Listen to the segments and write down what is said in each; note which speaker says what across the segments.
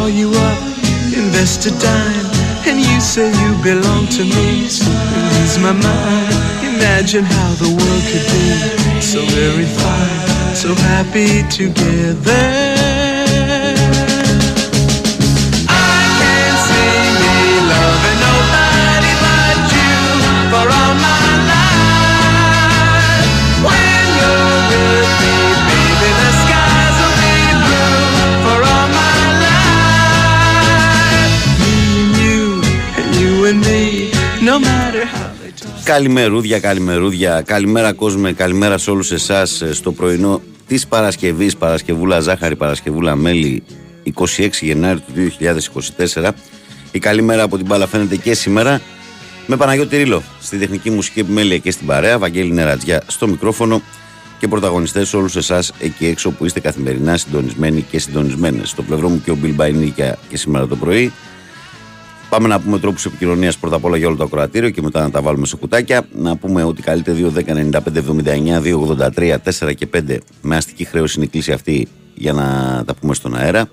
Speaker 1: call you up, invest a dime, and you say you belong to me, So lose my mind. Imagine how the world could be so very fine, so happy together.
Speaker 2: Καλημερούδια, καλημερούδια. Καλημέρα κόσμε, καλημέρα σε όλους εσάς ε, στο πρωινό της Παρασκευής, Παρασκευούλα Ζάχαρη, Παρασκευούλα Μέλη, 26 Γενάρη του 2024. Η καλή μέρα από την μπάλα φαίνεται και σήμερα με Παναγιώτη Ρήλο στη τεχνική μουσική επιμέλεια και στην παρέα, Βαγγέλη Νερατζιά στο μικρόφωνο και πρωταγωνιστές όλους εσάς εκεί έξω που είστε καθημερινά συντονισμένοι και συντονισμένες. Στο πλευρό μου και ο Μπιλ Μπαϊνίκια και σήμερα το πρωί. Πάμε να πούμε τρόπους επικοινωνίας πρώτα απ' όλα για όλο το ακροατήριο και μετά να τα βάλουμε σε κουτάκια. Να πούμε ότι καλείται 2-10-95-79-283 4 και 5 με αστική χρέωση είναι η κλίση αυτή για να τα πούμε στον αέρα.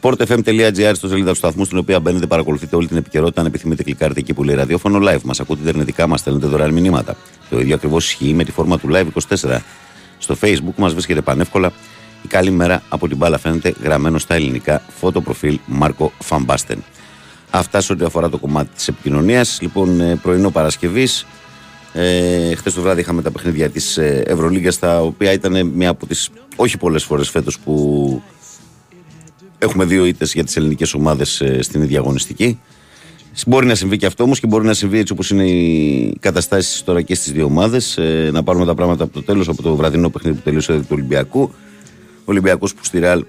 Speaker 2: sportfm.gr στο σελίδα του σταθμού στην οποία μπαίνετε, παρακολουθείτε όλη την επικαιρότητα. Αν επιθυμείτε, κλικάρετε εκεί που λέει ραδιόφωνο live. Μας ακούτε ιντερνετικά, μας στέλνετε δωρεάν μηνύματα. Το ίδιο ακριβώς ισχύει με τη φόρμα του live 24. Στο facebook μας βρίσκεται πανεύκολα. Η καλή μέρα από την μπάλα φαίνεται γραμμένο στα ελληνικά φωτοπροφίλ Μάρκο Φαμπάστεν. Αυτά σε ό,τι αφορά το κομμάτι της επικοινωνίας. Λοιπόν, ε, πρωινό Παρασκευής. Ε, Χθες το βράδυ είχαμε τα παιχνίδια της Ευρωλίγκας, τα οποία ήταν μια από τις όχι πολλές φορές φέτος που έχουμε δύο ήττες για τις ελληνικές ομάδες στην ίδια αγωνιστική. Μπορεί να συμβεί και αυτό όμως και μπορεί να συμβεί έτσι όπως είναι οι καταστάσεις τώρα και στις δύο ομάδες. Ε, να πάρουμε τα πράγματα από το τέλος, από το βραδινό παιχνίδι που τελείωσε του Ολυμπιακού. Ο Ολυμπιακός που στη Ρεάλ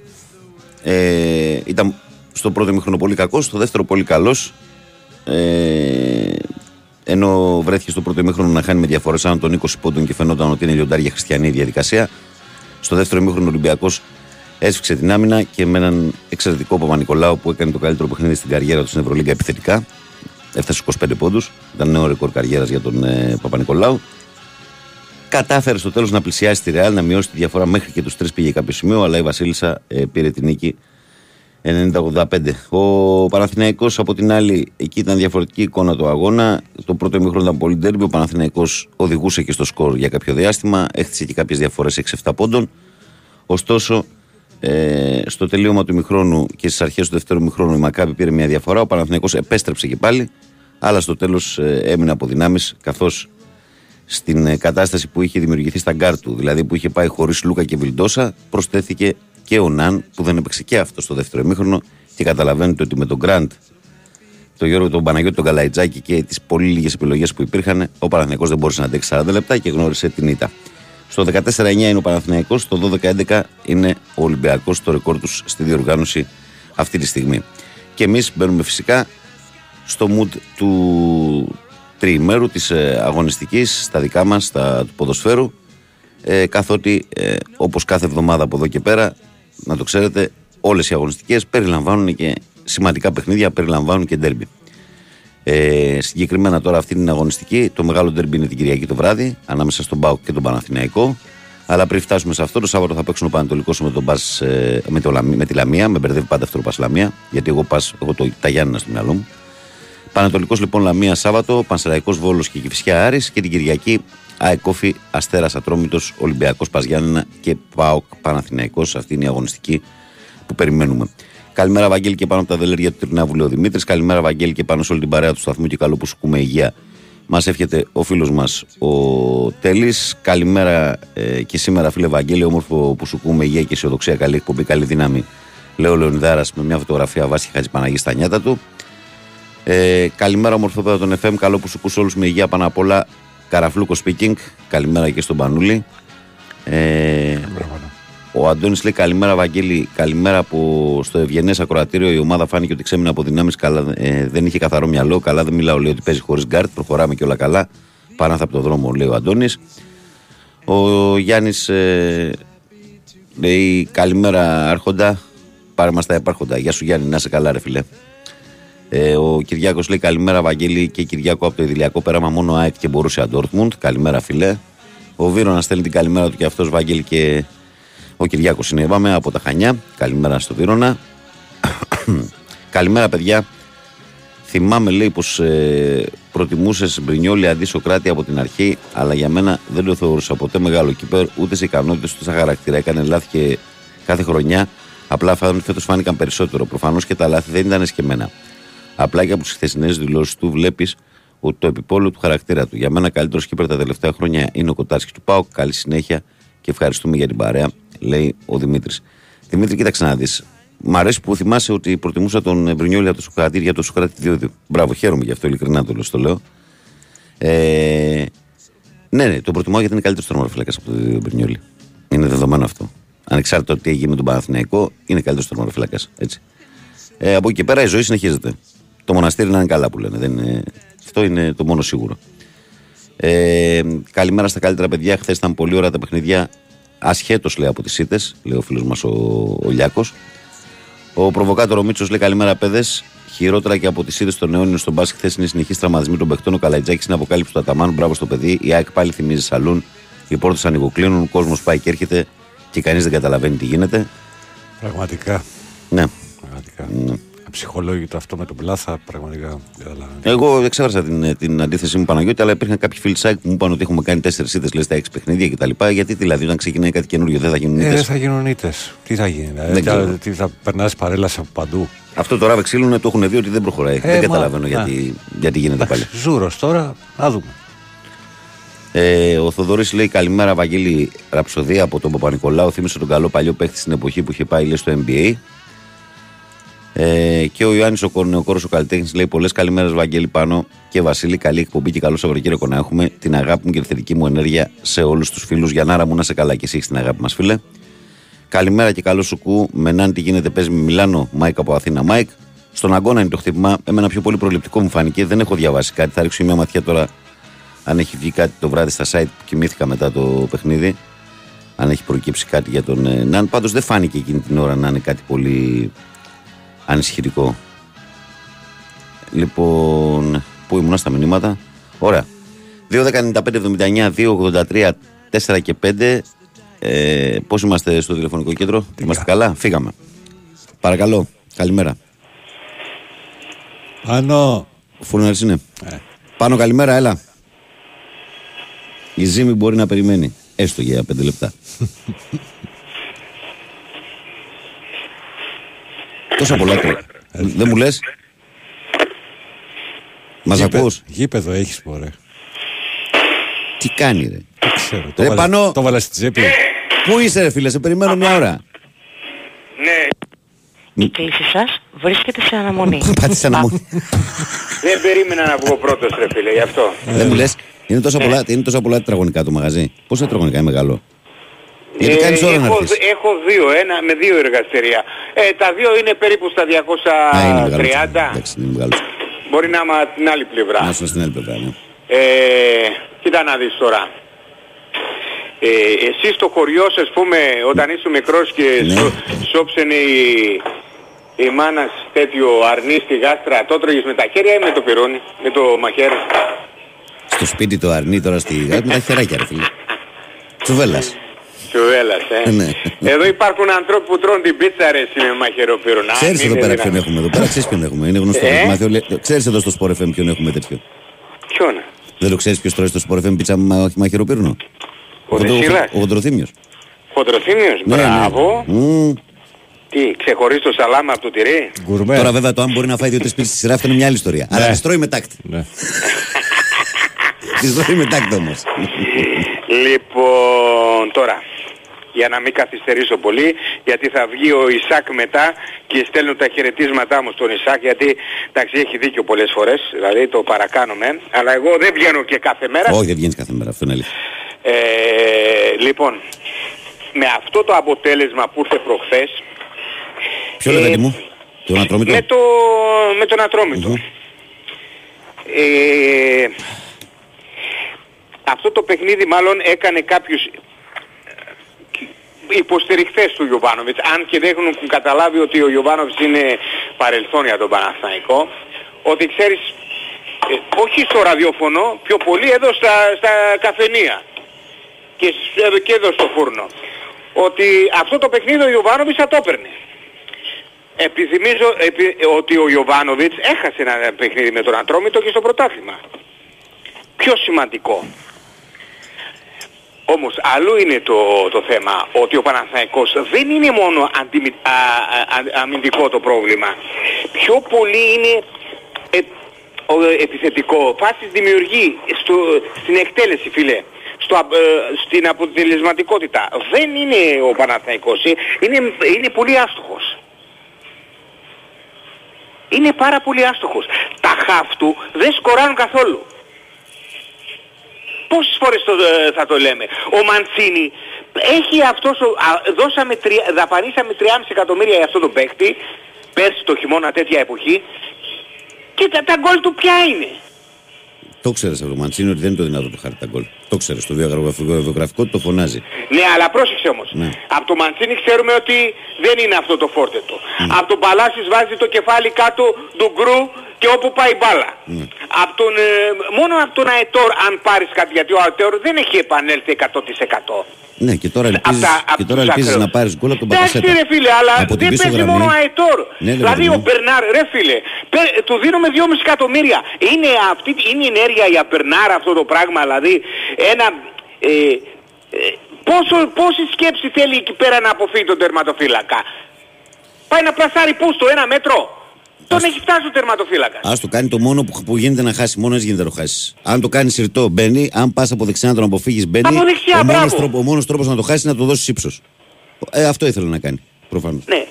Speaker 2: ε, ήταν στο πρώτο μήχρονο πολύ κακός, στο δεύτερο πολύ καλός. Ε, ενώ βρέθηκε στο πρώτο μήχρονο να χάνει με διαφορές άνω των 20 πόντων και φαινόταν ότι είναι λιοντάρια χριστιανή η διαδικασία. Στο δεύτερο μήχρονο ο Ολυμπιακός έσφιξε την άμυνα και με έναν εξαιρετικό Παπα-Νικολάου που έκανε το καλύτερο παιχνίδι στην καριέρα του στην Ευρωλίγκα επιθετικά. Έφτασε 25 πόντους. Ήταν νέο ρεκόρ καριέρας για τον ε, Παπα-Νικολάου. Κατάφερε στο τέλος να πλησιάσει τη Ρεάλ, να μειώσει τη διαφορά μέχρι και τους τρεις πήγε κάποιο σημείο, αλλά η Βασίλισσα ε, πήρε την νίκη 90-85. Ο Παναθηναϊκός από την άλλη, εκεί ήταν διαφορετική εικόνα του αγώνα. Το πρώτο ημίχρονο ήταν πολύ ντέρμπι. Ο Παναθηναϊκός οδηγούσε και στο σκορ για κάποιο διάστημα. Έχτισε και κάποιες διαφορές 6-7 πόντων. Ωστόσο, ε, στο τελείωμα του ημιχρόνου και στις αρχές του δεύτερου ημιχρόνου η Μακάμπι πήρε μια διαφορά. Ο Παναθηναϊκός επέστρεψε και πάλι. Αλλά στο τέλος ε, έμεινε από δυνάμεις καθώς στην ε, κατάσταση που είχε δημιουργηθεί στα γκάρ του, δηλαδή που είχε πάει χωρίς Λούκα και Βιλντόζα, προστέθηκε και ο Ναν που δεν έπαιξε και αυτό στο δεύτερο ημίχρονο και καταλαβαίνετε ότι με τον Γκραντ, τον Γιώργο τον Παναγιώτη, τον Καλαϊτζάκη και τις πολύ λίγες επιλογές που υπήρχαν, ο Παναθηναϊκός δεν μπορούσε να αντέξει 40 λεπτά και γνώρισε την ήττα. Στο 14-9 είναι ο Παναθηναϊκός, στο 12-11 είναι ο Ολυμπιακός, το ρεκόρ τους στη διοργάνωση αυτή τη στιγμή. Και εμείς μπαίνουμε φυσικά στο mood του τριημέρου της ε, αγωνιστικής στα δικά μας, στα του ποδοσφαίρου ε, καθότι ε, όπως κάθε εβδομάδα από εδώ και πέρα να το ξέρετε, όλες οι αγωνιστικές περιλαμβάνουν και σημαντικά παιχνίδια, περιλαμβάνουν και ντέρμπι. Ε, συγκεκριμένα τώρα αυτή είναι αγωνιστική. Το μεγάλο ντέρμπι είναι την Κυριακή το βράδυ, ανάμεσα στον Μπάουκ και τον Παναθηναϊκό. Αλλά πριν φτάσουμε σε αυτό, το Σάββατο θα παίξουν ο Πανατολικό με, τον Πας, ε, με, το, με τη Λαμία. Με μπερδεύει πάντα αυτό το Πας Λαμία, γιατί εγώ, πας, εγώ το, τα Γιάννενα στο μυαλό μου. Πανατολικό λοιπόν Λαμία Σάββατο, Πανσεραϊκός Βόλος και Κυφυσιά Άρης και την Κυριακή Αεκόφη Αστέρας Ατρόμητος Ολυμπιακός Παζιάννενα και Πάοκ Παναθηναϊκός. Αυτή είναι η αγωνιστική που περιμένουμε. Καλημέρα, Βαγγέλη, και πάνω από τα δελέρια του Τρινάβουλου ο Δημήτρης. Καλημέρα, Βαγγέλη, και πάνω σε όλη την παρέα του σταθμού και καλό που σου πούμε υγεία. Μας εύχεται ο φίλος μας ο Τέλης. Καλημέρα ε, και σήμερα, φίλε Βαγγέλη, όμορφο που σου πούμε υγεία και αισιοδοξία. Καλή εκπομπή, καλή δύναμη. Λέω Λεωνιδάρας με μια φωτογραφία βάση Χατζη στα νιάτα του. Ε, καλημέρα, ομορφόπαιδα των FM. Καλό ΠουΣου Κου σε όλους με υγεία πάνω απ' όλα. Καραφλούκος speaking. Καλημέρα και στον Πανούλη. Ε, ο Αντώνης λέει καλημέρα, Βαγγέλη. Καλημέρα που στο ευγενές ακροατήριο η ομάδα φάνηκε ότι ξέμεινε από δυνάμεις. Ε, δεν είχε καθαρό μυαλό. Καλά, δεν μιλάω, λέει ότι παίζει χωρίς γκάρτ. Προχωράμε και όλα καλά. Πάνω από το δρόμο, λέει ο Αντώνης. Ο Γιάννης ε, λέει καλημέρα, Άρχοντα. Πάρε μας τα υπάρχοντα. Γεια σου, Γιάννη, να είσαι καλά, ρε φιλέ. Ε, ο Κυριάκος λέει καλημέρα, Βαγγέλη και Κυριάκο από το Ιδηλιακό. Πέραμα μόνο ΑΕΚ και μπορούσε Ντόρτμουντ. Καλημέρα, φιλέ. Ο Βίρονα στέλνει την καλημέρα του και αυτός, Βαγγέλη και ο Κυριάκος είναι, είπαμε, από τα Χανιά. Καλημέρα στο Βίρονα. καλημέρα, παιδιά. Θυμάμαι, λέει, πως ε, προτιμούσες Μπρινιόλη αντί Σοκράτη από την αρχή, αλλά για μένα δεν το θεωρούσα ποτέ μεγάλο κύπερ, ούτε σε ικανότητες ούτε σε χαρακτήρα. Έκανε λάθη και κάθε χρονιά. Απλά φέτο φάνηκαν περισσότερο. Προφανώς και τα λάθη δεν ήταν εσκεμμένα. Απλά και από τι χθεσινέ δηλώσεις του βλέπεις ότι το επιπόλαιο του χαρακτήρα του. Για μένα, καλύτερος κύπερ τα τελευταία χρόνια είναι ο Κοτάσκι του Πάου. Καλή συνέχεια και ευχαριστούμε για την παρέα, λέει ο Δημήτρης. Δημήτρη, κοίταξε να δεις. Μ' αρέσει που θυμάσαι ότι προτιμούσα τον Μπρινιόλη από το Σοκράτη για το Σοκράτη 2-2. Μπράβο, χαίρομαι γι' αυτό, ειλικρινά το λέω. Στο λέω. Ε, ναι, ναι, τον προτιμάω γιατί είναι καλύτερος τροματοφύλακα από τον Μπρινιόλη. Είναι δεδομένο αυτό. Ανεξάρτητα το τι έγινε με τον Παναθηναϊκό, είναι καλύτερος τροματοφύλακα. Ε, από εκεί και πέρα η ζωή συνεχίζεται. Το μοναστήρι να είναι καλά που λένε. Δεν είναι... Αυτό είναι το μόνο σίγουρο. Ε, καλημέρα στα καλύτερα παιδιά. Χθες ήταν πολύ ωραία τα παιχνίδια. Ασχέτως λέει από τις ήττες, λέει ο φίλος μας ο, ο Λιάκος. Ο προβοκάτορο Μίτσος λέει καλημέρα, παιδες. Χειρότερα και από τις είδε των αιώνιων στον μπάσκετ χθες είναι συνεχή τραυματισμοί των παιχτών. Ο Καλατζάκη είναι αποκάλυψη του Αταμάνου. Μπράβο στο παιδί. Η ΑΕΚ πάλι θυμίζει σαλούν. Οι πόρτες ανοιγοκλίνουν. Ο κόσμος πάει και έρχεται και κανείς δεν καταλαβαίνει τι γίνεται.
Speaker 3: Πραγματικά.
Speaker 2: Ναι.
Speaker 3: Πραγματικά. Ψυχολόγητο αυτό με τον Πλάθα, πραγματικά δεν καταλαβαίνω.
Speaker 2: Εγώ εξέφρασα την, την αντίθεσή μου Παναγιώτη, αλλά υπήρχαν κάποιοι φίλοι σάικ που μου είπαν ότι έχουμε κάνει τέσσερις ήττε λες στα έξι παιχνίδια κτλ. Γιατί δηλαδή όταν ξεκινάει κάτι καινούριο δεν θα γίνουν
Speaker 3: Ε,
Speaker 2: ήττε.
Speaker 3: δεν θα γίνουν ήττε. Τι θα γίνει, δηλαδή,
Speaker 2: Δεν
Speaker 3: τι,
Speaker 2: ξέρω.
Speaker 3: θα- τι θα περνάς παρέλαση από παντού.
Speaker 2: Αυτό το ράβε ξύλουνε το έχουν δει ότι δεν προχωράει.
Speaker 3: Ε,
Speaker 2: δεν
Speaker 3: μα-
Speaker 2: καταλαβαίνω
Speaker 3: α.
Speaker 2: γιατί, γιατί γίνεται πάλι.
Speaker 3: Ζούρος τώρα, να δούμε.
Speaker 2: Ε, ο Θοδωρής λέει καλημέρα, Βαγγέλη Ραψοδία από τον Παπα-Νικολάου. Θύμισε τον καλό παλιό παίχτη στην εποχή που είχε πάει λέει, στο NBA. Ε, και ο Ιωάννης ο Κορνεοκόρο ο καλλιτέχνης λέει πολλές καλημέρες, Βαγγέλη πάνω και Βασίλη. Καλή εκπομπή και καλό Σαββατοκύριακο να έχουμε. Την αγάπη μου και τη θετική μου ενέργεια σε όλους τους φίλους. Γιαννάρα μου να σε καλά και εσύ έχεις την αγάπη μας, φίλε. Καλημέρα και καλό σου κου. Μενάν τι γίνεται, παίζει με Μιλάνο, Μάικ από Αθήνα, Μάικ. Στον αγώνα είναι το χτύπημα. Εμένα πιο πολύ προληπτικό μου φάνηκε. Δεν έχω διαβάσει κάτι. Θα ρίξω μια ματιά τώρα αν έχει βγει κάτι το βράδυ στα site που κοιμήθηκα μετά το παιχνίδι. Αν έχει προκύψει κάτι για τον ε, Ναν. Πάντως δεν φάνηκε εκείνη την ώρα να είναι κάτι πολύ ανησυχητικό. Λοιπόν, πού ήμουνα στα μηνύματα; Ωραία. 2.195.79, 2.83, 4 και 5. Ε, Πώς είμαστε στο τηλεφωνικό κέντρο, Είμαστε καλά, φύγαμε. Παρακαλώ, καλημέρα.
Speaker 3: Άνω.
Speaker 2: Φούρναρης είναι.
Speaker 3: Ε.
Speaker 2: Πάνω καλημέρα, έλα. Η ζήμη μπορεί να περιμένει. Έστω για 5 λεπτά. Τόσα πολλά τώρα. Δεν μου λες; Μας
Speaker 3: Γήπε-
Speaker 2: ακούς;
Speaker 3: Γήπεδο έχεις, μωρέ.
Speaker 2: Τι κάνει ρε;
Speaker 3: Δεν ξέρω.
Speaker 2: Ρε,
Speaker 3: Το βάλες-
Speaker 2: Πανώ.
Speaker 3: Το βάλα στη τσέπη.
Speaker 2: Πού είσαι ρε φίλε, σε περιμένω μια ώρα.
Speaker 4: Ναι,
Speaker 5: Η κλήση σας βρίσκεται σε αναμονή.
Speaker 2: Πάτησε να μου.
Speaker 4: δεν περίμενα να βγω πρώτος ρε φίλε, γι' αυτό.
Speaker 2: Δεν μου λες; Είναι τόσα πολλά, είναι τόσα πολλά τετραγωνικά το μαγαζί. Πόσα τετραγωνικά είναι μεγάλο; Γιατί
Speaker 4: Ε,
Speaker 2: κάνεις ώρα να
Speaker 4: έχω,
Speaker 2: έρθεις.
Speaker 4: έχω δύο, ένα με δύο εργαστηρία. Ε, τα δύο είναι περίπου στα
Speaker 2: Α, είναι μεγάλο.
Speaker 4: 230.
Speaker 2: Εντάξει, είναι μεγάλο.
Speaker 4: Μπορεί να είμαι την άλλη πλευρά.
Speaker 2: Να σου στην άλλη πλευρά, ναι.
Speaker 4: Ε, κοίτα να δεις τώρα. Ε, εσύ στο χωριό σου, ας πούμε, όταν είσαι μικρός και
Speaker 2: Ναι.
Speaker 4: σου, σώψαινε η, η μάνα σου τέτοιο αρνί στη γάστρα, το τρώγες με τα χέρια ή με το πυρούνι, με το μαχαίρι;
Speaker 2: Στο σπίτι το αρνί τώρα στη γάτα με τα χεράκια, ρε φίλε. Τσουβέλλας.
Speaker 4: Τσουβέλλας, ε.
Speaker 2: Ναι.
Speaker 4: Εδώ υπάρχουν ανθρώποι που τρώνε την πίτσα ρε εσύ με μαχαιροπύρουνα.
Speaker 2: Ξέρεις εδώ πέρα ποιον έχουμε εδώ πέρα, ξέρεις ποιον έχουμε. Είναι γνωστός.
Speaker 4: Ε;
Speaker 2: Έχει μάθει όλη- Ξέρεις εδώ στο Sport FM ποιον έχουμε τέτοιο;
Speaker 4: Ποιον;
Speaker 2: Δεν το ξέρεις ποιος τρώει στο Sport FM πίτσα με μα- μαχαιροπύρνο.
Speaker 4: Ο Δεσίλας.
Speaker 2: Ο Χοντροθύμιος.
Speaker 4: Χοντροθύμιος.
Speaker 2: Ναι,
Speaker 4: Μπράβο.
Speaker 2: ναι. Μμμ.
Speaker 4: Τι, ξεχωρίζει το σαλάμα από το τυρί;
Speaker 3: Γκουρμέ.
Speaker 2: Τώρα βέβαια το αν μπορεί να φάει δύο-τρεις πίτσες στη σειρά αυτό είναι μια άλλη ιστορία. Αλλά
Speaker 3: Ναι.
Speaker 2: τις τρώει με τάκτη.
Speaker 3: Ναι.
Speaker 2: Τις τρώει με τάκτη όμως.
Speaker 4: Λοιπόν, τώρα, για να μην καθυστερήσω πολύ, γιατί θα βγει ο Ισάκ μετά και στέλνω τα χαιρετίσματά μου στον Ισάκ, γιατί εντάξει έχει δίκιο πολλές φορές, δηλαδή το παρακάνουμε, αλλά εγώ δεν βγαίνω και κάθε μέρα.
Speaker 2: Όχι δεν βγαίνεις κάθε μέρα, αυτό είναι αλήθεια.
Speaker 4: Ε, λοιπόν, με αυτό το αποτέλεσμα που ήρθε προχθές,
Speaker 2: Ποιο
Speaker 4: Ε,
Speaker 2: λέτε παιδί μου, τον ατρόμητο;
Speaker 4: με, το, με τον ατρόμητο. Ε, αυτό το παιχνίδι μάλλον έκανε κάποιους ε, υποστηριχθές του Ιωβάνοβιτς, αν και δεν έχουν καταλάβει ότι ο Ιωβάνοβιτς είναι παρελθόν για τον Παναθηναϊκό. ότι ξέρεις, ε, όχι στο ραδιόφωνο, πιο πολύ εδώ στα, στα καφενεία και, σ- ε, και εδώ στο φούρνο, ότι αυτό το παιχνίδι ο Ιωβάνοβιτς θα το έπαιρνε. Επιθυμίζω επι- ότι ο Ιωβάνοβιτς έχασε ένα παιχνίδι με τον Ατρόμητο και στο πρωτάθλημα. Πιο σημαντικό. Όμως αλλού είναι το, το θέμα ότι ο Παναθηναϊκός δεν είναι μόνο αντιμι- α, α, α- αμυντικό το πρόβλημα. Πιο πολύ είναι ε, ο, επιθετικό. Φάσεις δημιουργεί στο, στην εκτέλεση φίλε. Στο, α- ε, στην αποτελεσματικότητα. Δεν είναι ο Παναθηναϊκός. ε, Είναι, είναι πολύ άστοχος. Είναι πάρα πολύ άστοχος. Τα χαφ του δεν σκοράνουν καθόλου. Πόσες φορές το, ε, θα το λέμε. Ο Μαντσίνη έχει αυτός, ο, α, δώσαμε, τρία, δαπανίσαμε 3,5 εκατομμύρια για αυτό το παίχτη, πέρσι το χειμώνα τέτοια εποχή, και τα, τα γκολ του ποια είναι;
Speaker 2: Το ξέρεις από το Μαντσίνη ότι δεν είναι το δυνατό του χάρτη τα γκολ. Το ξέρεις. Στο βιογραφικό, βιογραφικό του το φωνάζει.
Speaker 4: Ναι, αλλά πρόσεξε όμως.
Speaker 2: Ναι.
Speaker 4: Από το Μαντσίνη ξέρουμε ότι δεν είναι αυτό το φόρτε του. Από τον Παλάσιος βάζει το κεφάλι κάτω του γκρου και όπου πάει η μπάλα. Από τον, ε, μόνο από τον Αετόρ αν πάρεις κάτι, γιατί ο Αετόρ δεν έχει επανέλθει 100%.
Speaker 2: Ναι, και τώρα
Speaker 4: Απ'
Speaker 2: ελπίζεις,
Speaker 4: τα- απ'
Speaker 2: και τώρα
Speaker 4: τους
Speaker 2: ελπίζεις
Speaker 4: ακραίους.
Speaker 2: να πάρεις γκολ από τον
Speaker 4: Εντάξει
Speaker 2: Μπακασέτα.
Speaker 4: ρε φίλε, αλλά
Speaker 2: Από την
Speaker 4: δεν
Speaker 2: πίσω
Speaker 4: παίζει
Speaker 2: γραμμή.
Speaker 4: μόνο ο Αετόρ.
Speaker 2: Ναι, ρε,
Speaker 4: δηλαδή
Speaker 2: παιδί
Speaker 4: ο
Speaker 2: μου.
Speaker 4: Μπερνάρ, ρε φίλε, πε- του δίνουμε 2,5 εκατομμύρια. Είναι, αυτή, είναι η ενέργεια για Μπερνάρ αυτό το πράγμα, δηλαδή ένα... Ε, ε, πόσο, πόση σκέψη θέλει εκεί πέρα να αποφύγει τον τερματοφύλακα; Πάει να πλασάρει πού στο ένα μέτρο. Τον έχει φτάσει ο τερματοφύλακας.
Speaker 2: Α το κάνει το μόνο που, που γίνεται να χάσει. Μόνο έτσι γίνεται να το χάσεις. Αν το κάνεις συρτό, μπαίνει. Αν πας από δεξιά να τον αποφύγεις, μπαίνει.
Speaker 4: Από δεξιά,
Speaker 2: ο μόνος,
Speaker 4: μπράβο.
Speaker 2: τρόπο, ο μόνος τρόπος να το χάσεις είναι να το δώσεις ύψος. Ε, αυτό ήθελε να κάνει. Προφανώς.
Speaker 4: Ναι.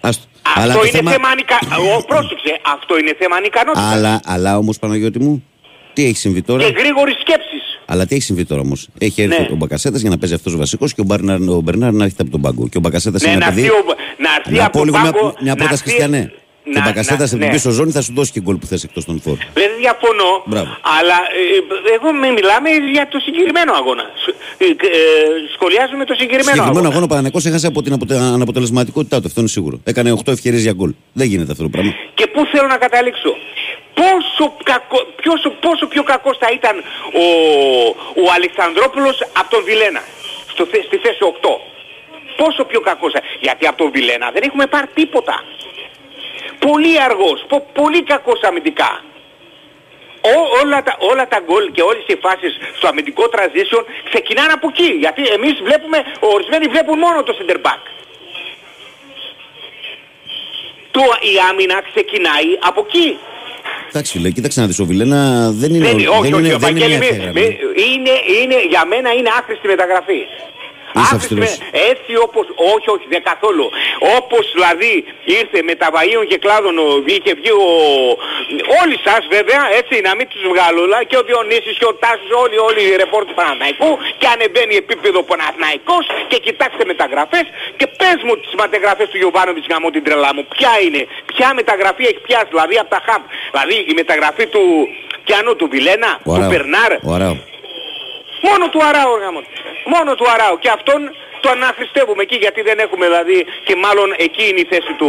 Speaker 2: Άστο.
Speaker 4: Αυτό είναι θέμα, ανικα... Ο, πρόσεξε, αυτό είναι θέμα ανικανότητας.
Speaker 2: Αλλά, αλλά όμως Παναγιώτη μου, τι έχει συμβεί τώρα;
Speaker 4: Και γρήγορη σκέψη.
Speaker 2: Αλλά τι έχει συμβεί τώρα όμως; Έχει έρθει
Speaker 4: Ναι.
Speaker 2: ο Μπακασέτας για να παίζει αυτός ο βασικός και ο, Μπαρνάρ, ο Μπερνάρ να έρχεται από τον πάγκο. Και ο Μπακασέτας
Speaker 4: Ναι,
Speaker 2: είναι
Speaker 4: να
Speaker 2: ένα
Speaker 4: έρθει,
Speaker 2: παιδί.
Speaker 4: ο, να έρθει
Speaker 2: Να
Speaker 4: από
Speaker 2: πω
Speaker 4: τον
Speaker 2: λίγο μια,
Speaker 4: πάγκο,
Speaker 2: μια
Speaker 4: να
Speaker 2: πρόταση,
Speaker 4: έρθει-
Speaker 2: Χριστιανέ. Και ο
Speaker 4: να-
Speaker 2: Μπακασέτα
Speaker 4: να-
Speaker 2: από την
Speaker 4: ναι.
Speaker 2: πίσω ζώνη θα σου δώσει και γκολ που θες εκτός των φόρ.
Speaker 4: Δεν διαφωνώ,
Speaker 2: Μπράβο.
Speaker 4: αλλά ε, εγώ με μιλάμε για το συγκεκριμένο αγώνα. Σ- ε, ε, σχολιάζουμε το συγκεκριμένο,
Speaker 2: Συγκεκριμένο
Speaker 4: αγώνα.
Speaker 2: αγώνα ο Παναγενικός έχασε από την αποτε- αναποτελεσματικότητά του. Αυτό είναι σίγουρο. Έκανε 8 ευκαιρίες για γκολ. Δεν γίνεται αυτό το πράγμα.
Speaker 4: Και πού θέλω να καταλήξω; Πόσο, κακό, πόσο, πόσο πιο κακός θα ήταν ο, ο Αλεξανδρόπουλος από τον Βιλένα στο, θε- στη θέση 8. Πόσο πιο κακός θα... Γιατί από τον Βιλένα δεν έχουμε πάρει τίποτα. Πολύ αργός, πο- πολύ κακός αμυντικά. Ό, όλα, τα, όλα τα γκολ και όλες οι φάσεις στο αμυντικό transition ξεκινάνε από εκεί. Γιατί εμείς βλέπουμε, ορισμένοι βλέπουν μόνο το center back. Το, η άμυνα ξεκινάει από εκεί.
Speaker 2: Εντάξει, φίλε, κοίταξε να δεις. Ο Βιλένα δεν είναι.
Speaker 4: Δεν,
Speaker 2: δεν
Speaker 4: όχι,
Speaker 2: είναι,
Speaker 4: όχι,
Speaker 2: δεν είναι
Speaker 4: Βαγγέλη,
Speaker 2: μια
Speaker 4: μη-
Speaker 2: ευθεία γραμμή.
Speaker 4: μη- είναι, είναι, για μένα είναι άχρηστη μεταγραφή.
Speaker 2: Είσαι
Speaker 4: Άχρηστη
Speaker 2: αυστηρός.
Speaker 4: με- έτσι όπως, όχι, όχι, δεν καθόλου. Όπως δηλαδή ήρθε με τα βαΐων και κλάδων, ο- είχε βγει ο, όλοι σας βέβαια, έτσι, να μην τους βγάλω, αλλά και ο Διονύσης και ο Τάσος, όλοι, όλοι οι ρεπόρτ του Παναθηναϊκού και ανεβαίνει επίπεδο Παναθηναϊκός και κοιτάξτε μεταγραφές και πες μου τις μεταγραφές του Γιωβάνοβιτς γαμώ την τρελά μου. Ποια είναι, ποια μεταγραφή έχει πιάσει, δηλαδή από τα χαμ. Δηλαδή η μεταγραφή του Πιάνου του Βιλένα,
Speaker 2: Ο
Speaker 4: του
Speaker 2: Αράο.
Speaker 4: Περνάρ,
Speaker 2: Ο Αράο.
Speaker 4: Μόνο του Αράου γάμο. Μόνο του Αράου. Και αυτόν το αναχρηστεύουμε εκεί γιατί δεν έχουμε δηλαδή και μάλλον εκεί είναι η θέση του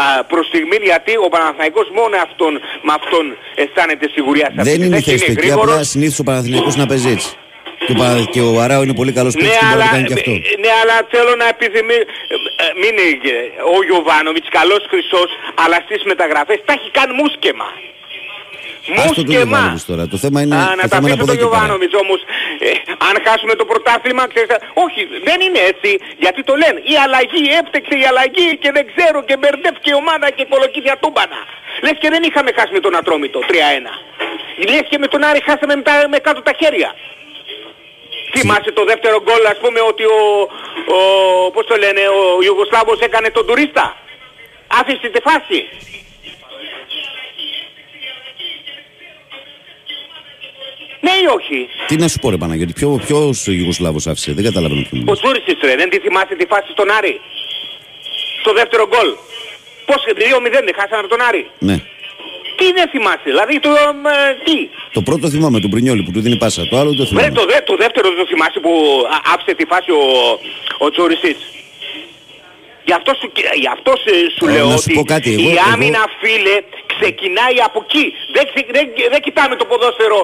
Speaker 4: α, προς στιγμή γιατί ο Παναθηναϊκός μόνο αυτόν, με αυτόν αισθάνεται σιγουριά σε αυτή
Speaker 2: Δεν
Speaker 4: τη
Speaker 2: είναι η
Speaker 4: θέση.
Speaker 2: θέση του εκεί.
Speaker 4: γρήγορος.
Speaker 2: Απλά συνήθως ο Παναθηναϊκός να παίζει έτσι. Και ο, Πα- και ο Αράο είναι πολύ καλός παίκτης
Speaker 4: Ναι
Speaker 2: και μπορεί να
Speaker 4: αλλά,
Speaker 2: το κάνει και αυτό.
Speaker 4: ναι, αλλά θέλω να επιθυμεί... ε, Μην είναι ο Γιωβάνοβιτς καλός χρυσός, αλλά στις μεταγραφές τα έχει κάνει μουσκεμα.
Speaker 2: Άστο τον
Speaker 4: Μουσκεμα.
Speaker 2: Γιωβάνοβιτς τώρα. Το θέμα είναι,
Speaker 4: Α,
Speaker 2: το
Speaker 4: να τα
Speaker 2: θέμα είναι
Speaker 4: αφήσω
Speaker 2: από εδώ
Speaker 4: τον
Speaker 2: και πέρα.
Speaker 4: Γιωβάνοβιτς όμως. Ε, αν χάσουμε το πρωτάθλημα, ξέρεις, όχι, δεν είναι έτσι. Γιατί το λένε. Η αλλαγή, έπτεξε η αλλαγή και δεν ξέρω και μπερδεύτηκε η ομάδα και κολοκύθια τούμπανα. Λες και δεν είχαμε χάσει με τον Ατρόμητο 3-1. Λες και με τον Άρη χάσαμε με, τα, με κάτω τα χέρια. Θυμάσαι το δεύτερο γκολ ας πούμε ότι ο, ο πώς το λένε, ο Ιουγκοσλάβος έκανε τον τουρίστα. Άφησε τη φάση. Ναι ή όχι;
Speaker 2: Τι να σου πω, ρε Παναγιώτη, ποιο ποιος Ιουγκοσλάβος άφησε, δεν καταλαβαίνω ποιο
Speaker 4: Ο
Speaker 2: μιλάς.
Speaker 4: Τζούρισης ρε, δεν τη θυμάσαι τη φάση στον Άρη; Στο δεύτερο γκολ. Πώς, 2-0 δεν χάσαμε από τον Άρη;
Speaker 2: Ναι.
Speaker 4: Τι δεν θυμάσαι, δηλαδή το, ε, τι;
Speaker 2: Το πρώτο θυμάμαι, τον Πρινιόλη που του δίνει πάσα. Το άλλο δεν το
Speaker 4: Βρε,
Speaker 2: θυμάμαι.
Speaker 4: το, δε, το δεύτερο δεν το θυμάσαι που α, άφησε τη φάση ο, ο Τζορισής. Γι' αυτό σου, γι αυτό σε- σου
Speaker 2: Ε,
Speaker 4: λέω
Speaker 2: να σου
Speaker 4: ότι
Speaker 2: πω κάτι, εγώ-
Speaker 4: η
Speaker 2: εγώ-
Speaker 4: άμυνα φίλε Ξεκινάει από εκεί. Δεν, ξε- δεν, δεν κοιτάμε το ποδόσφαιρο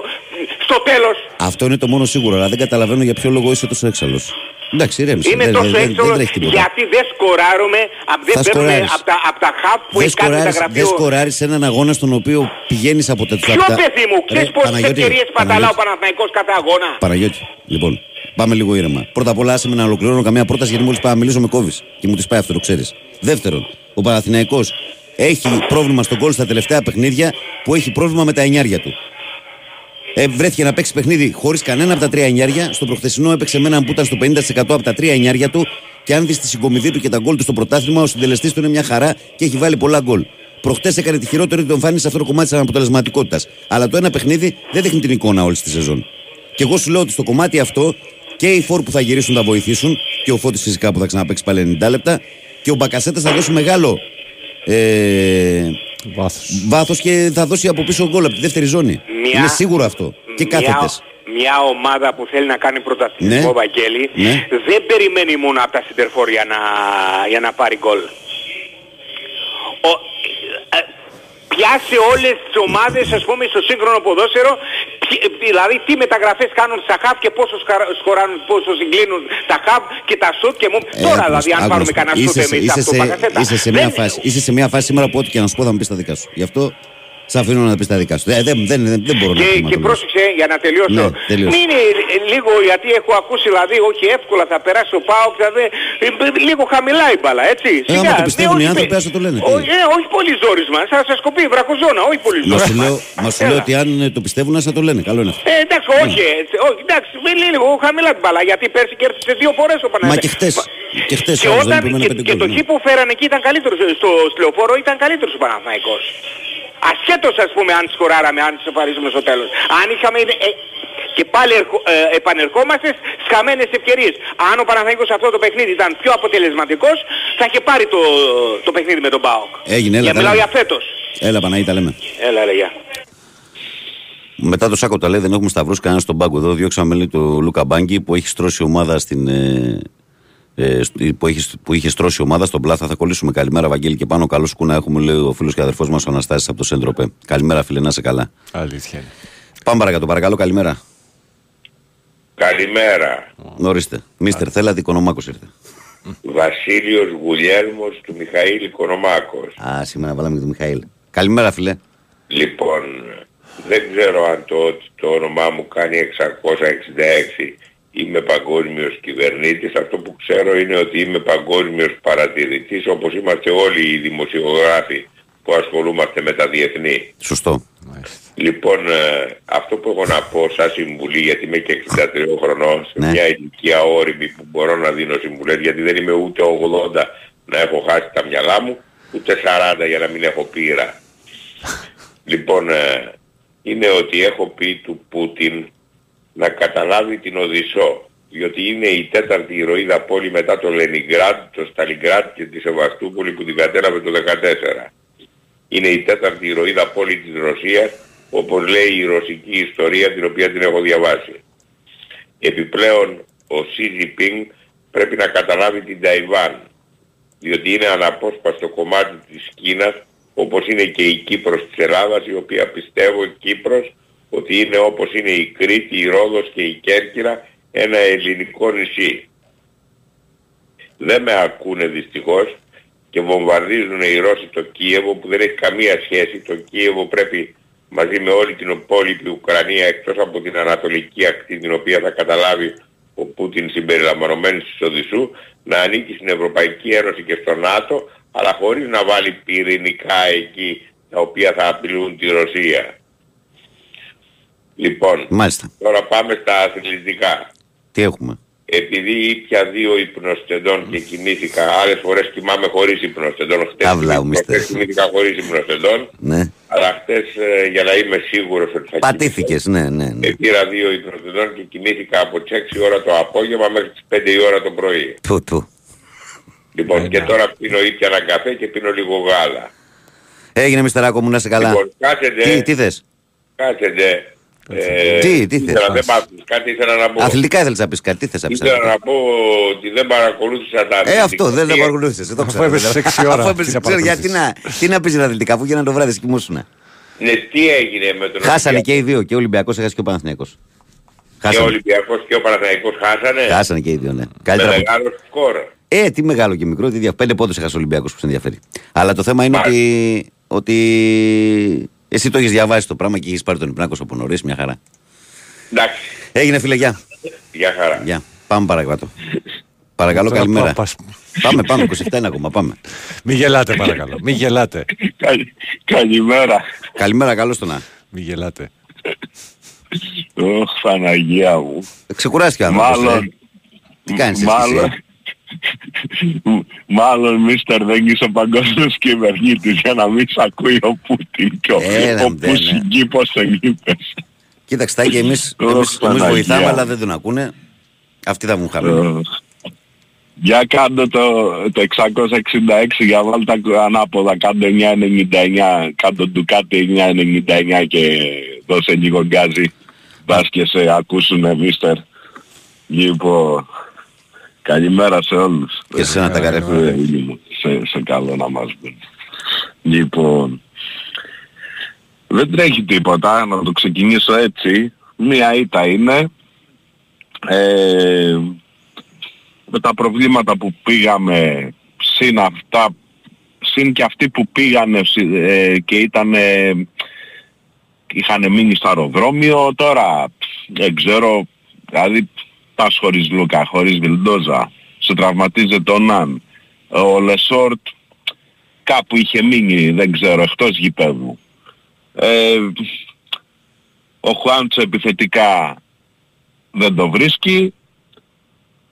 Speaker 4: στο τέλος.
Speaker 2: Αυτό είναι το μόνο σίγουρο, αλλά δεν καταλαβαίνω για ποιο λόγο είσαι τόσο έξαλλος. Εντάξει, ρέμισε.
Speaker 4: Είμαι
Speaker 2: δεν,
Speaker 4: τόσο
Speaker 2: δεν, δεν,
Speaker 4: έξαλλος
Speaker 2: τρέχει τίποτα.
Speaker 4: γιατί δεν σκοράρουμε, απ- δεν
Speaker 2: Θα
Speaker 4: παίρνουμε
Speaker 2: σκοράρεις.
Speaker 4: από τα, απ' τα χαφ που
Speaker 2: Δεν
Speaker 4: έχει κάνει
Speaker 2: σκοράρεις, δεν
Speaker 4: μεταγραφείο.
Speaker 2: σκοράρεις σε έναν αγώνα στον οποίο πηγαίνεις από τα...
Speaker 4: Ποιο
Speaker 2: από τα-
Speaker 4: παιδί μου,
Speaker 2: Ρε,
Speaker 4: ξέρεις πόσες
Speaker 2: Παναγιώτη,
Speaker 4: ευκαιρίες παταλά ο
Speaker 2: Παναγιώτη,
Speaker 4: Παναθηναϊκός κάθε αγώνα;
Speaker 2: Παναγιώτη, λοιπόν, πάμε λίγο ήρεμα. Πρώτα απ' όλα, άσε με να ολοκληρώνω καμία πρόταση γιατί μόλις πάω να μιλήσω με κόβεις. Και μου τη πάει αυτό, το ξέρεις. Δεύτερον, ο Παναθηναϊκός έχει πρόβλημα στον γκολ στα τελευταία παιχνίδια που έχει πρόβλημα με τα εννιάρια του. Ε, βρέθηκε να παίξει παιχνίδι χωρίς κανένα από τα τρία εννιάρια. Στο προχθεσινό έπαιξε με έναν που ήταν στο 50% από τα τρία εννιάρια του. Και αν δεις τη συγκομιδή του και τα γκολ του στο πρωτάθλημα, ο συντελεστής του είναι μια χαρά και έχει βάλει πολλά γκολ. Προχτέ έκανε τη χειρότερη του εμφάνιση σε αυτό το κομμάτι της αναποτελεσματικότητας. Αλλά το ένα παιχνίδι δεν δείχνει την εικόνα όλη τη σεζόν. Και εγώ σου λέω ότι στο κομμάτι αυτό και οι φόρ που θα γυρίσουν θα βοηθήσουν και ο Φώτης φυσικά που θα ξαναπέξει πάλι 90 λεπτά και ο Μπακασέτας θα δώσει μεγάλο ε,
Speaker 3: Βάθος.
Speaker 2: βάθος και θα δώσει από πίσω γκολ από τη δεύτερη ζώνη.
Speaker 4: Μια-
Speaker 2: Είναι σίγουρο αυτό. Και
Speaker 4: Μια-
Speaker 2: κάθετες.
Speaker 4: Μια ομάδα που θέλει να κάνει πρωταθλητισμό,
Speaker 2: Ναι.
Speaker 4: Βαγγέλη,
Speaker 2: Ναι.
Speaker 4: δεν περιμένει μόνο από τα συντερφόρ για να, για να πάρει γκολ. Ο, ε, ε, πιάσε όλες τις ομάδες, ας πούμε, στο σύγχρονο ποδόσφαιρο, ποι- δηλαδή τι μεταγραφές κάνουν στα χαφ και πόσο σκαρα- σκοράρουν, πόσο συγκλίνουν τα χαφ και τα σουτ και μου...
Speaker 2: Ε,
Speaker 4: Τώρα
Speaker 2: άκου να
Speaker 4: δηλαδή
Speaker 2: σου-
Speaker 4: αν
Speaker 2: άκου
Speaker 4: πάρουμε
Speaker 2: να σου πω.
Speaker 4: κανένα σουτ
Speaker 2: Είσαι σε-
Speaker 4: εμείς
Speaker 2: είσαι
Speaker 4: από το
Speaker 2: σε-
Speaker 4: Μπακασέτα.
Speaker 2: Είσαι σε μια
Speaker 4: Δεν-
Speaker 2: φάση, είσαι σε μια φάση σήμερα που ό,τι και να σου πω θα μου πεις τα δικά σου. Γι' αυτό σε αφήνω να πεις τα δικά σου. Ε, δεν, δεν, δεν, δεν μπορώ να
Speaker 4: Και, και
Speaker 2: χρηματολογήσω.
Speaker 4: πρόσεξε για να τελειώσω.
Speaker 2: Ναι, τελείωσε.
Speaker 4: Μην είναι ε, λίγο γιατί έχω ακούσει δηλαδή όχι εύκολα θα περάσει ο Πάοκ δηλαδή, ε, ε, λίγο χαμηλά η μπάλα έτσι.
Speaker 2: Ε, άμα το
Speaker 4: Ναι,
Speaker 2: πιστεύουν οι
Speaker 4: όχι,
Speaker 2: άνθρωποι,
Speaker 4: ε,
Speaker 2: ας το λένε, τι.
Speaker 4: όχι, ε, όχι πολύ ζόρισμα. Θα σας κοπεί βρακοζώνα. Όχι πολύ
Speaker 2: Μα σου
Speaker 4: ζόρισμα.
Speaker 2: λέω, μας σου λέω
Speaker 4: Έλα.
Speaker 2: ότι αν ε, το πιστεύουν, να το λένε. Καλό είναι αυτό.
Speaker 4: Ε, εντάξει, όχι, έτσι, όχι, εντάξει, μην είναι λίγο χαμηλά την μπάλα, γιατί πέρσι κέρδισε δύο φορές ο
Speaker 2: Μα
Speaker 4: Παναγιώτης.
Speaker 2: και χτες, και χτες
Speaker 4: και,
Speaker 2: όμως δεν
Speaker 4: όταν,
Speaker 2: έπρεπε να
Speaker 4: και,
Speaker 2: πέντε
Speaker 4: και το
Speaker 2: γκολ,
Speaker 4: χ
Speaker 2: ναι.
Speaker 4: που φέρανε εκεί ήταν καλύτερος, ε, στο στυλοφόρο ήταν καλύτερος ο Παναθηναϊκός. Ασχέτως ας πούμε αν σκοράραμε, αν σοφαρίζουμε στο τέλος. Αν είχαμε... ε, και πάλι ερχο- ε, επανερχόμαστες στις χαμένες ευκαιρίες. Αν ο Παναθηναϊκός αυτό το παιχνίδι ήταν πιο αποτελεσματικός, θα είχε πάρει το, το παιχνίδι με τον ΠΑΟΚ.
Speaker 2: Έγινε, έλα,
Speaker 4: Για
Speaker 2: τα
Speaker 4: μιλάω
Speaker 2: λέμε.
Speaker 4: για φέτος.
Speaker 2: Έλα, Παναγί, τα λέμε.
Speaker 4: Έλα, έλα, γεια.
Speaker 2: Μετά το Σάκο τα λέει, δεν έχουμε σταυρώσει κανένας στον πάγκο. Εδώ διώξαμε λέει, το Λούκα Μπάγκη που έχει στρώσει ομάδα στην. Ε, ε, σ- που, έχει, που είχες στρώσει ομάδα στον Πλάθα. Θα κολλήσουμε. Καλημέρα, Βαγγέλη και πάνω. Καλό σκούνα έχουμε, λέει ο φίλος και αδερφός μας ο Αναστάσης από το Σέντροπε. Καλημέρα, φίλε, να είσαι καλά.
Speaker 3: Αλήθεια είναι.
Speaker 2: Πάμε παρακάτω, παρακαλώ, καλημέρα.
Speaker 6: Καλημέρα.
Speaker 2: Ορίστε. Μίστερ, θέλατε, Οικονομάκος ήρθε.
Speaker 6: Βασίλειος Γουλιέλμος του Μιχαήλ Οικονομάκος.
Speaker 2: Α, σήμερα βάλαμε και τον Μιχαήλ. Καλημέρα, φίλε.
Speaker 6: Λοιπόν, δεν ξέρω αν το, το όνομά μου κάνει 666 είμαι παγκόσμιος κυβερνήτης. Αυτό που ξέρω είναι ότι είμαι παγκόσμιος παρατηρητής όπως είμαστε όλοι οι δημοσιογράφοι που ασχολούμαστε με τα διεθνή.
Speaker 2: Σωστό.
Speaker 3: Μάλιστα.
Speaker 6: Λοιπόν, ε, αυτό που έχω να πω σαν συμβουλή, γιατί είμαι και 63 χρονών, σε
Speaker 2: Ναι.
Speaker 6: μια ηλικία όρημη που μπορώ να δίνω συμβουλές, γιατί δεν είμαι ούτε 80 να έχω χάσει τα μυαλά μου, ούτε 40 για να μην έχω πείρα. λοιπόν, ε, είναι ότι έχω πει του Πούτιν να καταλάβει την Οδυσσό, διότι είναι η τέταρτη ηρωίδα πόλη μετά το Λενιγκράντ, το Σταλιγκράντ και τη Σεβαστούπολη που την κατέλαβε το 2014 είναι η τέταρτη ηρωίδα πόλη της Ρωσίας, όπως λέει η ρωσική ιστορία την οποία την έχω διαβάσει. Επιπλέον ο Σι Τζιπίνγκ πρέπει να καταλάβει την Ταϊβάν, διότι είναι αναπόσπαστο κομμάτι της Κίνας, όπως είναι και η Κύπρος της Ελλάδας, η οποία πιστεύω Κύπρος ότι είναι όπως είναι η Κρήτη, η Ρόδος και η Κέρκυρα, ένα ελληνικό νησί. Δεν με ακούνε δυστυχώς και βομβαρδίζουν οι Ρώσοι το Κίεβο που δεν έχει καμία σχέση. Το Κίεβο πρέπει μαζί με όλη την υπόλοιπη Ουκρανία εκτός από την ανατολική ακτή την οποία θα καταλάβει ο Πούτιν συμπεριλαμβανομένης της Οδυσσού να ανήκει στην Ευρωπαϊκή Ένωση και στο ΝΑΤΟ αλλά χωρίς να βάλει πυρηνικά εκεί τα οποία θα απειλούν τη Ρωσία. Λοιπόν,
Speaker 2: Μάλιστα.
Speaker 6: τώρα πάμε στα αθλητικά
Speaker 2: Τι έχουμε;
Speaker 6: επειδή ήπια δύο υπνοστεντών και κοιμήθηκα, άλλες φορές κοιμάμαι χωρίς υπνοστεντών, χτες,
Speaker 2: Αύλα, ο
Speaker 6: κοιμήθηκα-
Speaker 2: μίστερ.
Speaker 6: χτες κοιμήθηκα χωρίς υπνοστεντών,
Speaker 2: Ναι.
Speaker 6: αλλά χτες ε, για να είμαι σίγουρος ότι θα
Speaker 2: Πατήθηκες, ναι, ναι. ναι.
Speaker 6: κοιμηθώ, πήρα δύο υπνοστεντών και κοιμήθηκα από τις 6 ώρα το απόγευμα μέχρι τις 5 η ώρα το πρωί.
Speaker 2: Του, του.
Speaker 6: Λοιπόν, και τώρα πίνω ήπια έναν καφέ και πίνω λίγο γάλα.
Speaker 2: Έγινε, Μιστεράκο μου, να είσαι καλά.
Speaker 6: Λοιπόν, κάθετε,
Speaker 2: Τι, τι θες;
Speaker 6: κάθετε Ε,
Speaker 2: Τι, τι
Speaker 6: ήθελα,
Speaker 2: θες,
Speaker 6: δεν πα- κάτι ήθελα να πω.
Speaker 2: Αθλητικά ήθελες να πεις κάτι, τι θες να πεις.
Speaker 6: Ήθελα να πω ότι δεν παρακολούθησα τα
Speaker 2: Ε, αυτό δεν τα
Speaker 6: Τι-
Speaker 2: παρακολούθησες. εδώ
Speaker 3: Αφού
Speaker 2: ξέρω,
Speaker 3: έπεσες
Speaker 2: δεν-
Speaker 3: έξι ώρα,
Speaker 2: Αφού
Speaker 3: τι
Speaker 2: έπεσες
Speaker 3: να
Speaker 2: έξι ώρα, γιατί να,
Speaker 3: παρακολουθήσεις.
Speaker 2: τι να πεις για αθλητικά, αφού γίνανε το βράδυ κοιμούσουνα.
Speaker 6: Ναι, τι έγινε με τον
Speaker 2: Χάσανε και
Speaker 6: Ολυμπιακό.
Speaker 2: οι δύο, και ο Ολυμπιακός έχασε και ο Παναθηναϊκός.
Speaker 6: Και ο
Speaker 2: Χάσανε,
Speaker 6: Ολυμπιακός και ο Παναθηναϊκός χάσανε;
Speaker 2: χάσανε και οι δύο, ναι.
Speaker 6: Με
Speaker 2: Καλύτερα από...
Speaker 6: μεγάλο σκορ.
Speaker 2: Ε, τι μεγάλο και μικρό, τι δια... πέντε πόντους έχασε ο Ολυμπιακός που σε ενδιαφέρει. Αλλά το θέμα είναι ότι,
Speaker 6: Μάλιστα.
Speaker 2: ότι εσύ το έχεις διαβάσει το πράγμα και έχεις πάρει τον Υπνάκο από νωρίς, μια χαρά.
Speaker 6: Εντάξει,
Speaker 2: Έγινε φίλε, γεια.
Speaker 6: γεια χαρά.
Speaker 2: Γεια. Πάμε παρακάτω. Παρακαλώ,
Speaker 3: Τώρα
Speaker 2: καλημέρα.
Speaker 3: πάω, πας.
Speaker 2: Πάμε, πάμε, 27 είναι ακόμα, πάμε.
Speaker 3: Μη γελάτε παρακαλώ. Μη γελάτε.
Speaker 7: Καλη- Καλημέρα.
Speaker 2: Καλημέρα, καλώς το να.
Speaker 3: Μη γελάτε.
Speaker 7: Ωχ, Παναγία μου.
Speaker 2: Ξεκουράστηκε ο άνθρωπος.
Speaker 7: Μάλλον.
Speaker 2: ε. Τι κάνεις εσύ,
Speaker 7: Μάλλον.
Speaker 2: Εσύ,
Speaker 7: Μάλλον μίστερ δεν είσαι ο παγκόσμιος κυβερνήτης για να μην σ' ακούει ο Πούτιν και ο,
Speaker 2: Έλα,
Speaker 7: ο
Speaker 2: ντε, ναι.
Speaker 7: Πούσιν πώς τον είπες.
Speaker 2: Κοίταξε, Τάκη, εμείς,
Speaker 7: Ωχ,
Speaker 2: εμείς, εμείς
Speaker 7: Παναγία
Speaker 2: βοηθάμε,
Speaker 7: μου.
Speaker 2: αλλά δεν τον ακούνε. Αυτοί θα μου χαμηλό.
Speaker 7: Ωχ. Για κάτω το, το 666 για βάλτε τα ανάποδα κάτω 999 κάτω του κάτι 999 και δώσε λίγο γκάζι Μπας και σε ακούσουνε μίστερ Λοιπόν Καλημέρα σε όλους
Speaker 2: Και σε ένα τα καρέφια.
Speaker 7: Ε, είναι μου. σε, σε καλό να μας πούν Λοιπόν Δεν τρέχει τίποτα να το ξεκινήσω έτσι Μία ήττα είναι ε, με τα προβλήματα που πήγαμε συν αυτά συν και αυτοί που πήγανε ε, και ήταν είχαν μείνει στο αεροδρόμιο τώρα δεν ξέρω δηλαδή πας χωρίς Λούκα, χωρίς Βιλντόζα σου τραυματίζεται ο Ναν ο Λεσόρτ κάπου είχε μείνει δεν ξέρω εκτός γηπέδου ε, ο Χουάντσο επιθετικά δεν το βρίσκει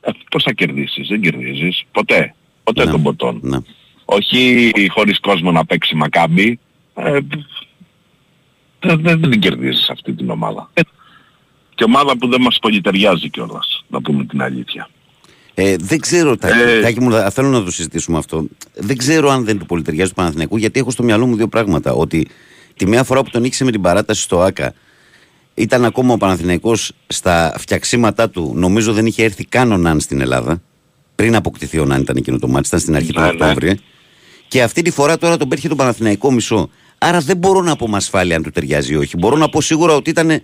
Speaker 7: ε, πώς θα κερδίσεις, δεν κερδίζεις, ποτέ, ποτέ
Speaker 2: Ναι.
Speaker 7: τον ποτόν.
Speaker 2: Ναι.
Speaker 7: Όχι χωρίς κόσμο να παίξει μακάμπι, ε, δεν, δεν, δεν την κερδίζεις αυτή την ομάδα. Ε, και ομάδα που δεν μας πολυτεριάζει κιόλας, να πούμε την αλήθεια.
Speaker 2: Ε, δεν ξέρω, Τάκη,
Speaker 7: Ε,
Speaker 2: Τάκη μου, θα- θέλω να το συζητήσουμε αυτό. Δεν ξέρω αν δεν του πολυτεριάζει του Παναθηναϊκού, γιατί έχω στο μυαλό μου δύο πράγματα. Ότι τη μία φορά που τον ήξε με την παράταση στο ΑΚΑ, ήταν ακόμα ο Παναθηναϊκός στα φτιαξίματά του. Νομίζω δεν είχε έρθει καν ο Ναν στην Ελλάδα. Πριν αποκτηθεί ο Ναν ήταν εκείνο το μάτι, ήταν στην αρχή του
Speaker 7: Ναι, ναι.
Speaker 2: Οκτώβρη. Και αυτή τη φορά τώρα τον πέτυχε το Παναθηναϊκό μισό. Άρα δεν μπορώ να πω με ασφάλεια αν του ταιριάζει ή όχι. Μπορώ να πω σίγουρα ότι ήταν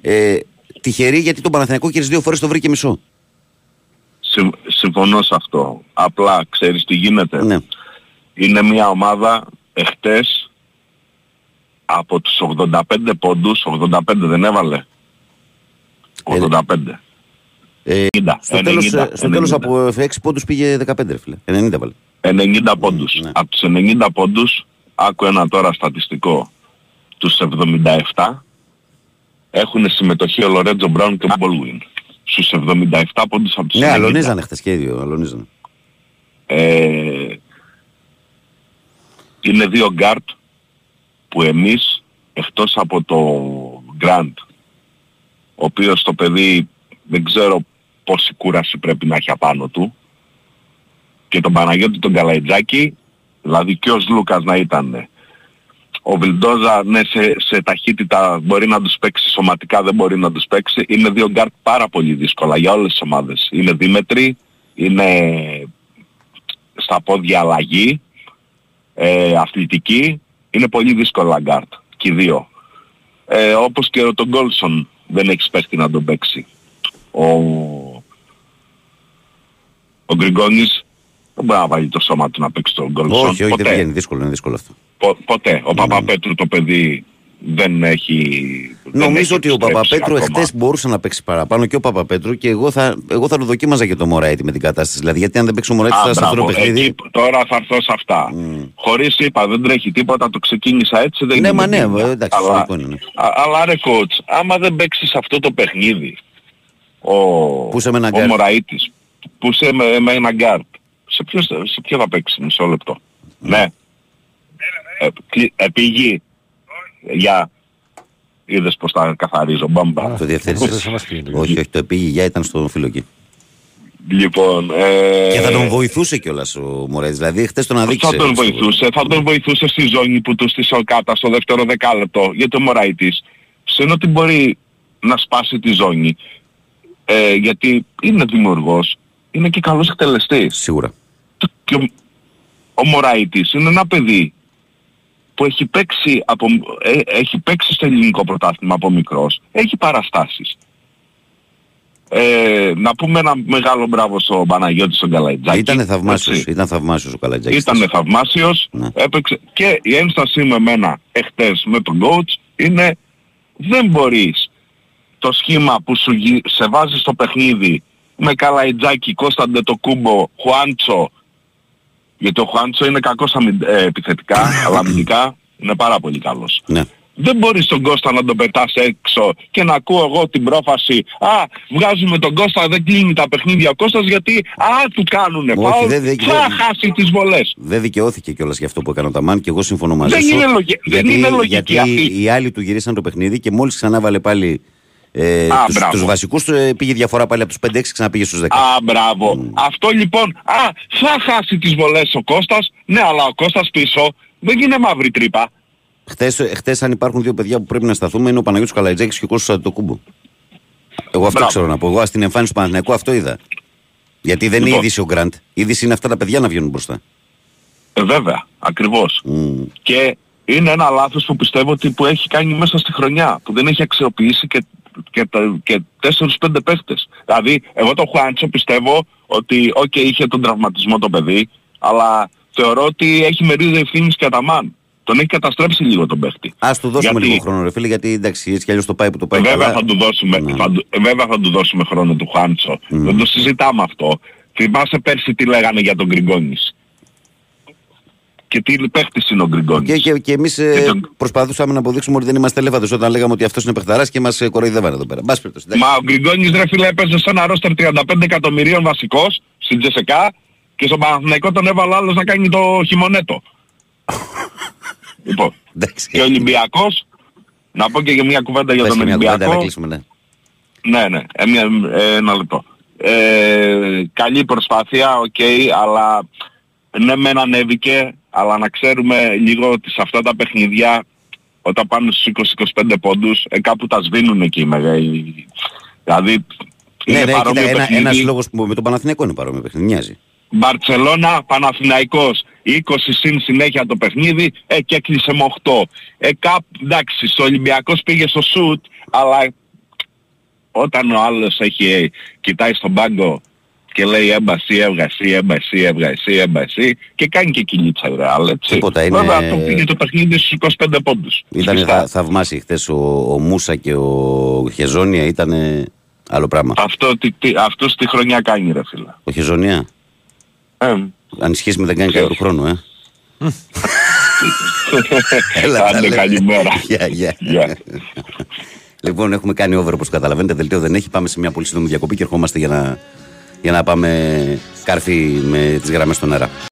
Speaker 2: ε, τυχερή γιατί τον Παναθηναϊκό και τις δύο φορές το βρήκε μισό.
Speaker 7: Συμ- συμφωνώ σε αυτό. Απλά ξέρεις τι γίνεται.
Speaker 2: Ναι.
Speaker 7: Είναι μια ομάδα εχθές από τους 85 πόντους, 85 δεν έβαλε. 85.
Speaker 2: Ε,
Speaker 7: 90,
Speaker 2: στο τέλος,
Speaker 7: 90,
Speaker 2: ε, στο τέλος
Speaker 7: 90.
Speaker 2: από 6 πόντους πήγε 15 ρε φίλε. 90 βάλε.
Speaker 7: 90 πόντους.
Speaker 2: ναι.
Speaker 7: Από τους 90 πόντους, άκου ένα τώρα στατιστικό, τους 77 έχουν συμμετοχή ο Λορέτζο Μπράουν και ο Μπολουίν. Στους 77 πόντους από τους
Speaker 2: Ναι,
Speaker 7: 90.
Speaker 2: αλωνίζανε χτες και οι δύο. Αλωνίζανε.
Speaker 7: Ε, είναι δύο γκάρτ που εμείς εκτός από το Γκραντ ο οποίος το παιδί δεν ξέρω πόση κούραση πρέπει να έχει απάνω του και τον Παναγιώτη τον Καλαϊτζάκη δηλαδή και ο Λούκας να ήταν ο Βιλντόζα ναι σε, σε ταχύτητα μπορεί να τους παίξει σωματικά δεν μπορεί να τους παίξει είναι δύο γκάρτ πάρα πολύ δύσκολα για όλες τις ομάδες είναι δίμετροι είναι στα πόδια αλλαγή, ε, αθλητική, είναι πολύ δύσκολα γκάρτ και οι δύο. Ε, όπως και ο τον Γκόλσον δεν έχεις παίχτη να τον παίξει. Ο, ο Γκριγκόνης δεν μπορεί να βάλει το σώμα του να παίξει τον Γκόλσον.
Speaker 2: Όχι, όχι, δεν
Speaker 7: ποτέ.
Speaker 2: βγαίνει. Δύσκολο, είναι δύσκολο αυτό.
Speaker 7: Πο- ποτέ. Ο Παπαπέτρου το παιδί δεν έχει... δεν
Speaker 2: Νομίζω
Speaker 7: έχει
Speaker 2: ότι ο
Speaker 7: επιστρέψει
Speaker 2: Παπαπέτρου
Speaker 7: ακόμα.
Speaker 2: εχθές μπορούσε να παίξει παραπάνω και ο Παπαπέτρου και εγώ θα, εγώ θα το δοκίμαζα και το Μωράιτη με την κατάσταση. Δηλαδή, γιατί αν δεν παίξει ο Μωράιτη
Speaker 7: Α,
Speaker 2: θα σε αυτό το
Speaker 7: μπράβο.
Speaker 2: παιχνίδι.
Speaker 7: Εκεί, τώρα θα έρθω σε αυτά. Χωρίς είπα δεν τρέχει τίποτα, το ξεκίνησα έτσι. Δεν
Speaker 2: Ναι,
Speaker 7: είναι
Speaker 2: μα ναι,
Speaker 7: τίποτα.
Speaker 2: ε, εντάξει,
Speaker 7: αλλά,
Speaker 2: λογικό είναι, ναι.
Speaker 7: α- αλλά ρε coach, άμα δεν παίξεις αυτό το παιχνίδι, ο,
Speaker 2: Πού είσαι με ένα
Speaker 7: ο
Speaker 2: γκάρτ.
Speaker 7: Μωραΐτης, που είσαι με, με ένα γκάρτ, σε ποιο, σε ποιο θα παίξει, μισό λεπτό. Ναι. Ε, κλει- επίγει. Για. Είδες πως τα καθαρίζω, μπαμπα.
Speaker 2: Το
Speaker 3: Αυτό
Speaker 2: διευθύνσεις.
Speaker 3: δεν μας πει.
Speaker 2: όχι, όχι, το επίγει για ήταν στο φίλο εκεί.
Speaker 7: Λοιπόν, ε,
Speaker 2: Και θα τον βοηθούσε κιόλας ο Μωράιτη. Δηλαδή, χτε τον αδείξε.
Speaker 7: Θα τον βοηθούσε, θα τον βοηθούσε στη ζώνη που του στήσε ο Κάτα στο δεύτερο δεκάλεπτο. Γιατί ο Μωράιτης Συν ότι μπορεί να σπάσει τη ζώνη. Ε, γιατί είναι δημιουργός, είναι και καλός εκτελεστής.
Speaker 2: Σίγουρα.
Speaker 7: Το- και ο, ο Μωραΐτης είναι ένα παιδί που έχει παίξει, από, ε, έχει παίξει στο ελληνικό πρωτάθλημα από μικρός, έχει παραστάσεις. Ε, να πούμε ένα μεγάλο μπράβο στον Παναγιώτη στον Καλαϊτζάκη.
Speaker 2: Ήταν θαυμάσιος,
Speaker 7: έτσι.
Speaker 2: ήταν θαυμάσιος ο Καλατζάκης.
Speaker 7: Ήταν θαυμάσιος,
Speaker 2: Ναι.
Speaker 7: έπαιξε και η ένστασή με εμένα εχθές με τον coach είναι δεν μπορείς το σχήμα που σου γι- σε βάζει στο παιχνίδι με Καλαϊτζάκη, Κώσταντε το κούμπο, Χουάντσο γιατί ο Χουάντσο είναι κακός αμυν- ε, επιθετικά, αλλά αμυντικά είναι πάρα πολύ καλός.
Speaker 2: Ναι.
Speaker 7: Δεν μπορείς τον Κώστα να τον πετάς έξω και να ακούω εγώ την πρόφαση «Α, βγάζουμε τον Κώστα, δεν κλείνει τα παιχνίδια ο Κώστας γιατί α, του κάνουνε
Speaker 2: Όχι,
Speaker 7: πάω,
Speaker 2: δεν- δεν-
Speaker 7: θα
Speaker 2: δεν-
Speaker 7: χάσει τις βολές».
Speaker 2: Δεν δικαιώθηκε κιόλας για αυτό που έκανε ο Ταμάν και εγώ συμφωνώ μαζί
Speaker 7: Δεν
Speaker 2: σου.
Speaker 7: είναι λογι- δεν είναι λογική
Speaker 2: γιατί
Speaker 7: αυτή.
Speaker 2: οι άλλοι του γυρίσαν το παιχνίδι και μόλις ξανά βάλε πάλι ε,
Speaker 7: Α,
Speaker 2: τους,
Speaker 7: μπράβο.
Speaker 2: τους βασικούς του, ε, πήγε διαφορά πάλι από τους 5-6 ξαναπήγε στους 10.
Speaker 7: Α, μπράβο. Αυτό λοιπόν, α, θα χάσει τις βολές ο Κώστας, ναι, αλλά ο Κώστας πίσω δεν είναι μαύρη τρύπα.
Speaker 2: Χτες, ε, χτες αν υπάρχουν δύο παιδιά που πρέπει να σταθούμε είναι ο Παναγιώτης Καλαϊτζάκης και ο Κώστας Αντετοκούνμπο. Εγώ αυτό
Speaker 7: Μπράβο.
Speaker 2: ξέρω να πω. Εγώ στην εμφάνιση του Παναθηναϊκού αυτό είδα. Γιατί δεν είναι
Speaker 7: Λοιπόν.
Speaker 2: είδηση ο Γκραντ. Είδηση είναι αυτά τα παιδιά να βγαίνουν μπροστά.
Speaker 7: Ε, βέβαια, ακριβώς.
Speaker 2: Μμ.
Speaker 7: Και είναι ένα λάθος που πιστεύω ότι που έχει κάνει μέσα στη χρονιά, που δεν έχει αξιοποιήσει και, και, τα- και 4-5 παίχτες. Δηλαδή, εγώ το Χουάντσο πιστεύω ότι, οκ, είχε τον τραυματισμό το παιδί, αλλά θεωρώ ότι έχει μερίδιο ευθύνης και αταμάν. Τον έχει καταστρέψει λίγο τον παίχτη.
Speaker 2: Ας του δώσουμε
Speaker 7: Γιατί-
Speaker 2: λίγο χρόνο ρε φίλε γιατί εντάξει έτσι κι αλλιώς το πάει που το πάει
Speaker 7: Βέβαια
Speaker 2: καλά.
Speaker 7: θα, του δώσουμε,
Speaker 2: Ναι.
Speaker 7: θα, του- βέβαια θα του δώσουμε χρόνο του Χάντσο. Δεν το συζητάμε αυτό. Θυμάσαι πέρσι τι λέγανε για τον Γκριγκόνης. Και τι παίχτης είναι ο Γκριγκόνης.
Speaker 2: Και, και, και εμείς
Speaker 7: Και τον-
Speaker 2: προσπαθούσαμε να αποδείξουμε ότι δεν είμαστε ελέφαντε όταν λέγαμε ότι αυτός είναι παιχταράς και μας κοροϊδεύανε εδώ πέρα. Μπας περιπτώσει, εντάξει.
Speaker 7: Μα ο Γκριγκόνης ρε φίλε έπαιζε σε ένα ρόστερ 35 εκατομμυρίων βασικός στην Τζεσεκά και στον Παναθηναϊκό τον έβαλε άλλος να κάνει το χειμωνέτο. λοιπόν,
Speaker 2: Εντάξει.
Speaker 7: και ο Ολυμπιακός, να πω και για μια κουβέντα για
Speaker 2: Πες
Speaker 7: τον
Speaker 2: και μια κουβέντα να
Speaker 7: Ολυμπιακό.
Speaker 2: κλείσουμε, ναι.
Speaker 7: Ναι, ναι, ε, μια, ε, ένα λεπτό. Ε, καλή προσπάθεια, οκ, αλλά ναι μεν ανέβηκε, αλλά να ξέρουμε λίγο ότι σε αυτά τα παιχνιδιά όταν πάνε στους 20-25 πόντους ε, κάπου τα σβήνουν εκεί οι μεγάλοι. Δηλαδή
Speaker 2: Ναι,
Speaker 7: είναι
Speaker 2: ναι,
Speaker 7: παρόμοιο
Speaker 2: κοίτα, ένα,
Speaker 7: παιχνίδι.
Speaker 2: ένας λόγος που με τον Παναθηναϊκό είναι παρόμοιο παιχνίδι, μοιάζει.
Speaker 7: Μπαρτσελώνα, Παναθηναϊκός, 20 συν συνέχεια το παιχνίδι, ε, και έκλεισε με 8. Ε, κάπου, εντάξει, στο Ολυμπιακός πήγε στο σουτ, αλλά όταν ο άλλος έχει, ε, κοιτάει στον πάγκο και λέει έμπαση, έβγαση, έμπαση, έβγαση, έμπαση και κάνει και κυλίτσα η Ρεάλ, έτσι.
Speaker 2: Τίποτα, είναι-
Speaker 7: Βέβαια αυτό πήγε το παιχνίδι στους 25 πόντους.
Speaker 2: Ήταν
Speaker 7: Σωστά.
Speaker 2: θα, θαυμάσιοι χθες ο, ο Μούσα και ο Χεζόνια, ήταν άλλο πράγμα.
Speaker 7: Αυτό, τι, τι, αυτό στη χρονιά κάνει ρε φίλε.
Speaker 2: Ο Χεζόνια,
Speaker 7: Ε,
Speaker 2: αν ισχύσει με δεν κάνει κάτι του χρόνου, ε. Έλα,
Speaker 7: Άντε,
Speaker 2: τα λέμε.
Speaker 7: καλημέρα.
Speaker 2: Γεια, γεια.
Speaker 7: Γεια.
Speaker 2: Λοιπόν, έχουμε κάνει over όπως καταλαβαίνετε, δελτίο δεν έχει. Πάμε σε μια πολύ σύντομη διακοπή και ερχόμαστε για να, για να πάμε κάρφι με τις γραμμές στον αέρα.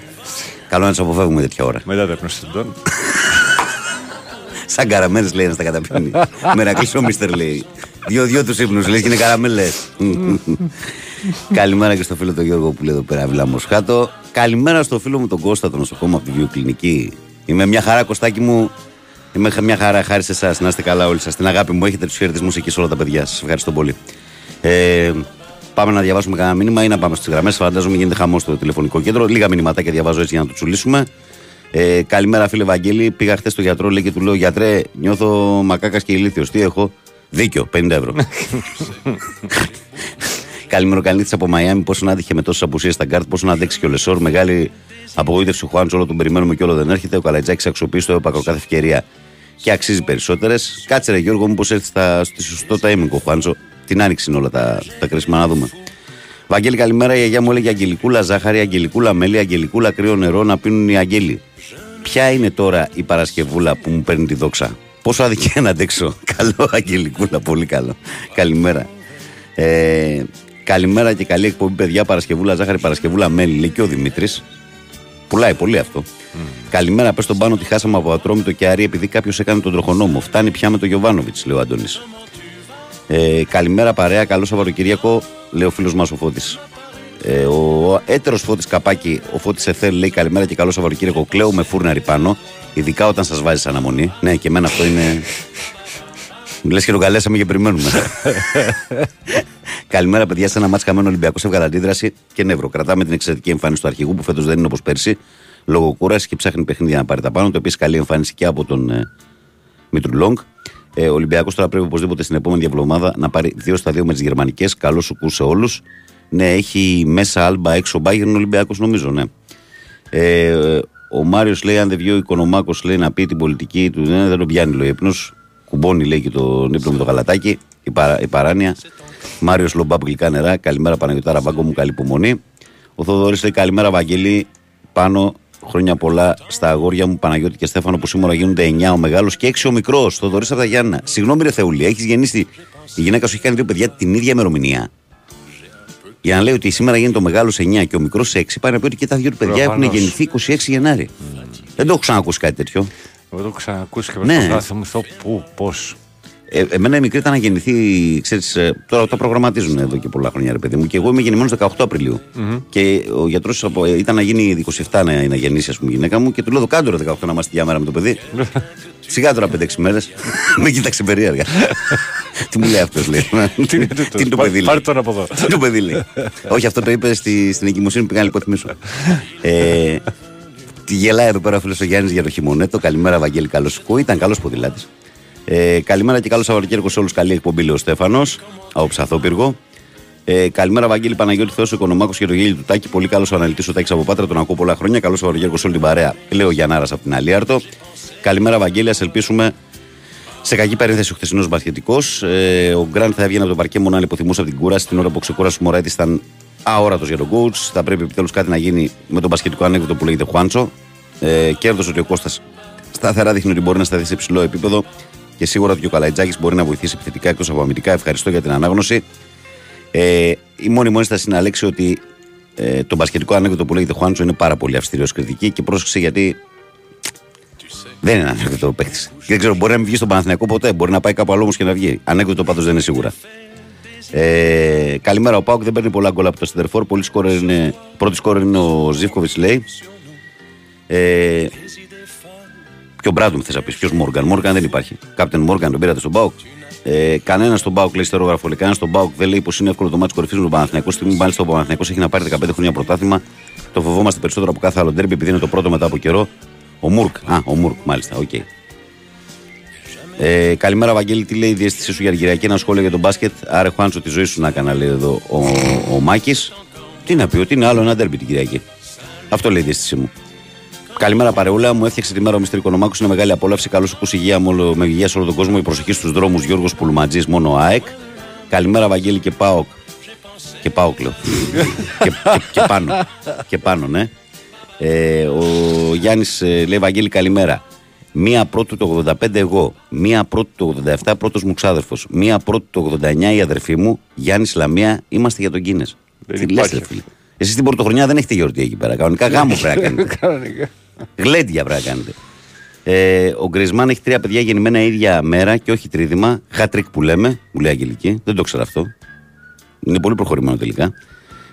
Speaker 2: Καλό να τις αποφεύγουμε τέτοια ώρα.
Speaker 3: Μετά τα τον.
Speaker 2: Σαν καραμένες λέει να στα καταπίνει. Μερακλής ο Μίστερ λέει. Δυο-δυο τους ύπνους, λες και είναι καραμέλες. Καλημέρα και στο φίλο τον Γιώργο που λέει εδώ πέρα Βιλά Μοσχάτο. Καλημέρα στο φίλο μου τον Κώστα, τον νοσοκόμα από τη βιοκλινική. Είμαι μια χαρά, Κωστάκι μου. Είμαι μια χαρά, χάρη σε εσάς. Να είστε καλά όλοι σας. Την αγάπη μου έχετε τους χαιρετισμού εκεί σε όλα τα παιδιά. Σας ευχαριστώ πολύ. Ε, πάμε να διαβάσουμε κανένα μήνυμα ή να πάμε στις γραμμές. Φαντάζομαι γίνεται χαμός στο τηλεφωνικό κέντρο. Λίγα μηνυματάκια διαβάζω έτσι για να το τσουλήσουμε. Ε, καλημέρα, φίλε Βαγγέλη. Πήγα χθες στο γιατρό λέει, και του λέω: Γιατρέ, νιώθω μαλάκας και ηλίθιος. Τι έχω, δίκιο, 50 ευρώ. Καλημέρα, καλή από Μαϊάμι. Πόσο να άντεχε με τόσες απουσίες στα γκάρτ, πόσο να αντέξει και ο Λεσόρ. Μεγάλη απογοήτευση ο Χουάντζο, όλο τον περιμένουμε και όλο δεν έρχεται. Ο Καλατζάκης αξιοποιεί το έπακρο κάθε ευκαιρία και αξίζει περισσότερες. Κάτσε ρε Γιώργο, μήπως έρθεις στα, στη σωστό timing ο Χουάντζο. Την άνοιξη είναι όλα τα, τα κρίσιμα να δούμε. Βαγγέλη, καλημέρα. Η γιαγιά μου έλεγε Αγγελικούλα ζάχαρη, Αγγελικούλα μέλι, Αγγελικούλα κρύο νερό να πίνουν οι Αγγέλοι. Ποια είναι τώρα η Παρασκευούλα που μου παίρνει τη δόξα; Πόσο αδικία να αντέξω. Καλό, Αγγελικούλα, πολύ καλό. Καλημέρα. Ε, καλημέρα και καλή εκπομπή, παιδιά. Παρασκευούλα ζάχαρη, Παρασκευούλα μέλι. Λέει και ο Δημήτρης. Πουλάει πολύ αυτό. Καλημέρα, πες στον πάνω ότι χάσαμε από ατρόμητο και αρή επειδή κάποιος έκανε τον τροχονόμο. Φτάνει πια με τον Γιωβάνοβιτς, λέει ο Αντώνης. Ε, καλημέρα, παρέα. Καλό Σαββατοκύριακο, λέει ο φίλος μας ο Φώτης. Ε, ο έτερος Φώτης Καπάκη, ο Φώτης Εθέλ, λέει καλημέρα και καλό Σαββατοκύριακο. Κλαίω με φούρναρι πάνω, ειδικά όταν σας βάζει αναμονή. Ναι, και εμένα αυτό είναι. Λες και τον καλέσαμε και περιμένουμε. Καλημέρα, παιδιά. Σε ένα μάτσο χαμένο Ολυμπιακός έβγαλε αντίδραση και νεύρο. Κρατάμε την εξαιρετική εμφάνιση του αρχηγού που φέτος δεν είναι όπως πέρσι, λόγω κούρασης και ψάχνει παιχνίδια να πάρει τα πάνω. Το επίση καλή εμφάνιση και από τον ε, Μητρουλόγκ. Ε, ο Ολυμπιακός τώρα πρέπει οπωσδήποτε στην επόμενη εβδομάδα να πάρει 2 στα 2 με τις γερμανικές. Καλός σου σε όλους. Ναι, έχει μέσα άλμπα έξω μπάγερν Ολυμπιακός, νομίζω, ναι. Ε, ο Μάριος λέει: Αν δεν βγει ο Οικονομάκος, λέει να πει την πολιτική του, ναι, δεν τον πιάνει λέει ύπνος. Κουμπώνει, λέει και τον ύπνο με το γαλατάκι. Η, παρα, η παράνοια. Μάριος Λομπάπ γλυκά νερά. Καλημέρα Παναγιωτάρα Μπάγκο μου, καλή υπομονή. Ο Θοδωρής λέει: Καλημέρα Βαγγελή. Πάνω χρόνια πολλά στα αγόρια μου Παναγιώτη και Στέφανο που σήμερα γίνονται 9 ο μεγάλος και 6 ο μικρός. Θοδωρής από τα Γιάννα. Συγγνώμη, Ρε Θεούλη, έχεις γεννήσει. Η γυναίκα σου έχει κάνει δύο παιδιά την ίδια ημερομηνία. Για να λέει ότι σήμερα γίνεται ο μεγάλος 9 και ο μικρός 6, πάει να πει ότι και τα δύο του παιδιά έχουν
Speaker 3: Προφανώς.
Speaker 2: γεννηθεί 26 Γενάρη. Δεν το έχω ξανακούσει κάτι τέτοιο.
Speaker 3: Εγώ το έχω ξανακούσει και
Speaker 2: Ναι.
Speaker 3: προσπαθώ να θυμηθώ πού, πώς.
Speaker 2: Ε, εμένα η μικρή ήταν να γεννηθεί, ξέρεις, ε, τώρα το προγραμματίζουν εδώ και πολλά χρόνια, ρε παιδί μου. Και εγώ είμαι γεννημένος 18 απριλιου Και ο γιατρός ήταν να γίνει 27 να, να γεννήσει, ας πούμε, η γυναίκα μου. Και του λέω: Κάντο ρε 18 να είμαστε διάμερα με το παιδί. Σιγά τώρα 5-6 μέρες. Με κοίταξε περίεργα. Τι μου λέει αυτός, λέει.
Speaker 3: Τι είναι τούτος;
Speaker 2: Τι είναι το
Speaker 3: Πάρ-
Speaker 2: παιδί, λέει.
Speaker 3: πάρε τον από εδώ.
Speaker 2: Τι είναι το παιδί, λέει. Όχι, αυτό το είπε στη, στην εγκυμοσύνη που πήγα να λιποθυμίσω. ε, τη γελάει εδώ πέρα ο φίλος ο Γιάννης για το χειμωνέτο. Καλημέρα, Βαγγέλη, καλώς σου Ήταν καλός ποδηλάτης. Ε, καλημέρα και καλό Σαββατοκύριακο σε όλους. Καλή εκπομπή, λέει ο Στέφανος από Ψαθόπυργο. Ε, καλημέρα, Βαγγέλη Παναγιώτη Θεός, Οικονομάκος και το γέλιο του Τάκη. Πολύ καλός ο αναλυτής ο Τάκης από Πάτρα, τον ακούω πολλά χρόνια. Καλός Σαββατοκύριακο σε όλη την παρέα, λέει ο Γιανάρα από την Αλίαρτο. Καλημέρα, Βαγγέλη, ας ελπίσουμε σε κακή παρένθεση ο χθεσινός μπασκετικός. Ε, ο Γκραντ θα έβγαινε από το παρκέ μόνο αν υποθυμούσε από την κούραση. Την ώρα που ξεκούρασε ο Μωράτη ήταν αόρατος για τον coach. Θα πρέπει επιτέλους κάτι να γίνει με τον μπασκετικό ανέκδοτο που λέγεται Χουάντσο. Ε, κέρδος ότι ο Κώστας σταθερά δείχνει ότι μπορεί να σταθεί σε υψηλό επίπεδο και σίγουρα ότι και ο Καλαϊτζάκης μπορεί να βοηθήσει επιθετικά εκτός από αμυντικά. Ευχαριστώ για την ανάγνωση. Ε, η μόνη μου ένσταση είναι να λέξει ότι ε, το μπασκετικό ανέκδοτο που λέγεται Χουάντσο είναι πάρα πολύ αυστηρός κριτική και πρόσεξε γιατί δεν είναι ανέκδοτο παίχτη. Δεν ξέρω, μπορεί να μην βγει στον Παναθηναϊκό ποτέ. Μπορεί να πάει κάπου άλλο όμως και να βγει. Ανέκδοτο πάντως δεν είναι σίγουρα. Ε, καλημέρα, ο ΠΑΟΚ δεν παίρνει πολλά γκολ από το Σεντερφόρ. Πολύ σκόρερ είναι, πρώτη σκόρερ είναι ο Ζίβκοβιτς, λέει. Ε, και ο Μπράντον θες να πεις. Ποιος Μόργαν. Μόργαν δεν υπάρχει. Captain Morgan τον πήρατε στον ΠΑΟΚ. Ε, κανένας στον ΠΑΟΚ λέει υστερόγραφο. Λέει, κανένας στον ΠΑΟΚ δεν λέει πως είναι εύκολο το ματς κορυφής με τον Παναθηναϊκό. Στιγμή μάλιστα ο Παναθηναϊκός έχει να πάρει 15 χρόνια πρωτάθλημα. Το φοβόμαστε περισσότερο από κάθε άλλο ντέρμπι επειδή είναι το πρώτο μετά από καιρό. Ο Μουργκ. Α, ο Μουργκ, μάλιστα. Οκ. Ε, καλημέρα, Βαγγέλη. Τι λέει η διέστησή σου για την Κυριακή. Ένα σχόλιο για τον μπάσκετ. Άρε, Χουάντσο, τη ζωή σου να έκανα, λέει εδώ ο, ο Μάκης. Τι να πει, ότι είναι άλλο ένα ντέρμπι την Κυριακή. Αυτό λέει η διέστησή μου. Καλημέρα, παρεούλα. Μου έφτιαξε τη μέρα ο Μιστρή Οικονομάκος. Είναι μεγάλη απόλαυση. Καλώς σου ακούσει υγεία με, όλο, με υγεία σε όλο τον κόσμο. Η προσοχή στους δρόμους Γιώργος Πουλματζή, μόνο ΑΕΚ. Καλημέρα, Βαγγέλη και Πάοκ. Και Πάοκ, λέω. και, και, και πάνω. Και πάνω, ναι. Ε, ο Γιάννης λέει: Βαγγέλη, καλημέρα. Μία πρώτου το 85 εγώ. Μία πρώτου το 87 πρώτος μου ξάδερφος. Μία πρώτου το 89 η αδερφή μου. Γιάννης Λαμία. Είμαστε για τον Κίνε.
Speaker 3: Δεν
Speaker 2: Τι λες,
Speaker 3: υπάρχει
Speaker 2: ρε φίλε. Εσείς την πρωτοχρονιά δεν έχετε γιορτή εκεί πέρα. Κανονικά γάμο πρέπει να κάνετε.
Speaker 3: Κανονικά.
Speaker 2: Γλέντια πρέπει να κάνετε. Ε, ο Γκρισμάν έχει τρία παιδιά γεννημένα ίδια μέρα και όχι τρίδημα. Χατρίκ που λέμε, μου λέει η Αγγελική. Δεν το ξέρω αυτό. Είναι πολύ προχωρημένο τελικά.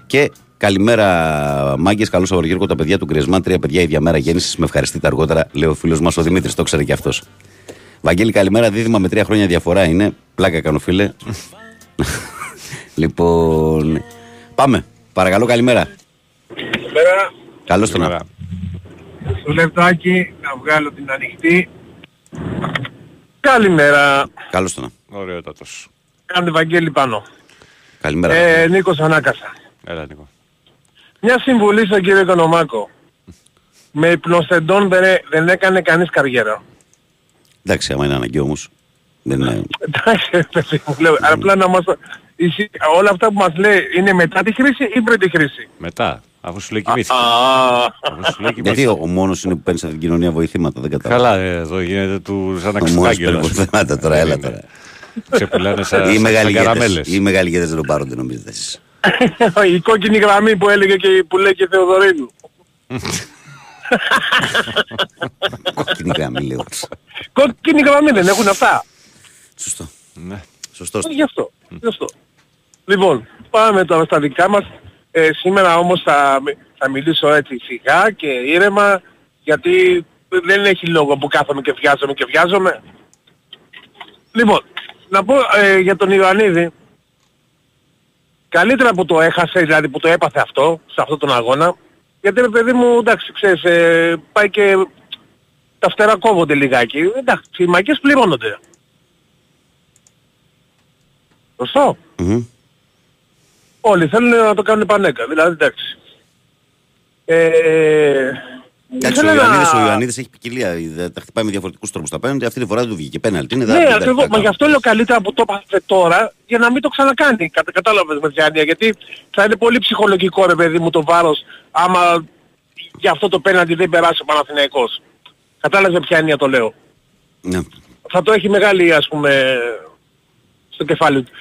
Speaker 2: Και καλημέρα, μάγκες. Καλό Σαββατοκύριακο. Τα παιδιά του Γκρισμάν, τρία παιδιά ίδια μέρα γέννησης. Με ευχαριστείτε αργότερα, λέει ο φίλος μας ο Δημήτρης. Το ξέρει και αυτός. Βαγγέλη, καλημέρα. Δίδυμα με τρία χρόνια διαφορά είναι. Πλάκα κάνω, φίλε. λοιπόν. Πάμε. Παρακαλώ, καλημέρα.
Speaker 8: Καλημέρα.
Speaker 2: Καλώς τον να.
Speaker 3: Καλημέρα.
Speaker 8: Στο λεπτάκι να βγάλω την ανοιχτή. Καλημέρα.
Speaker 2: Καλώς τον να.
Speaker 3: Ωραιότατος.
Speaker 8: Κάντε Βαγγέλη πάνω.
Speaker 2: Καλημέρα.
Speaker 8: Ε, Νίκος Ανάκασα.
Speaker 3: Έλα Νίκο.
Speaker 8: Μια συμβουλή στον κύριο Οικονομάκο. Με υπνοστεντών δεν, ε- δεν έκανε κανείς καριέρα.
Speaker 2: Εντάξει, άμα είναι αναγκαίο όμως. Δεν είναι.
Speaker 8: Εντάξει, ρε παιδί μου, λέω. Απλά να μας... Ισχύει- Όλα αυτά που μας λέει είναι μετά τη χρήση ή πριν τη χρήση;
Speaker 3: Μετά, αφού σου λέει κοιμήθηκε.
Speaker 8: Α,
Speaker 3: Αφού σου λέει
Speaker 2: Γιατί
Speaker 3: κοιμήθηκε.
Speaker 2: ο, ο μόνος είναι που παίρνει από την κοινωνία βοηθήματα, δεν κατάλαβα.
Speaker 3: Καλά, ε, εδώ γίνεται του σαν να
Speaker 2: Ο μόνος παίρνει
Speaker 3: ξεφάγγελος.
Speaker 2: βοηθήματα τώρα, έλα τώρα.
Speaker 3: Ξεπουλάνε σαν,
Speaker 2: Οι
Speaker 3: σαν, σαν
Speaker 2: μεγαλύτερες.
Speaker 3: καραμέλες.
Speaker 2: Οι μεγαλύτερες δεν το πάρονται, νομίζετε εσείς.
Speaker 8: η κόκκινη γραμμή που έλεγε και που λέει και Θεοδωρίδου.
Speaker 2: Κόκκινη γραμμή, λέω.
Speaker 8: Κόκκινη γραμμή δεν έχουν αυτά.
Speaker 2: Σωστό.
Speaker 3: Ναι.
Speaker 2: Σωστό.
Speaker 8: Ε, Γι' αυτό. Γι' αυτό. Λοιπόν, πάμε τώρα στα δικά μας. Ε, σήμερα όμως θα, μι- θα μιλήσω έτσι σιγά και ήρεμα γιατί δεν έχει λόγο που κάθομαι και βιάζομαι και βιάζομαι. Λοιπόν, να πω ε, για τον Ιωαννίδη. Καλύτερα που το έχασε, δηλαδή που το έπαθε αυτό, σε αυτόν τον αγώνα. Γιατί ρε παιδί μου, εντάξει, ξέρεις, ε, πάει και τα φτερά κόβονται λιγάκι. Εντάξει, οι μαγκές πληρώνονται. Σωστό.
Speaker 2: Μμμ.
Speaker 8: Όλοι θέλουν να το κάνουν πανέκα. Δηλαδή εντάξει. Ε,
Speaker 2: Εντάξει, ο
Speaker 8: ήθελα να-
Speaker 2: Ιωαννίδης, ο Ιωαννίδης έχει ποικιλία. δε- Τα χτυπάει με διαφορετικούς τρόπους τα πέναντι. Αυτή τη φορά δεν του βγήκε πέναλτι. Είναι
Speaker 8: Ναι,
Speaker 2: δεν- δεν-
Speaker 8: ακριβώς.
Speaker 2: δεν-
Speaker 8: Μα γι' αυτό λέω καλύτερα που το έπαθε τώρα για να μην το ξανακάνει. Κατα, κατάλαβες με Γιάννη. Γιατί θα είναι πολύ ψυχολογικό ρε παιδί μου το βάρος άμα για αυτό το πέναντι δεν περάσει ο Παναθηναϊκός. Κατάλαβες με ποια έννοια το λέω.
Speaker 2: Ναι.
Speaker 8: θα το έχει μεγάλη ας πούμε στο κεφάλι του.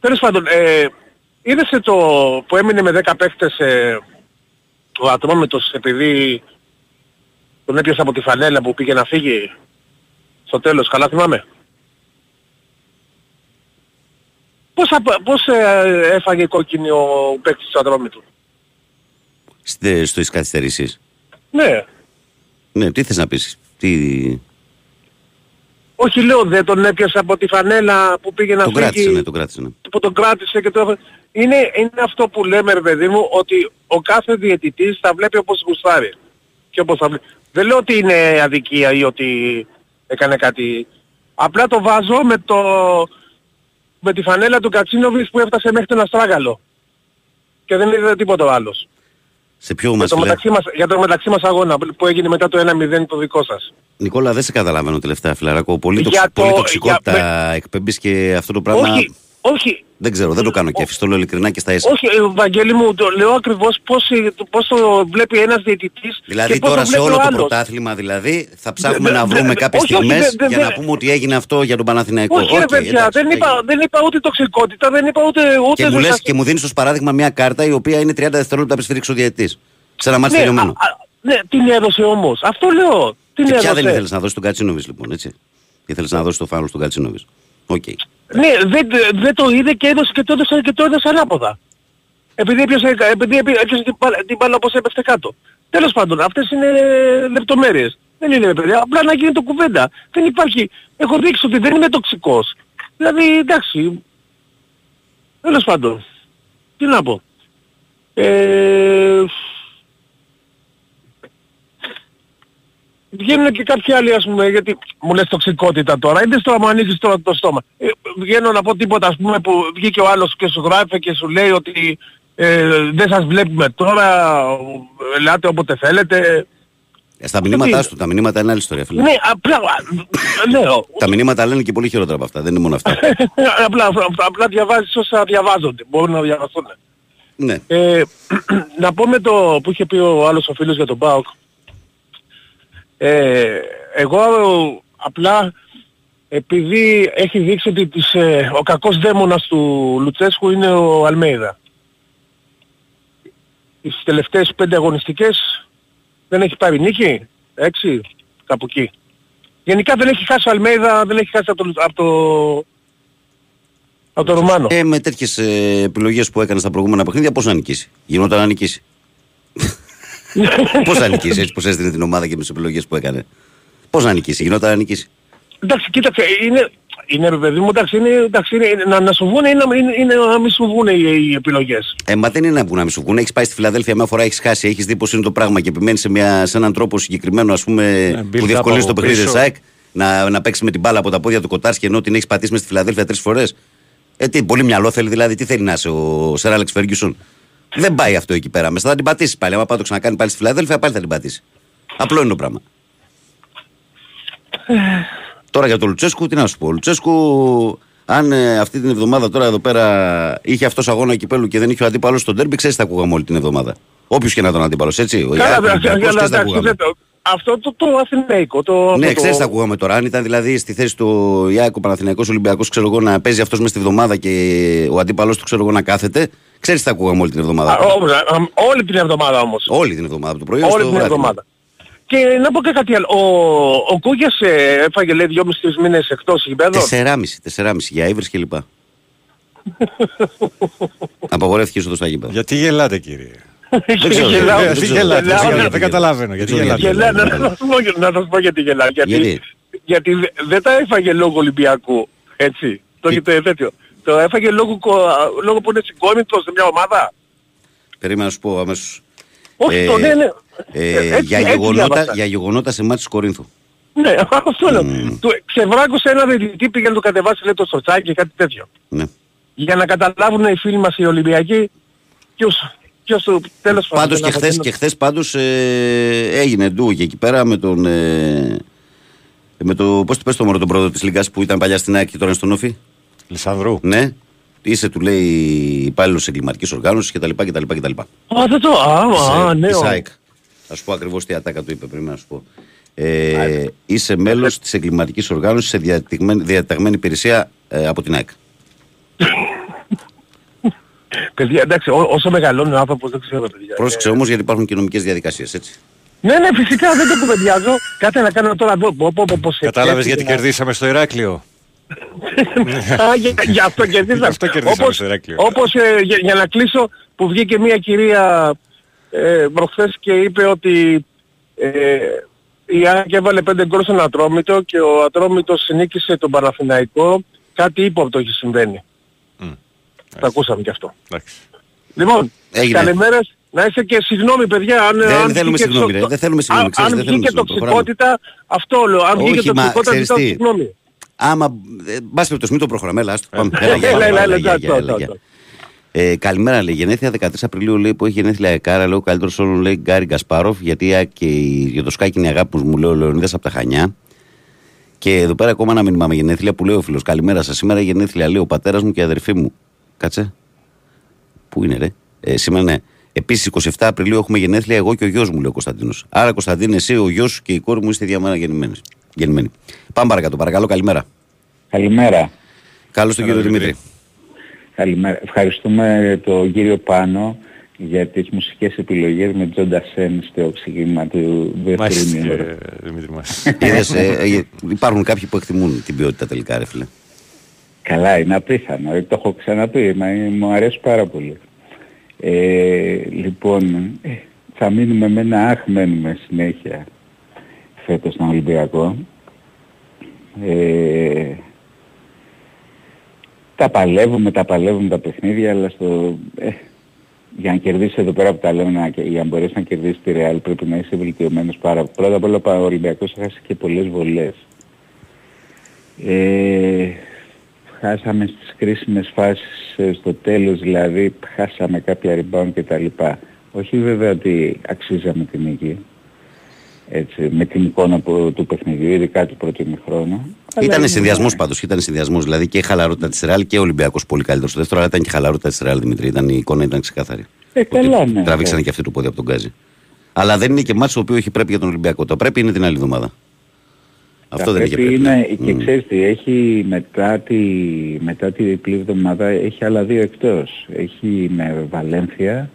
Speaker 8: Τέλος πάντων, ε, είδες το που έμεινε με 10 παίχτες ε, ο Ατρόμητος επειδή τον έπιασε από τη φανέλα που πήγε να φύγει στο τέλος, καλά θυμάμαι. Πώς, απ- πώς ε, έφαγε κόκκινη ο παίκτης του Ατρόμητου.
Speaker 2: Στε- Στις καθυστερήσεις.
Speaker 8: Ναι.
Speaker 2: Ναι, τι θες να πεις. Τι...
Speaker 8: Όχι λέω δεν τον έπιασε από τη φανέλα που πήγε να
Speaker 2: Τον
Speaker 8: φύγει.
Speaker 2: κράτησε, ναι, τον κράτησε. Ναι.
Speaker 8: που τον κράτησε και το... Είναι, είναι αυτό που λέμε ρε παιδί μου ότι ο κάθε διαιτητής θα βλέπει όπως γουστάρει. Και όπως θα βλέπει. Δεν λέω ότι είναι αδικία ή ότι έκανε κάτι. Απλά το βάζω με το... με τη φανέλα του Κατσίνοβης που έφτασε μέχρι τον Αστράγαλο. Και δεν είδε τίποτα άλλος.
Speaker 2: Σε ποιο
Speaker 8: Για
Speaker 2: μας
Speaker 8: το,
Speaker 2: φίλε.
Speaker 8: μεταξύ μας, για το μεταξύ μας αγώνα που έγινε μετά το 1-0 το δικό σας.
Speaker 2: Νικόλα, δεν σε καταλαβαίνω τελευταία φιλαράκο. Πολύ,
Speaker 8: Για
Speaker 2: τοξι...
Speaker 8: το-
Speaker 2: πολύ τοξικότητα
Speaker 8: για-
Speaker 2: εκπέμπεις και αυτό το πράγμα.
Speaker 8: Όχι, όχι,
Speaker 2: Δεν ξέρω, δεν το κάνω κέφι. Το λέω ειλικρινά και στα ίσα.
Speaker 8: όχι, ε, Βαγγέλη μου, το λέω ακριβώς πώς, ε, το- πώς το βλέπει ένας διαιτητής
Speaker 2: Δηλαδή
Speaker 8: και πώς
Speaker 2: τώρα
Speaker 8: το
Speaker 2: σε
Speaker 8: βλέπει
Speaker 2: όλο
Speaker 8: ο
Speaker 2: το
Speaker 8: άλλος.
Speaker 2: πρωτάθλημα δηλαδή θα ψάχνουμε
Speaker 8: Δε-
Speaker 2: να
Speaker 8: δε-
Speaker 2: βρούμε
Speaker 8: δε-
Speaker 2: κάποιες
Speaker 8: όχι, όχι,
Speaker 2: στιγμές
Speaker 8: δε- δε-
Speaker 2: για
Speaker 8: δε-
Speaker 2: να πούμε ότι έγινε αυτό για τον Παναθηναϊκό.
Speaker 8: Όχι ρε
Speaker 2: Οκ,
Speaker 8: παιδιά,
Speaker 2: εντάξει,
Speaker 8: δεν, είπα,
Speaker 2: έγινε.
Speaker 8: δεν είπα ούτε τοξικότητα, δεν είπα ούτε... ούτε
Speaker 2: Και μου
Speaker 8: δεν
Speaker 2: λες
Speaker 8: σας-
Speaker 2: και μου δίνεις ως παράδειγμα μια κάρτα η οποία είναι 30 δευτερόλεπτα πριν σφυρίξει ο διαιτητής. Σε ένα μάτι
Speaker 8: ναι,
Speaker 2: τελειωμένο.
Speaker 8: α, α, ναι, την έδωσε όμως. Αυτό λέω. Την
Speaker 2: Και ποια
Speaker 8: έδωσε.
Speaker 2: δεν ήθελες να δώσεις τον Κατσίνοβης λοιπόν, έτσι. Ήθελες να δώσεις το φάουλ στον Κατσίνοβης. Οκ.
Speaker 8: Ναι, δεν, δεν το είδε και έδωσε και το έδωσε, και το έδωσε ανάποδα. Επειδή έπιασε, επειδή έπι- έπιασε την, μπάλα- την μπάλα όπως έπεφτε κάτω. Τέλος πάντων, αυτές είναι λεπτομέρειες. Δεν είναι ρε παιδιά, απλά να γίνει το κουβέντα. Δεν υπάρχει, έχω δείξει ότι δεν είμαι τοξικός. Δηλαδή, εντάξει, τέλος πάντων, τι να πω. Ε, Βγαίνουν και κάποιοι άλλοι ας πούμε, γιατί μου λες τοξικότητα τώρα, είναι στο μου ανοίγεις τώρα το στόμα. Ε, βγαίνω να πω τίποτα ας πούμε που βγήκε ο άλλος και σου γράφει και σου λέει ότι ε, δεν σας βλέπουμε τώρα, ελάτε όποτε θέλετε.
Speaker 2: Ε, Στα μηνύματά
Speaker 8: τι-
Speaker 2: σου, τα μηνύματα είναι άλλη ιστορία φίλε.
Speaker 8: Ναι, απλά, α, λέω,
Speaker 2: Τα μηνύματα λένε και πολύ χειρότερα από αυτά, δεν είναι μόνο αυτά.
Speaker 8: απλά, απλά, απλά διαβάζεις όσα διαβάζονται, μπορούν να διαβαστούν.
Speaker 2: ναι.
Speaker 8: Ε, να πω με το που είχε πει ο άλλος ο φίλος για τον ΠΑΟΚ. Ε, εγώ απλά επειδή έχει δείξει ότι τις, ε, ο κακός δαίμονας του Λουτσέσκου είναι ο Αλμέιδα. Τις τελευταίες πέντε αγωνιστικές δεν έχει πάρει νίκη, έξι, κάπου εκεί. Γενικά δεν έχει χάσει ο Αλμέιδα, δεν έχει χάσει από το, από το, από το Ρουμάνο.
Speaker 2: Ε, με τέτοιες επιλογές που έκανε στα προηγούμενα παιχνίδια, πώς να νικήσει; Γινόταν να νικήσει. πώς να νικήσει, έτσι πώς έστειλε την ομάδα και με τις επιλογές που έκανε. Πώς να νικήσει, γινόταν να νικήσει.
Speaker 8: Εντάξει, κοίταξε, είναι, είναι ρε παιδί μου, εντάξει, είναι, εντάξει, είναι, να, να σου βγουν ή να, είναι, είναι να μην σου βγουν οι, οι επιλογές.
Speaker 2: Ε, μα δεν είναι να που να μην σου βγουν. Έχεις πάει στη Φιλαδέλφια μια φορά, έχεις χάσει, έχεις δει πώς είναι το πράγμα και επιμένεις σε, μια, σε έναν τρόπο συγκεκριμένο ας πούμε,
Speaker 3: build
Speaker 2: που
Speaker 3: up
Speaker 2: διευκολύνεις το
Speaker 3: από
Speaker 2: παιχνίδι
Speaker 3: πίσω.
Speaker 2: τη ΑΕΚ να, να παίξεις με την μπάλα από τα πόδια του Κοτάρσκι ενώ την έχεις πατήσει με στη Φιλαδέλφια τρεις φορές. Ε, τι, πολύ μυαλό θέλει δηλαδή, τι θέλει να είσαι ο Σερ Άλεξ Φέργκισον. Δεν πάει αυτό εκεί πέρα. Μέσα θα την πατήσει πάλι. Άμα πάει το ξανακάνει πάλι στη Φιλαδέλφια, πάλι θα την πατήσει. Απλό είναι το πράγμα. Τώρα για τον Λουτσέσκου, τι να σου πω. Ο Λουτσέσκου, αν ε, αυτή την εβδομάδα τώρα εδώ πέρα είχε αυτός αγώνα κυπέλου και δεν είχε ο αντίπαλος στον τέρμπι, ξέρεις τι θα ακούγαμε όλη την εβδομάδα. Όποιος και να τον αντίπαλος, έτσι. Ο
Speaker 8: Καλά,
Speaker 2: Ιάκου, ο
Speaker 8: εντάξει,
Speaker 2: Ολυμπιακός,
Speaker 8: αλλά
Speaker 2: ξέρεις τι θα
Speaker 8: εντάξει,
Speaker 2: ακούγαμε.
Speaker 8: δεν το- αυτό το, το αθηναϊκό, το...
Speaker 2: Ναι,
Speaker 8: αυτό
Speaker 2: ξέρεις τι
Speaker 8: το-
Speaker 2: θα ακούγαμε τώρα. Αν ήταν δηλαδή στη θέση του Ιάκου Παναθηναϊκός Ολυμπιακός, ξέρω εγώ, να παίζει αυτός μες στη βδομάδα και ο αντίπαλος του, ξέρω εγώ, να κάθεται, ξέρεις τι θα ακούγαμε όλη την
Speaker 8: Α,
Speaker 2: εβδομάδα.
Speaker 8: όμως, α, α, όλη την εβδομάδα όμως.
Speaker 2: Όλη την εβδομάδα, από το πρωί ως
Speaker 8: Όλη
Speaker 2: το
Speaker 8: την
Speaker 2: βράδυ.
Speaker 8: εβδομάδα. Και να πω και κάτι άλλο. Ο, ο Κούγιας ε, έφαγε λέει δυόμισι-τρεις μήνες εκτός γηπέδων.
Speaker 2: Τεσσεράμιση, τεσσεράμιση για ύβρις κλπ. Απαγορεύτηκε η στα γήπεδα.
Speaker 3: Γιατί γελάτε κύριε.
Speaker 2: Δεν ξέρω,
Speaker 8: Γελάω.
Speaker 2: δεν
Speaker 3: Γιατί
Speaker 2: ξέρω,
Speaker 3: γελάτε,
Speaker 8: γελάω,
Speaker 3: δεν
Speaker 8: ναι.
Speaker 3: γελάτε, δεν καταλαβαίνω. Γιατί
Speaker 2: ξέρω
Speaker 3: γελάτε.
Speaker 2: γιατί.
Speaker 8: Γελά, να, να, σας πω, να σας πω γιατί γελάω. Γιατί,
Speaker 2: Γιατί;
Speaker 8: γιατί δε- δεν τα έφαγε λόγω Ολυμπιακού. Έτσι. Το έχετε τέτοιο. Το έφαγε λόγω, κο- λόγω που είναι συγκόμητος σε μια ομάδα.
Speaker 2: Περίμενα να σου πω αμέσως.
Speaker 8: Όχι,
Speaker 2: Ε,
Speaker 8: το ναι, ναι.
Speaker 2: Ε,
Speaker 8: Ε, έτσι-
Speaker 2: για,
Speaker 8: έτσι
Speaker 2: γεγονότα,
Speaker 8: διάβασα.
Speaker 2: για γεγονότα σε μάτι της Κορίνθου.
Speaker 8: Ναι, αυτό λέω. Του ξεβράκωσε ένα διαιτητή πήγε να το κατεβάσει λέει το σοτσάκι και κάτι τέτοιο.
Speaker 2: Ναι.
Speaker 8: Για να καταλάβουν οι φίλοι μας οι Ολυμπιακοί ποιος, ποιος του τέλος
Speaker 2: Πάντως
Speaker 8: δεν
Speaker 2: και χθες,
Speaker 8: αποτελεί-
Speaker 2: και χθες πάντως ε, έγινε ντου και εκεί πέρα με τον... Ε, με το, πώς του πες το μωρό τον πρόεδρο της Λίγκας που ήταν παλιά στην ΑΕΚ και τώρα είναι στον Όφη;
Speaker 3: Λισανδρού.
Speaker 2: Ναι. Είσαι του λέει υπάλληλος εγκληματικής οργάνωσης κτλ. κτλ, κτλ.
Speaker 8: Α, δεν το, α, α, ναι.
Speaker 2: της
Speaker 8: ο-
Speaker 2: ΑΕΚ. Θα σου πω ακριβώς τι ατάκα του είπε πριν να σου πω. Ε, είσαι μέλος της εγκληματικής οργάνωσης σε διαταγμένη, διαταγμένη υπηρεσία ε, από την ΑΕΚ.
Speaker 8: Παιδιά, εντάξει, ό, όσο μεγαλώνει ο άνθρωπος δεν ξέρω παιδιά.
Speaker 2: Πρόσεξε όμως γιατί υπάρχουν και νομικές διαδικασίες, έτσι.
Speaker 8: Ναι, ναι, φυσικά δεν το κουβεντιάζω. Κάτι να κάνω τώρα εδώ. πω, πω, πω, πως
Speaker 3: Κατάλαβες
Speaker 8: έτσι,
Speaker 3: γιατί
Speaker 8: να-
Speaker 3: κερδίσαμε στο Ηράκλειο.
Speaker 8: Α, για, για αυτό κερδίσαμε.
Speaker 3: Γι' αυτό κερδίσαμε
Speaker 8: όπως,
Speaker 3: στο Ηράκλειο.
Speaker 8: όπως ε, για, για να κλείσω, που βγήκε μια κυρία ε, προχθές και είπε ότι ε, η ΑΕΚ έβαλε πέντε γκολ στον Ατρόμητο και ο Ατρόμητος νίκησε τον Παναθηναϊκό. Κάτι ύποπτο έχει συμβαίνει. Το ακούσαμε κι αυτό.
Speaker 3: Εντάξει.
Speaker 8: Λοιπόν,
Speaker 2: Έγινε.
Speaker 8: καλημέρες. Να είστε και συγγνώμη παιδιά αν...
Speaker 2: Δεν
Speaker 8: αν
Speaker 2: θέλουμε
Speaker 8: βγήκε
Speaker 2: συγγνώμη,
Speaker 8: εξω-
Speaker 2: ρε. Δεν θέλουμε συγγνώμη,
Speaker 8: Αν,
Speaker 2: ξέρεις,
Speaker 8: αν
Speaker 2: δεν θέλουμε
Speaker 8: βγήκε
Speaker 2: συγγνώμη, προχωράμε.
Speaker 8: τοξικότητα, αυτό λέω. Αν βγήκε
Speaker 2: Όχι, μα
Speaker 8: τοξικότητα
Speaker 2: ξέρεις
Speaker 8: ζητάω
Speaker 2: τι.
Speaker 8: συγγνώμη.
Speaker 2: Άμα. Ε, μπας περιπτώσει, μην το προχωράμε. Έλα, άστο, πάμε.
Speaker 8: Έλα,
Speaker 2: γεια,
Speaker 8: έλα,
Speaker 2: έλα,
Speaker 8: έλα,
Speaker 2: γεια,
Speaker 8: τσao,
Speaker 2: γεια, έλα,
Speaker 8: τσao,
Speaker 2: γεια.
Speaker 8: τσao.
Speaker 2: Ε, καλημέρα, λέει. Γενέθλια 13 Απριλίου λέει, που έχει γενέθλια Εκάρα. Λέει ο καλύτερος όλων λέει Γκάρι Γκασπάροφ. Γιατί η ΑΕΚ και η- για το σκάκι είναι η αγάπη μου, μου λέει ο Λεωνίδας από τα Χανιά. Και εδώ πέρα ακόμα ένα μήνυμα με γενέθλια που λέει ο φίλος. Καλημέρα σας. Σήμερα γενέθλια λέει ο πατέρας μου και η αδερφή μου. Κάτσε. Πού είναι, ρε; Ε, σήμερα ναι. Επίσης 27 Απριλίου έχουμε γενέθλια εγώ και ο γιος μου, λέει ο Κωνσταντίνος. Άρα, Κωνσταντίνε, εσύ, ο γιος σου και η κόρη μου είστε διαμένα γεννημένοι. Γεννημένοι. Πάμε παρακάτω, παρακαλώ, καλημέρα.
Speaker 9: Καλημέρα.
Speaker 2: Καλώς τον κύριο Δημήτρη.
Speaker 9: Καλημέρα. Ευχαριστούμε τον κύριο Πάνο για τις μουσικές επιλογές με Τζο Ντασέν στο ξεκίνημα του δεύτερου
Speaker 3: Μάλιστα,
Speaker 9: μήνου.
Speaker 3: κύριε Δημήτρη μας.
Speaker 2: Είδες, ε, ε, υπάρχουν κάποιοι που εκτιμούν την ποιότητα τελικά, ρε φίλε.
Speaker 9: Καλά, είναι απίθανο. Ε, Το έχω ξαναπεί, μα ε, μου αρέσει πάρα πολύ. Ε, λοιπόν, ε, θα μείνουμε με ένα αχ μένουμε συνέχεια φέτος στον Ολυμπιακό. Ε, τα παλεύουμε, τα παλεύουμε τα παιχνίδια, αλλά στο, ε, για να κερδίσεις εδώ πέρα που τα λέμε, να, για να μπορέσεις να κερδίσεις τη Real πρέπει να είσαι βελτιωμένος πάρα Πρώτα απ' όλα ο Ολυμπιακός έχασε και πολλές βολές. Ε, χάσαμε στις κρίσιμες φάσεις ε, στο τέλος, δηλαδή χάσαμε κάποια rebound και τα λοιπά. Όχι βέβαια ότι αξίζαμε την νίκη, έτσι, με την εικόνα που, του παιχνιδιού, ειδικά του πρώτου ημιχρόνου. Αλλά
Speaker 2: Ήταν
Speaker 9: είναι-
Speaker 2: συνδυασμός πάντως. Ήταν συνδυασμός. Δηλαδή και η χαλαρότητα της Ρεάλ και ο Ολυμπιακός πολύ καλύτερος στο δεύτερο, αλλά ήταν και η χαλαρότητα της Ρεάλ Δημητρή. Ήταν, η εικόνα ήταν ξεκάθαρη.
Speaker 9: Ε, καλά, ναι.
Speaker 2: Τραβήξανε και αυτή το πόδι από τον Γκάζι. Αλλά δεν είναι και μάτσο το οποίο έχει πρέπει για τον Ολυμπιακό. Το πρέπει είναι την άλλη εβδομάδα. Αυτό
Speaker 9: Θα
Speaker 2: δεν είχε
Speaker 9: πρέπει
Speaker 2: πρέπει.
Speaker 9: είναι, και
Speaker 2: Μμ.
Speaker 9: ξέρεις τι, έχει μετά τη, μετά τη διπλή εβδομάδα έχει άλλα δύο εκτός. Έχει με Βαλένθια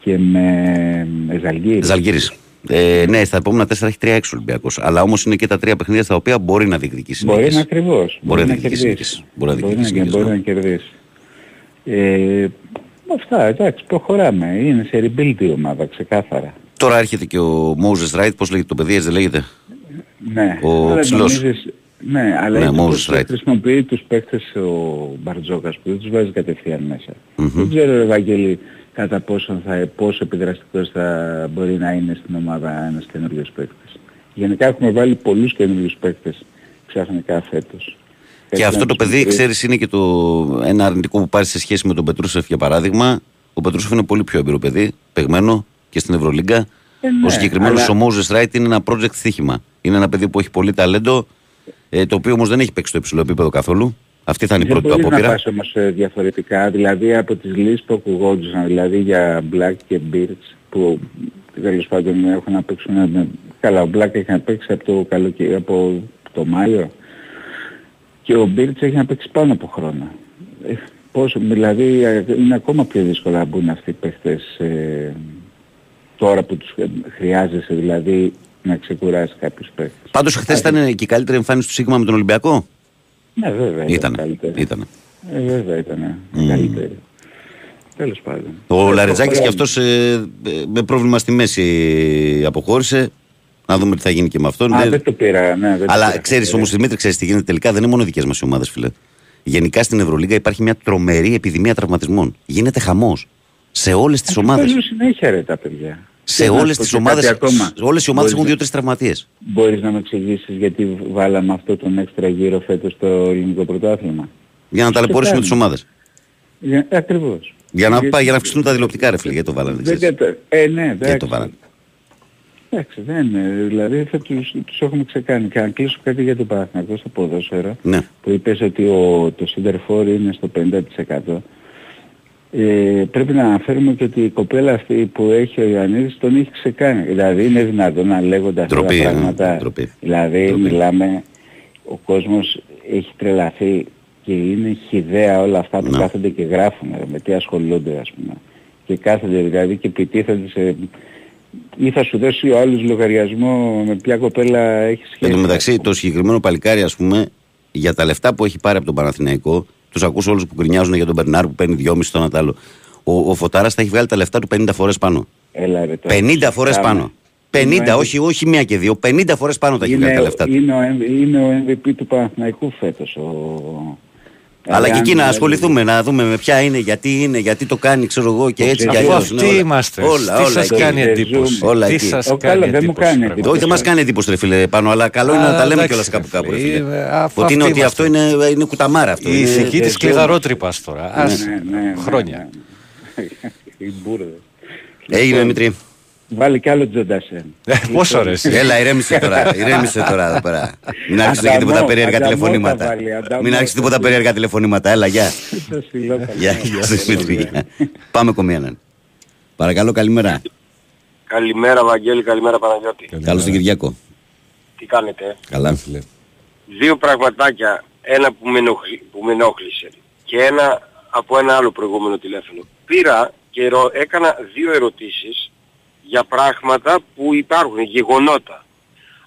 Speaker 9: και με, με Ζαλγκύρη.
Speaker 2: Ζαλγίρις. Ε, ναι, στα επόμενα τέσσερα έχει 3-6 Ολυμπιακός. Αλλά όμως είναι και τα τρία παιχνίδια στα οποία μπορεί να διεκδικήσει.
Speaker 9: Μπορεί
Speaker 2: νίκες.
Speaker 9: να ακριβώς.
Speaker 2: Μπορεί να
Speaker 9: να
Speaker 2: διεκδικήσει
Speaker 9: κερδίσει.
Speaker 2: νίκες. Μπορεί να
Speaker 9: Μπορεί
Speaker 2: διεκδικήσει
Speaker 9: να,
Speaker 2: νίκες,
Speaker 9: μπορεί
Speaker 2: ναι.
Speaker 9: να κερδίσει. Ε, αυτά, εντάξει, προχωράμε. Είναι σε rebuild η ομάδα, ξεκάθαρα.
Speaker 2: Τώρα έρχεται και ο Moses Wright, πώς λέγεται το παιδί, έτσι δεν λέγεται;
Speaker 9: Ναι,
Speaker 2: Ο
Speaker 9: αλλά
Speaker 2: ψηλός.
Speaker 9: νομίζεις- Ναι, αλλά
Speaker 2: Ναι,
Speaker 9: έτσι
Speaker 2: Moses
Speaker 9: πως
Speaker 2: Wright.
Speaker 9: χρησιμοποιεί τους παίκτες ο Μπαρτζόκας που δεν τους βάζει κατευθείαν μέσα.
Speaker 2: Μμμ.
Speaker 9: Δεν ξέρω, Ευαγγέλη, κατά πόσο, θα, πόσο επιδραστικός θα μπορεί να είναι στην ομάδα ένας καινούριος παίκτης. Γενικά έχουμε βάλει πολλούς καινούριους παίκτες ξαφνικά φέτος.
Speaker 2: Και
Speaker 9: Έτσι,
Speaker 2: αυτό
Speaker 9: να
Speaker 2: το
Speaker 9: τους
Speaker 2: παιδί,
Speaker 9: βρεις.
Speaker 2: ξέρεις, είναι και το ένα αρνητικό που πάρει σε σχέση με τον Πετρούσεφ για παράδειγμα. Ο Πετρούσεφ είναι πολύ πιο έμπειρο παιδί, παιγμένο και στην Ευρωλίγκα.
Speaker 9: Ε, ναι,
Speaker 2: ο συγκεκριμένος
Speaker 9: αλλά-
Speaker 2: ο Moses Wright είναι ένα project στοίχημα. Είναι ένα παιδί που έχει πολύ ταλέντο, ε, το οποίο όμως δεν έχει παίξει στο υψηλό επίπεδο καθόλου. Αυτή θα είναι η
Speaker 9: Δεν
Speaker 2: πρώτη του
Speaker 9: μπορείς να
Speaker 2: απόπειρα.
Speaker 9: πας όμως ε, διαφορετικά, δηλαδή από τις λύσεις που ακουγόντουσαν, δηλαδή για Black και Birch που τέλος πάντων έχουν να παίξουν, με- καλά ο Black έχει να παίξει από το, καλοκαι... από το Μάιο και ο Birch έχει να παίξει πάνω από χρόνο. Ε, πώς, δηλαδή ε, είναι ακόμα πιο δύσκολο να μπουν αυτοί οι παίχτες ε, τώρα που τους χρειάζεσαι δηλαδή να ξεκουράσει κάποιους παίχτες.
Speaker 2: Πάντως χθες ήταν και η καλύτερη εμφάνιση του Σίγμα με τον Ολυμπιακό;
Speaker 9: Ναι βέβαια ήταν
Speaker 2: Ήταν.
Speaker 9: καλύτερη.
Speaker 2: Ήταν.
Speaker 9: Ε, βέβαια ήταν
Speaker 2: Μμμ.
Speaker 9: καλύτερη. Τέλος πάντων.
Speaker 2: Ο
Speaker 9: Ε,
Speaker 2: Λαρετζάκης και
Speaker 9: προχωράμε.
Speaker 2: αυτό με πρόβλημα στη μέση αποχώρησε. Να δούμε τι θα γίνει και με αυτόν.
Speaker 9: Α,
Speaker 2: Δεν-
Speaker 9: δεν το πήρα, ναι. Δεν το
Speaker 2: Αλλά
Speaker 9: πήρα.
Speaker 2: ξέρεις όμως, Δημήτρη, ξέρεις τι γίνεται τελικά; Δεν είναι μόνο δικές μας οι ομάδες, φίλε. Γενικά στην Ευρωλίγα υπάρχει μια τρομερή επιδημία τραυματισμών. Γίνεται χαμός. Σε όλες τις
Speaker 9: Αυτοί
Speaker 2: ομάδες.
Speaker 9: Παίζουν συνέχεια ρε τα παιδιά.
Speaker 2: Σε
Speaker 9: Και να
Speaker 2: όλες
Speaker 9: σου πω
Speaker 2: τις
Speaker 9: και
Speaker 2: ομάδε.
Speaker 9: κάτι ακόμα.
Speaker 2: Όλες οι ομάδες
Speaker 9: Μπορείς
Speaker 2: έχουν
Speaker 9: να-
Speaker 2: δύο-τρεις τραυματίες.
Speaker 9: Μπορείς να με εξηγήσεις γιατί βάλαμε αυτό τον έξτρα γύρο φέτος στο ελληνικό πρωτάθλημα;
Speaker 2: Για να ταλαιπωρήσουμε τις
Speaker 9: κάνει.
Speaker 2: ομάδες.
Speaker 9: Για, ακριβώς.
Speaker 2: Για να,
Speaker 9: Γιατί-
Speaker 2: πάει, για να αυξηθούν τα τηλεοπτικά, ρε φίλε. Γιατί το βάλανε.
Speaker 9: Δεν
Speaker 2: ξέρεις.
Speaker 9: κατα... Ε, ναι,
Speaker 2: Γιατί το
Speaker 9: εντάξει.
Speaker 2: βάλανε.
Speaker 9: Εντάξει, δεν είναι. Δηλαδή θα τους, τους έχουμε ξεκάνει. Και αν κλείσω κάτι για το Παναθηναϊκό στο ποδόσφαιρο,
Speaker 2: Ναι.
Speaker 9: που είπες ότι ο, το center for είναι στο 50%. Ε, πρέπει να αναφέρουμε και ότι η κοπέλα αυτή που έχει ο Ιωαννίδης τον έχει ξεκάνει. Δηλαδή είναι δυνατόν να λέγονται αυτά
Speaker 2: Ντροπή,
Speaker 9: τα
Speaker 2: ε,
Speaker 9: πράγματα.
Speaker 2: ντροπή.
Speaker 9: Δηλαδή
Speaker 2: Ντροπή.
Speaker 9: μιλάμε, ο κόσμος έχει τρελαθεί και είναι χιδέα όλα αυτά που
Speaker 2: Ναι.
Speaker 9: κάθονται και γράφουν, ρε, με τι ασχολούνται ας πούμε. Και κάθονται δηλαδή και επιτίθενται σε... Ή θα σου δώσει ο άλλος λογαριασμό με ποια κοπέλα έχεις σχέση.
Speaker 2: Εν τω μεταξύ,
Speaker 9: ας πούμε.
Speaker 2: το συγκεκριμένο παλικάρι, ας πούμε, για τα λεφτά που έχει πάρει από τον Παναθηναϊκό, τους ακούς όλους που γκρινιάζουν για τον Μπερνάρ που παίρνει 2,5 το ένα τ' άλλο. Ο, ο Φωτάρας θα έχει βγάλει τα λεφτά του 50 φορές πάνω.
Speaker 9: Έλα, ρε, τώρα.
Speaker 2: 50 φορές
Speaker 9: Κάμε.
Speaker 2: πάνω.
Speaker 9: Είναι
Speaker 2: 50,
Speaker 9: ο
Speaker 2: όχι, όχι μία και δύο. 50 φορές πάνω τα έχει βγάλει τα
Speaker 9: είναι,
Speaker 2: λεφτά του.
Speaker 9: είναι, ο, MV είναι ο MVP του Παναθηναϊκού φέτος. Ο...
Speaker 2: Αλλά και
Speaker 9: αν
Speaker 2: εκεί να
Speaker 9: δηλαδή-
Speaker 2: ασχοληθούμε, να δούμε με ποια είναι, γιατί είναι, γιατί το κάνει, ξέρω εγώ και έτσι
Speaker 9: Αφού
Speaker 2: κι
Speaker 3: Αφού
Speaker 2: αλλιώς.
Speaker 3: αυτοί
Speaker 2: ναι, όλα.
Speaker 3: είμαστε.
Speaker 2: Όλα,
Speaker 3: Τι
Speaker 2: όλα
Speaker 3: σας
Speaker 2: εκεί.
Speaker 3: κάνει
Speaker 9: Ζούμε.
Speaker 3: εντύπωση.
Speaker 2: Όλα
Speaker 3: Τι
Speaker 2: εκεί.
Speaker 3: σας
Speaker 9: Ο,
Speaker 3: κάνει
Speaker 9: καλά, δεν μου
Speaker 3: εντύπωση.
Speaker 9: κάνει
Speaker 3: πραγματικά.
Speaker 9: εντύπωση.
Speaker 2: Όχι, δεν μας κάνει εντύπωση, ρε φίλε, πάνω, αλλά καλό είναι
Speaker 3: Α,
Speaker 2: να τα λέμε
Speaker 3: εντάξει,
Speaker 2: κιόλας κάπου
Speaker 3: ρε
Speaker 2: κάπου. ρε
Speaker 3: φίλε.
Speaker 2: φίλε.
Speaker 3: Ε, αφού
Speaker 2: Ότι είναι
Speaker 3: αυτοί
Speaker 2: ότι αυτό είναι, είναι κουταμάρα αυτό.
Speaker 3: Η
Speaker 2: είναι-
Speaker 3: ηθική της
Speaker 9: ζούμε.
Speaker 3: κλειδαρότρυπας τώρα. Άσε.
Speaker 9: Ναι, ναι, ναι,
Speaker 3: Χρόνια.
Speaker 9: ναι. Η μπουρδα.
Speaker 2: Έγινε Δημητρή.
Speaker 9: Βάλει κι άλλο Τζοντασέν.
Speaker 3: Ε, Πόσο ρε εσύ.
Speaker 2: Έλα, ηρέμησε τώρα. Ηρέμησε τώρα εδώ πέρα. Μην άρχισε και
Speaker 9: Ανταμό,
Speaker 2: τίποτα περίεργα
Speaker 9: ανταμό
Speaker 2: τηλεφωνήματα.
Speaker 9: θα βάλει, ανταμό
Speaker 2: Μην άρχισε
Speaker 9: θα
Speaker 2: τίποτα
Speaker 9: βάλει.
Speaker 2: περίεργα τηλεφωνήματα. Έλα, γεια.
Speaker 9: Το στυλό
Speaker 2: Γεια, γεια σας, Δημήτρη. Γεια. Πάμε κομμένα. Παρακαλώ, καλημέρα.
Speaker 10: Καλημέρα Βαγγέλη, καλημέρα Παναγιώτη.
Speaker 2: Καλώς τον Κυριάκο.
Speaker 10: Τι κάνετε;
Speaker 2: Καλά.
Speaker 10: Δύο πραγματάκια. Ένα που με, ενοχλεί- που με ενόχλησε και ένα από ένα άλλο προηγούμενο τηλέφωνο. Πήρα και ρω- έκανα δύο ερωτήσεις για πράγματα που υπάρχουν, γεγονότα.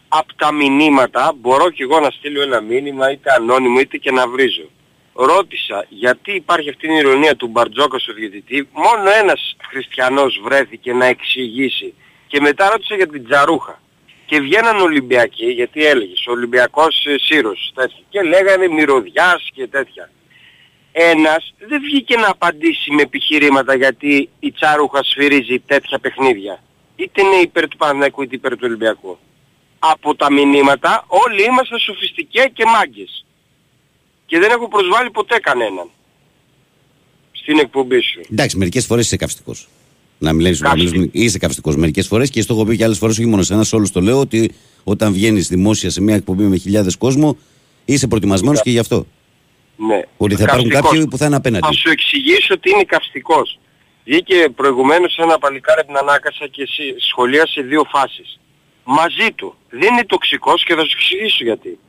Speaker 10: Από τα μηνύματα μπορώ και εγώ να στείλω ένα μήνυμα είτε ανώνυμο είτε και να βρίζω. Ρώτησα γιατί υπάρχει αυτή η ηρωνία του Μπαρτζόκα στο διαιτητή. Μόνο ένας χριστιανός βρέθηκε να εξηγήσει. Και μετά ρώτησα για την Τζαρούχα. Και βγαίναν Ολυμπιακοί, γιατί έλεγες, Ολυμπιακός ε, Σύρος, τέτοια. Και λέγανε μυρωδιάς και τέτοια. Ένας δεν βγήκε να απαντήσει με επιχειρήματα γιατί η Τσαρούχα σφυρίζει τέτοια παιχνίδια. Είτε είναι υπέρ του Παναθηναϊκού είτε υπέρ του Ολυμπιακού. Από τα μηνύματα όλοι είμαστε σοφιστικέ και μάγκες. Και δεν έχω προσβάλει ποτέ κανέναν. Στην εκπομπή σου.
Speaker 2: Εντάξει, μερικές φορές είσαι καυστικός. Να μιλήσεις να μιλήσουμε. Είσαι καυστικός μερικές φορές και στο έχω πει και άλλες φορές, όχι μόνο σε ένα, σε όλους το λέω ότι όταν βγαίνεις δημόσια σε μια εκπομπή με χιλιάδες κόσμο, είσαι προετοιμασμένος και γι' αυτό.
Speaker 10: Ναι.
Speaker 2: Ότι θα υπάρχουν
Speaker 10: Καυστικός.
Speaker 2: κάποιοι που θα είναι απέναντι.
Speaker 10: Θα σου εξηγήσω ότι είναι καυστικός. Βγήκε προηγουμένως ένα παλικάρι από την Ανάκασα και εσύ σχολίασε δύο φάσεις. Μαζί του. Δεν είναι τοξικός και θα σου εξηγήσω γιατί.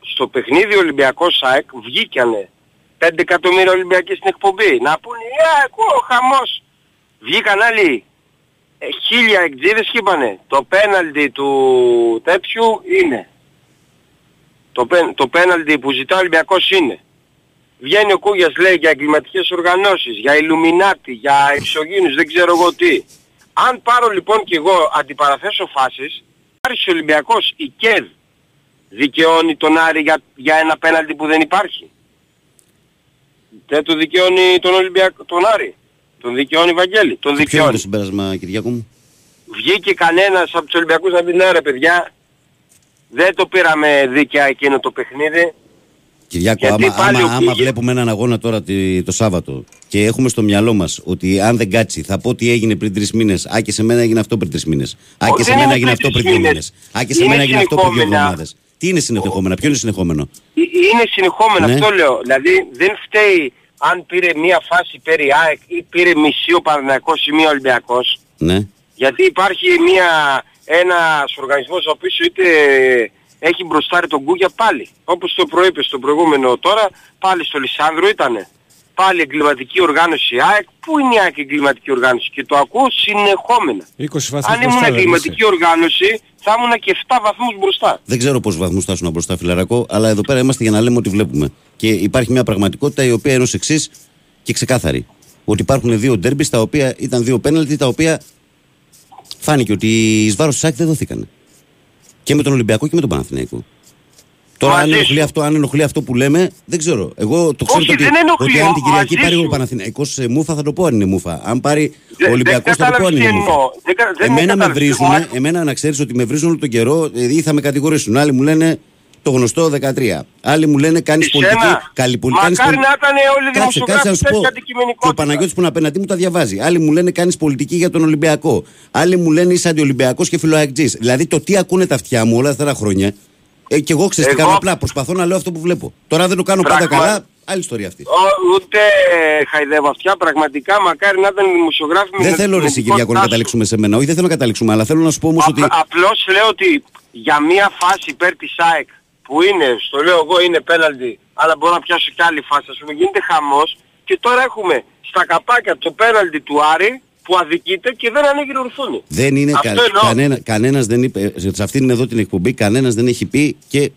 Speaker 10: Στο παιχνίδι Ολυμπιακός ΑΕΚ βγήκανε 5 εκατομμύρια Ολυμπιακοί στην εκπομπή. Να πούνε «Ε, εγώ χαμός». Βγήκαν άλλοι ε, χίλια εκτζίδες και είπανε το πέναλτι του τέτοιου είναι. Το, πεν, το πέναλτι που ζητά ο Ολυμπιακός είναι. Βγαίνει ο Κούγιας λέει για εγκληματικές οργανώσεις, για Ιλουμινάτι, για εξωγήινους, δεν ξέρω εγώ τι. Αν πάρω λοιπόν και εγώ αντιπαραθέσω φάσεις, άρχισε ο Ολυμπιακός η ΚΕΔ δικαιώνει τον Άρη για, για ένα πέναλτι που δεν υπάρχει. Δεν του δικαιώνει τον Ολυμπιακό, τον Άρη. Τον δικαιώνει Βαγγέλη. Τον
Speaker 2: Ποιο είναι
Speaker 10: δικαιώνει.
Speaker 2: το συμπέρασμα, Κυριάκο μου;
Speaker 10: Βγήκε κανένας από τους Ολυμπιακούς να πει ναι ρε παιδιά, δεν το πήραμε δίκαια εκείνο το παιχνίδι.
Speaker 2: Κυριάκο,
Speaker 10: Γιατί
Speaker 2: άμα,
Speaker 10: πάλι
Speaker 2: άμα,
Speaker 10: ο
Speaker 2: άμα
Speaker 10: Κούγιας-
Speaker 2: βλέπουμε έναν αγώνα τώρα τη- το Σάββατο και έχουμε στο μυαλό μας ότι αν δεν κάτσει, θα πω τι έγινε πριν τρεις μήνες. Α, και σε μένα έγινε αυτό πριν τρεις μήνες. Α, και
Speaker 10: δεν
Speaker 2: σε μένα
Speaker 10: είναι
Speaker 2: έγινε
Speaker 10: πριν
Speaker 2: αυτό
Speaker 10: τρεις
Speaker 2: πριν δύο μήνες.
Speaker 10: μήνες.
Speaker 2: Α, και σε
Speaker 10: Είναι
Speaker 2: μένα έγινε αυτό πριν δύο
Speaker 10: συνεχόμενα.
Speaker 2: εβδομάδες. Τι είναι συνεχόμενα, ποιο είναι συνεχόμενο;
Speaker 10: Ε, Είναι συνεχόμενο,
Speaker 2: Ναι.
Speaker 10: αυτό λέω. Δηλαδή δεν φταίει αν πήρε μία φάση περί ΑΕΚ ή πήρε μισή ο Παναθηναϊκός ή μία Ολυμπιακός.
Speaker 2: Ναι.
Speaker 10: Γιατί υπάρχει μία, ένας οργανισμός ο οποίος είτε έχει μπροστάρει τον Κούγια πάλι. Όπως το προείπε στο προηγούμενο τώρα, πάλι στο Λισάνδρο ήτανε. Πάλι εγκληματική οργάνωση ΑΕΚ. Πού είναι η ΑΕΚ εγκληματική οργάνωση και το ακούω συνεχόμενα.
Speaker 3: 20 βαθμούς
Speaker 10: Αν ήμουν
Speaker 3: μπροστά δεν
Speaker 10: εγκληματική οργάνωση θα ήμουν και 7 βαθμούς μπροστά.
Speaker 2: Δεν ξέρω πόσους βαθμούς θα ήσουν μπροστά, φιλαρακό, αλλά εδώ πέρα είμαστε για να λέμε ότι βλέπουμε. Και υπάρχει μια πραγματικότητα η οποία είναι ως εξής και ξεκάθαρη. Ότι υπάρχουν δύο ντέρμπις τα οποία ήταν δύο πέναλτι τα οποία φάνηκε ότι εις βάρος του ΣΑΚ δεν δόθηκαν. Και με τον Ολυμπιακό και με τον Παναθηναϊκό. Τώρα, αν
Speaker 10: Μαζί
Speaker 2: ενοχλεί,
Speaker 10: σου.
Speaker 2: αυτό, αν ενοχλεί αυτό που λέμε, δεν ξέρω. Εγώ το ξέρω
Speaker 10: Όχι,
Speaker 2: ότι,
Speaker 10: δεν ενοχλεί,
Speaker 2: ότι αν την Κυριακή
Speaker 10: μαζί
Speaker 2: πάρει ο
Speaker 10: σου.
Speaker 2: Παναθηναϊκός σε μούφα, θα το πω αν είναι μούφα. Αν πάρει
Speaker 10: Δεν-
Speaker 2: ο Ολυμπιακός,
Speaker 10: δεν
Speaker 2: θα το πω αν
Speaker 10: κατάλαβες
Speaker 2: είναι
Speaker 10: τι
Speaker 2: μούφα.
Speaker 10: εννοώ. Δεν κα- δεν
Speaker 2: Εμένα με
Speaker 10: κατάλαβες.
Speaker 2: βρίζουν,
Speaker 10: Ο-
Speaker 2: εμένα να ξέρεις ότι με βρίζουν όλο τον καιρό, δηλαδή θα με κατηγορήσουν. Άλλοι μου λένε το γνωστό 13. Άλλοι μου λένε κάνεις
Speaker 10: Εσένα.
Speaker 2: πολιτική. Καλή πολιτική. κάνεις
Speaker 10: Μακάρι
Speaker 2: πολι-
Speaker 10: να ήταν όλοι οι
Speaker 2: Κάτσε,
Speaker 10: δημοσιογράφοι
Speaker 2: κάτσε να σου πω.
Speaker 10: τέτοια
Speaker 2: Και ο
Speaker 10: αντικειμενικότητα.
Speaker 2: Παναγιώτης που είναι απέναντί μου τα διαβάζει. Άλλοι μου λένε κάνεις πολιτική για τον Ολυμπιακό. Άλλοι μου λένε είσαι αντιολυμπιακός και φιλοαεκτζής. Δηλαδή το τι ακούνε τα αυτιά μου όλα αυτά τα χρόνια. Ε, και εγώ ξέρω τι
Speaker 10: Εγώ-
Speaker 2: κάνω απλά. Προσπαθώ να λέω αυτό που βλέπω. Τώρα δεν το κάνω πάντα
Speaker 10: Πράγμα-
Speaker 2: καλά. Άλλη ιστορία αυτή.
Speaker 10: Ο- Ούτε χαϊδεύω αυτιά, πραγματικά μακάρι να ήταν οι δημοσιογράφοι με
Speaker 2: Δεν
Speaker 10: την
Speaker 2: θέλω ρε εσύ, Κυριακό να
Speaker 10: αντικειμενικότητά σου.
Speaker 2: καταλήξουμε σε μένα. Όχι, δεν θέλω να καταλήξουμε, αλλά θέλω να σου πω όμως ότι.
Speaker 10: Απ- Απλώς λέω ότι για μία φάση υπέρ της ΑΕΚ που είναι, στο λέω εγώ είναι πέναλτι, αλλά μπορώ να πιάσω κι άλλη φάση, ας πούμε, γίνεται χαμός και τώρα έχουμε στα καπάκια το πέναλτι του Άρη που αδικείται και δεν ανοίγει ορθούνη.
Speaker 2: Δεν είναι
Speaker 10: Αυτό
Speaker 2: κα,
Speaker 10: εννοώ.
Speaker 2: κανένα, κανένας δεν είπε, σε αυτήν εδώ την εκπομπή κανένας δεν έχει πει και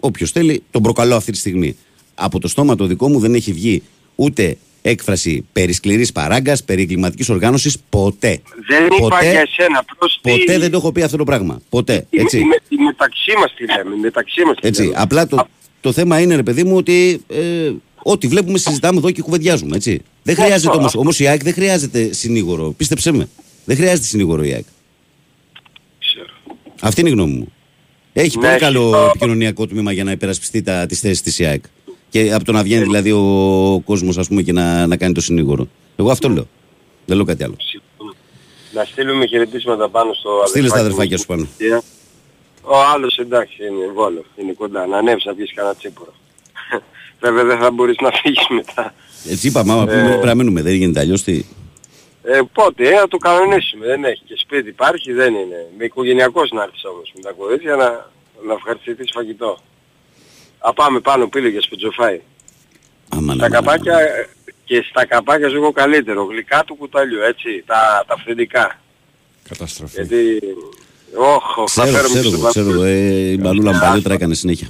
Speaker 2: όποιος θέλει τον προκαλώ αυτή τη στιγμή. Από το στόμα το δικό μου δεν έχει βγει ούτε έκφραση περί σκληρής παράγκας, περί εγκληματικής οργάνωσης, ποτέ.
Speaker 10: Δεν είπα
Speaker 2: ποτέ,
Speaker 10: για εσένα, απλώς τι-
Speaker 2: Ποτέ δεν το έχω πει αυτό το πράγμα. Ποτέ.
Speaker 10: η-
Speaker 2: Έτσι.
Speaker 10: η- η- η μεταξύ μας τι λέμε, η μεταξύ μας τι
Speaker 2: έτσι.
Speaker 10: λέμε.
Speaker 2: Απλά το, το θέμα είναι, ρε παιδί μου, ότι ε, ό,τι βλέπουμε συζητάμε εδώ και κουβεντιάζουμε. Έτσι. Δεν
Speaker 10: Αυτό,
Speaker 2: χρειάζεται όμως,
Speaker 10: αυτό.
Speaker 2: όμως η ΑΕΚ δεν χρειάζεται συνήγορο. Πίστεψέ με. Δεν χρειάζεται συνήγορο η ΑΕΚ.
Speaker 10: Ξέρω.
Speaker 2: Αυτή είναι η γνώμη μου. Έχει
Speaker 10: Ναι,
Speaker 2: πολύ καλό
Speaker 10: συμφωνώ.
Speaker 2: επικοινωνιακό τμήμα για να υπερασπιστεί τα, τις θέσεις της ΙΑΕΚ. Και από το να βγαίνει δηλαδή ο κόσμος ας πούμε και να, να κάνει το συνήγορο. Εγώ αυτό λέω. Δεν λέω κάτι άλλο.
Speaker 10: Να στείλουμε χαιρετίσματα πάνω στο
Speaker 2: Στείλε στα
Speaker 10: αδερφάκι
Speaker 2: αδερφάκια
Speaker 10: μου.
Speaker 2: σου πάνω.
Speaker 10: Ο άλλος εντάξει είναι βόλο, είναι κοντά. Να ανέβεις να πεις κανένα τσίπορο. Βέβαια δεν θα μπορείς να φύγεις μετά.
Speaker 2: Έτσι είπαμε, άμα πούμε πρέπει να μείνουμε. Δεν γίνεται αλλιώς τι;
Speaker 10: Ε, πότε, ε, να το κανονίσουμε. Δεν έχει και σπίτι υπάρχει, δεν είναι. Με οικογενειακός να έρθεις όμως με τα κορίτσια να, να ευχαριστηθείς φαγητό. Α πάμε πάνω πύλη για σπιτζοφάι.
Speaker 2: Άμα
Speaker 10: Στα
Speaker 2: να
Speaker 10: καπάκια ε, και στα καπάκια σου έχω καλύτερο. Γλυκά του κουταλιού, έτσι, τα, τα αυθεντικά.
Speaker 3: Καταστροφή.
Speaker 10: Γιατί, όχο, θα
Speaker 2: Ξέρω,
Speaker 10: φέρουμε
Speaker 2: ξέρω,
Speaker 10: στο
Speaker 2: εγώ, ξέρω. εγώ. Ε, η μπαλούλα μου παλιότερα έκανε συνέχεια.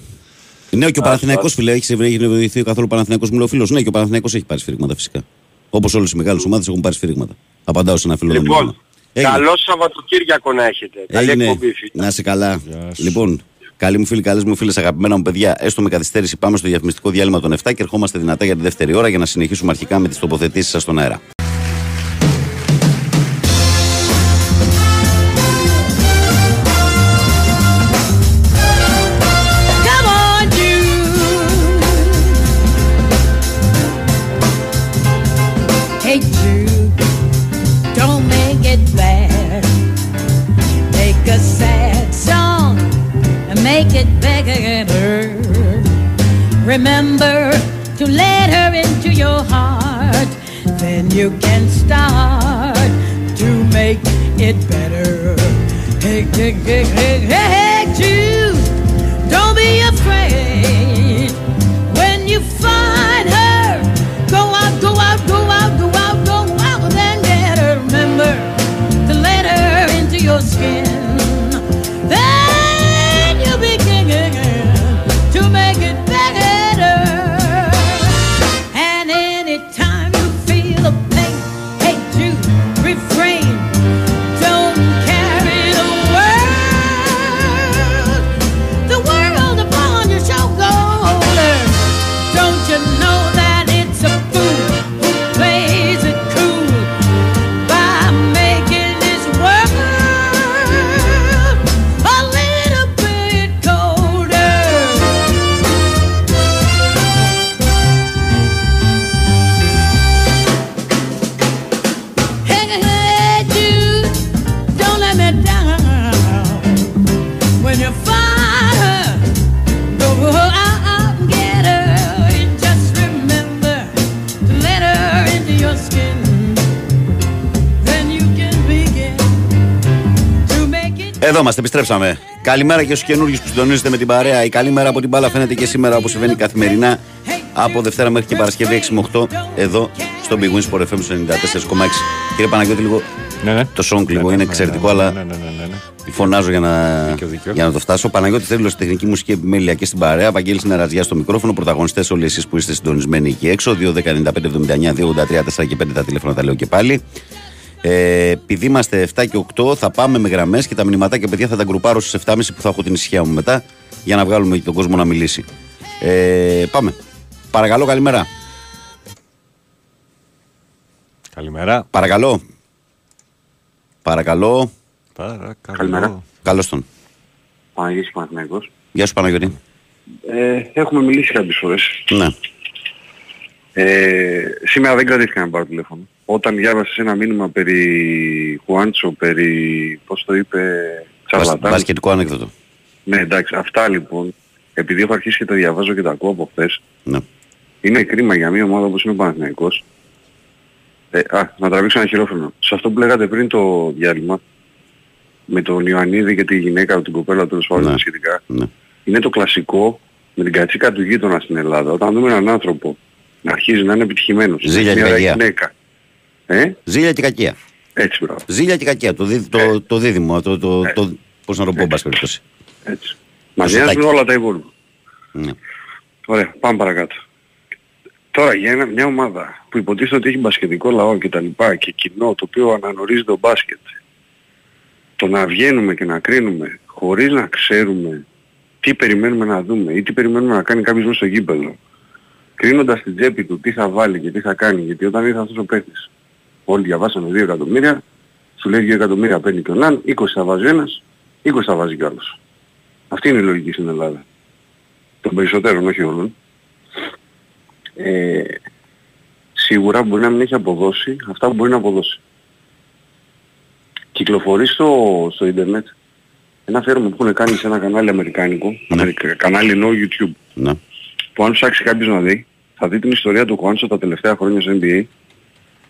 Speaker 2: Ναι, και ο Παναθηναϊκός φίλε, έχεις έχει βοηθηθεί καθόλου ο Παναθηναϊκός μου λέει ο φίλος. Ναι, και ο Παναθηναϊκός έχει πάρει σφύριγματα φυσικά. Όπως όλες οι μεγάλες ομάδες έχουν πάρει σφύριγματα. Απαντάω σε ένα φίλο.
Speaker 10: Λοιπόν,
Speaker 2: Έγινε.
Speaker 10: καλό Σαββατοκύριακο να έχετε. Καλή
Speaker 2: Έγινε.
Speaker 10: εκπομπή, φίλε.
Speaker 2: Να είσαι καλά.
Speaker 3: Γεια σου.
Speaker 2: Λοιπόν, καλοί μου φίλοι, καλές μου φίλες, αγαπημένα μου παιδιά, έστω με καθυστέρηση πάμε στο διαφημιστικό διάλειμμα των 7 και ερχόμαστε δυνατά για τη δεύτερη ώρα για να συνεχίσουμε αρχικά με τις τοποθετήσεις σας στον αέρα.
Speaker 11: Then you can start to make it better. Hey, hey, hey, hey, hey, hey, Jude. Don't be afraid when you find her. Go out, go out, go out, go out, go out and get her. Remember to let
Speaker 2: Εδώ είμαστε, επιστρέψαμε. Καλημέρα και στους καινούριου που συντονίζετε με την παρέα. Η καλή μέρα από την μπάλα φαίνεται και σήμερα όπως συμβαίνει καθημερινά από Δευτέρα μέχρι και Παρασκευή 6 με 8 εδώ στο Big Wins Sport FM 94,6. Κύριε Παναγιώτη, λίγο
Speaker 3: Ναι, ναι.
Speaker 2: το song λίγο είναι εξαιρετικό, αλλά
Speaker 3: Ναι, ναι, ναι, ναι, ναι.
Speaker 2: φωνάζω για να,
Speaker 3: Δίκιο, δίκιο.
Speaker 2: για να το φτάσω. Παναγιώτη Θέλει στη τεχνική μουσική επιμέλεια και στην παρέα. Βαγγέλης Νεραζιάς στο μικρόφωνο. Πρωταγωνιστές όλοι εσείς που είστε συντονισμένοι εκεί έξω. 2, 10, 95, 79, 2, 83, 4 και 5 τα τηλέφωνα τα λέω και πάλι. Ε, επειδή είμαστε 7 και 8, θα πάμε με γραμμές και τα μηνυματάκια, παιδιά, θα τα γκρουπάρω στις 7.30 που θα έχω την ησυχία μου μετά για να βγάλουμε και τον κόσμο να μιλήσει. Ε, πάμε. Παρακαλώ, καλημέρα.
Speaker 3: Καλημέρα.
Speaker 2: Παρακαλώ. Παρακαλώ.
Speaker 3: Παρακαλώ.
Speaker 12: Καλημέρα.
Speaker 2: Καλώς τον.
Speaker 12: Παναγής Παναθηναϊκός.
Speaker 2: Γεια σου, Παναγιώτη.
Speaker 12: Ε, έχουμε μιλήσει κάποιες φορές.
Speaker 2: Ναι.
Speaker 12: Ε, σήμερα δεν κρατήθηκα να πάρω τηλέφωνο. Όταν διάβασες ένα μήνυμα περί Χουάντσο, περί, πώς το είπε,
Speaker 2: Μπασ-
Speaker 12: Τσαρλατάν.
Speaker 2: Μπασκετικό ανέκδοτο.
Speaker 12: Ναι, εντάξει. Αυτά λοιπόν, επειδή έχω αρχίσει και τα διαβάζω και τα ακούω από χθες,
Speaker 2: Ναι.
Speaker 12: είναι κρίμα για μια ομάδα όπως είναι ο Παναθηναϊκός. Ε, α, να τραβήξω ένα χειρόφρονο. Σε αυτό που λέγατε πριν το διάλειμμα, με τον Ιωαννίδη και τη γυναίκα, την κοπέλα του πάντων
Speaker 2: Ναι.
Speaker 12: σχετικά,
Speaker 2: Ναι.
Speaker 12: είναι το κλασικό με την κατσίκα του γείτονα στην Ελλάδα. Όταν δούμε έναν άνθρωπο να αρχίζει να είναι επιτυχημένος,
Speaker 2: Ζήλια
Speaker 12: μια
Speaker 2: και
Speaker 12: ωραία
Speaker 2: κακία.
Speaker 12: γυναίκα. Ε,
Speaker 2: Ζήλια και κακία.
Speaker 12: έτσι μπράβο.
Speaker 2: Ζήλια και κακία. Το, δίδ- το, το δίδυμο. Το, το,
Speaker 12: Ε.
Speaker 2: το, πώς να το πω, εν πάση περιπτώσει.
Speaker 12: Έτσι. Μας
Speaker 2: Ζωτάκι.
Speaker 12: νοιάζουν όλα τα υπόλοιπα.
Speaker 2: Ναι.
Speaker 12: Ωραία, πάμε παρακάτω. Τώρα για ένα, μια ομάδα που υποτίθεται ότι έχει μπασκετικό λαό και τα λοιπά και κοινό το οποίο αναγνωρίζει το μπάσκετ το να βγαίνουμε και να κρίνουμε χωρίς να ξέρουμε τι περιμένουμε να δούμε ή τι περιμένουμε να κάνει κάποιος μέσα στο γήπεδο κρίνοντας την τσέπη του τι θα βάλει και τι θα κάνει γιατί όταν ήρθε αυτός ο παίκτης όλοι διαβάσαμε 2 εκατομμύρια. Σου λέει 2 εκατομμύρια παίρνει και ο Ναν 20 θα βάζει ο ένας 20 θα βάζει κι ο άλλος. Αυτή είναι η λογική στην Ελλάδα. Των περισσότερων όχι όλων. Ε, σίγουρα μπορεί να μην έχει αποδώσει αυτά που μπορεί να αποδώσει. Κυκλοφορεί στο, στο ίντερνετ ένα αφιέρωμα που έχουν κάνει σε ένα κανάλι αμερικάνικο, αμερικα- κανάλι εννοώ YouTube,
Speaker 2: Ναι.
Speaker 12: που αν ψάξει κάποιος να δει, θα δει την ιστορία του Κουάντσο τα τελευταία χρόνια στο NBA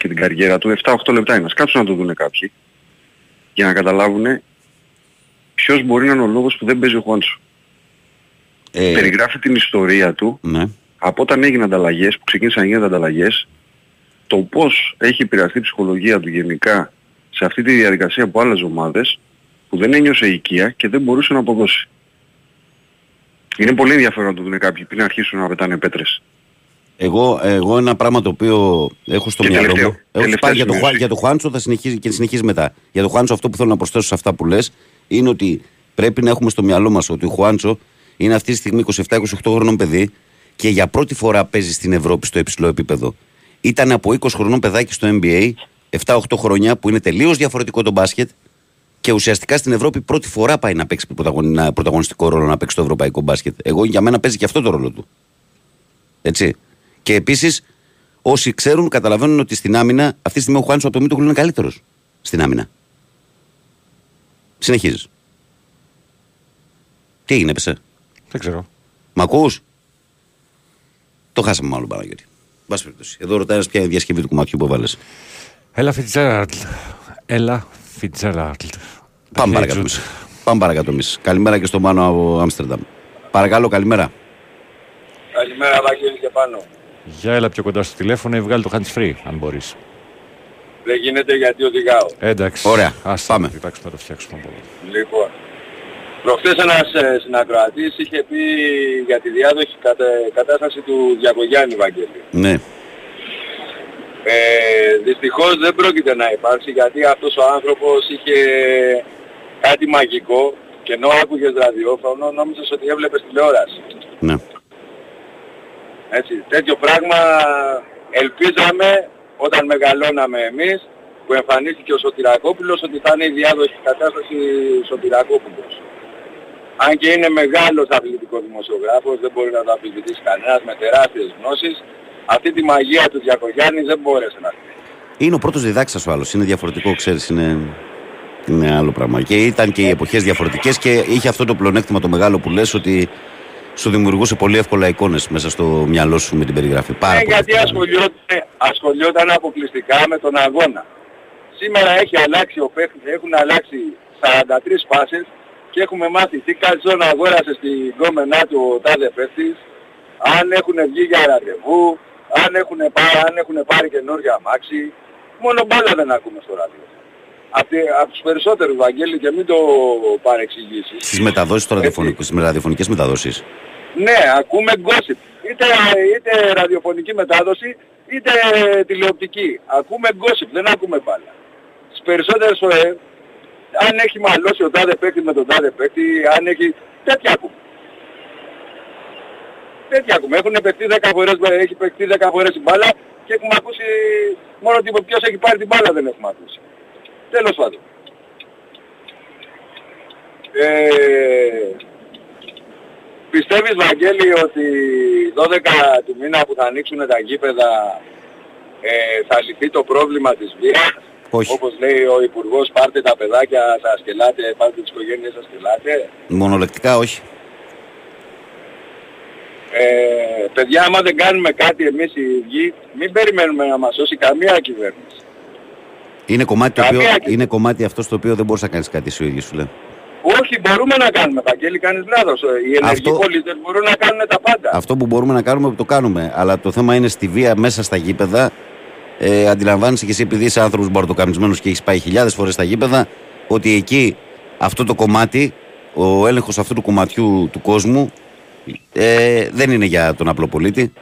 Speaker 12: και την καριέρα του, 7-8 λεπτά είναι. Ας κάτσουν να το δουν κάποιοι, για να καταλάβουν ποιος μπορεί να είναι ο λόγος που δεν παίζει ο Χουάντσο.
Speaker 2: Ε,
Speaker 12: Περιγράφει την ιστορία του
Speaker 2: ναι.
Speaker 12: από όταν έγιναν ανταλλαγές, που ξεκίνησαν να γίνονται ανταλλαγές, το πώς έχει επηρεαστεί η ψυχολογία του γενικά σε αυτή τη διαδικασία από άλλες ομάδες που δεν ένιωσε οικία και δεν μπορούσε να αποδώσει. Είναι πολύ ενδιαφέρον να το δουν κάποιοι πριν αρχίσουν να πετάνε πέτρες.
Speaker 2: Εγώ, εγώ ένα πράγμα το οποίο έχω στο
Speaker 12: Και
Speaker 2: μυαλό
Speaker 12: τελευταίο,
Speaker 2: μου. Έχω
Speaker 12: τελευταία
Speaker 2: πάρει για, το,
Speaker 12: σημείωση.
Speaker 2: Χουά- για το Χουάντσο θα συνεχίζει και συνεχίζει μετά. Για το Χουάντσο αυτό που θέλω να προσθέσω σε αυτά που λες είναι ότι πρέπει να έχουμε στο μυαλό μας ότι ο Χουάντσο είναι αυτή τη στιγμή 27-28 χρονών παιδί και για πρώτη φορά παίζει στην Ευρώπη στο υψηλό επίπεδο. Ήταν από 20 χρονών παιδάκι στο NBA, 7-8 χρόνια που είναι τελείως διαφορετικό το μπάσκετ και ουσιαστικά στην Ευρώπη πρώτη φορά πάει να παίξει πρωταγωνι- ένα πρωταγωνιστικό ρόλο να παίξει το ευρωπαϊκό μπάσκετ. Εγώ για μένα παίζει και αυτό το ρόλο του. Έτσι. Και επίσης, όσοι ξέρουν, καταλαβαίνουν ότι στην άμυνα αυτή τη στιγμή ο Χουάντσο από το Μίτογλου είναι καλύτερος. Στην άμυνα. Συνεχίζεις. Τι έγινε, έπεσε.
Speaker 3: Δεν ξέρω.
Speaker 2: Μ' ακούς; Το χάσαμε μάλλον Παναγιώτη. Βάση περιπτώσει. Εδώ ρωτάει ένας ποια είναι η διασκευή του κομματιού που έβαλε.
Speaker 3: Έλα Φιτζέραλτ. Έλα Φιτζέραλτ.
Speaker 2: Πάμε παρακάτω εμείς. Πάμε παρακάτω εμείς. Καλημέρα και στο Μάνο από Άμστερνταμ. Παρακαλώ, καλημέρα.
Speaker 13: Καλημέρα Βαγγέλη και πάνω.
Speaker 3: Για έλα πιο κοντά στο τηλέφωνο ή βγάλει το hands free, αν μπορείς.
Speaker 13: Δεν γίνεται γιατί οδηγάω.
Speaker 3: Ε, εντάξει.
Speaker 2: Ωραία.
Speaker 3: Άστα,
Speaker 2: Πάμε.
Speaker 3: Κοιτάξτε να το φτιάξουμε από εδώ.
Speaker 13: Λοιπόν, προχθές ένας ε, συνακροατής είχε πει για τη διάδοχη κατα- κατάσταση του Διακογιάννη Βαγγέλη.
Speaker 2: Ναι.
Speaker 13: Ε, δυστυχώς δεν πρόκειται να υπάρξει γιατί αυτός ο άνθρωπος είχε κάτι μαγικό και ενώ άκουγες ραδιόφωνο νόμιζες ότι έβλεπες τηλεόραση.
Speaker 2: Ναι.
Speaker 13: Έτσι, τέτοιο πράγμα ελπίζαμε όταν μεγαλώναμε εμείς που εμφανίστηκε ο Σωτηρακόπουλος ότι θα είναι η διάδοχη κατάσταση Σωτηρακόπουλος. Αν και είναι μεγάλος αθλητικός δημοσιογράφος, δεν μπορεί να το αμφισβητήσει κανένας με τεράστιες γνώσεις, αυτή τη μαγεία του Διακογιάννη δεν μπόρεσε να την
Speaker 2: Είναι ο πρώτος διδάξα ο άλλος. Είναι διαφορετικό, ξέρεις. Είναι, είναι άλλο πράγμα. Και ήταν και οι εποχές διαφορετικές και είχε αυτό το πλεονέκτημα το μεγάλο που λες ότι σου δημιουργούσε πολύ εύκολα εικόνες μέσα στο μυαλό σου με την περιγραφή. Πάρα
Speaker 13: Ναι,
Speaker 2: πολύ.
Speaker 13: γιατί
Speaker 2: εύκολα.
Speaker 13: ασχολιόταν, ασχολιόταν αποκλειστικά με τον αγώνα. σήμερα έχει αλλάξει ο παίκτης, έχουν αλλάξει 43 πάσες και έχουμε μάθει τι καλτσόν αγόρασε στην κόμενά του ο τάδε παίκτης, αν έχουν βγει για ραντεβού, αν έχουν, πάρει, αν έχουν πάρει καινούργια αμάξι. Μόνο μπάλα δεν ακούμε στο ράδιο. Αυτοί, από τους περισσότερους, Βαγγέλη, και μην το παρεξηγήσεις.
Speaker 2: Στις μεταδόσεις τώρα, ραδιοφωνικές- στις ραδιοφωνικές μεταδόσεις.
Speaker 13: Ναι, ακούμε gossip. Είτε, είτε ραδιοφωνική μετάδοση, είτε τηλεοπτική. Ακούμε gossip, δεν ακούμε μπάλα. Τις περισσότερες φορές, αν έχει μαλώσει ο τάδε παίκτη με τον τάδε παίκτη, αν έχει... τέτοια ακούμε. Τέτοια ακούμε. Έχουν παιχτεί 10 φορές, έχει παιχτεί 10 φορές η μπάλα και έχουμε ακούσει μόνο ότι ποιος έχει πάρει την μπάλα δεν έχουμε ακούσει. Τέλος πάντων. Ε, Πιστεύεις Βαγγέλη ότι 12 του μήνα που θα ανοίξουν τα γήπεδα ε, θα λυθεί το πρόβλημα της βίας;
Speaker 2: Όχι.
Speaker 13: Όπως λέει ο Υπουργός πάρτε τα παιδάκια σας σκελάτε, πάρτε τις οικογένειες σας σκελάτε.
Speaker 2: Μονολεκτικά όχι.
Speaker 13: Ε, παιδιά άμα δεν κάνουμε κάτι εμείς οι ίδιοι μην περιμένουμε να μας σώσει καμία κυβέρνηση.
Speaker 2: Είναι κομμάτι, το οποίο,
Speaker 13: Καμία και-
Speaker 2: είναι κομμάτι αυτό στο οποίο δεν μπορείς να κάνεις κάτι εσύ ο ίδιος σου λέω.
Speaker 13: Όχι μπορούμε να κάνουμε Βαγγέλη κάνεις λάθος. Οι ενεργοί
Speaker 2: Αυτό-
Speaker 13: πολίτες μπορούν να κάνουν τα πάντα.
Speaker 2: Αυτό που μπορούμε να κάνουμε το κάνουμε. Αλλά το θέμα είναι στη βία μέσα στα γήπεδα. Ε, αντιλαμβάνεσαι και εσύ επειδή είσαι άνθρωπος μπαρτοκαμισμένος και έχεις πάει χιλιάδες φορές στα γήπεδα ότι εκεί αυτό το κομμάτι, ο έλεγχος αυτού του κομματιού του κόσμου ε, δεν είναι για τον απλό πολίτη.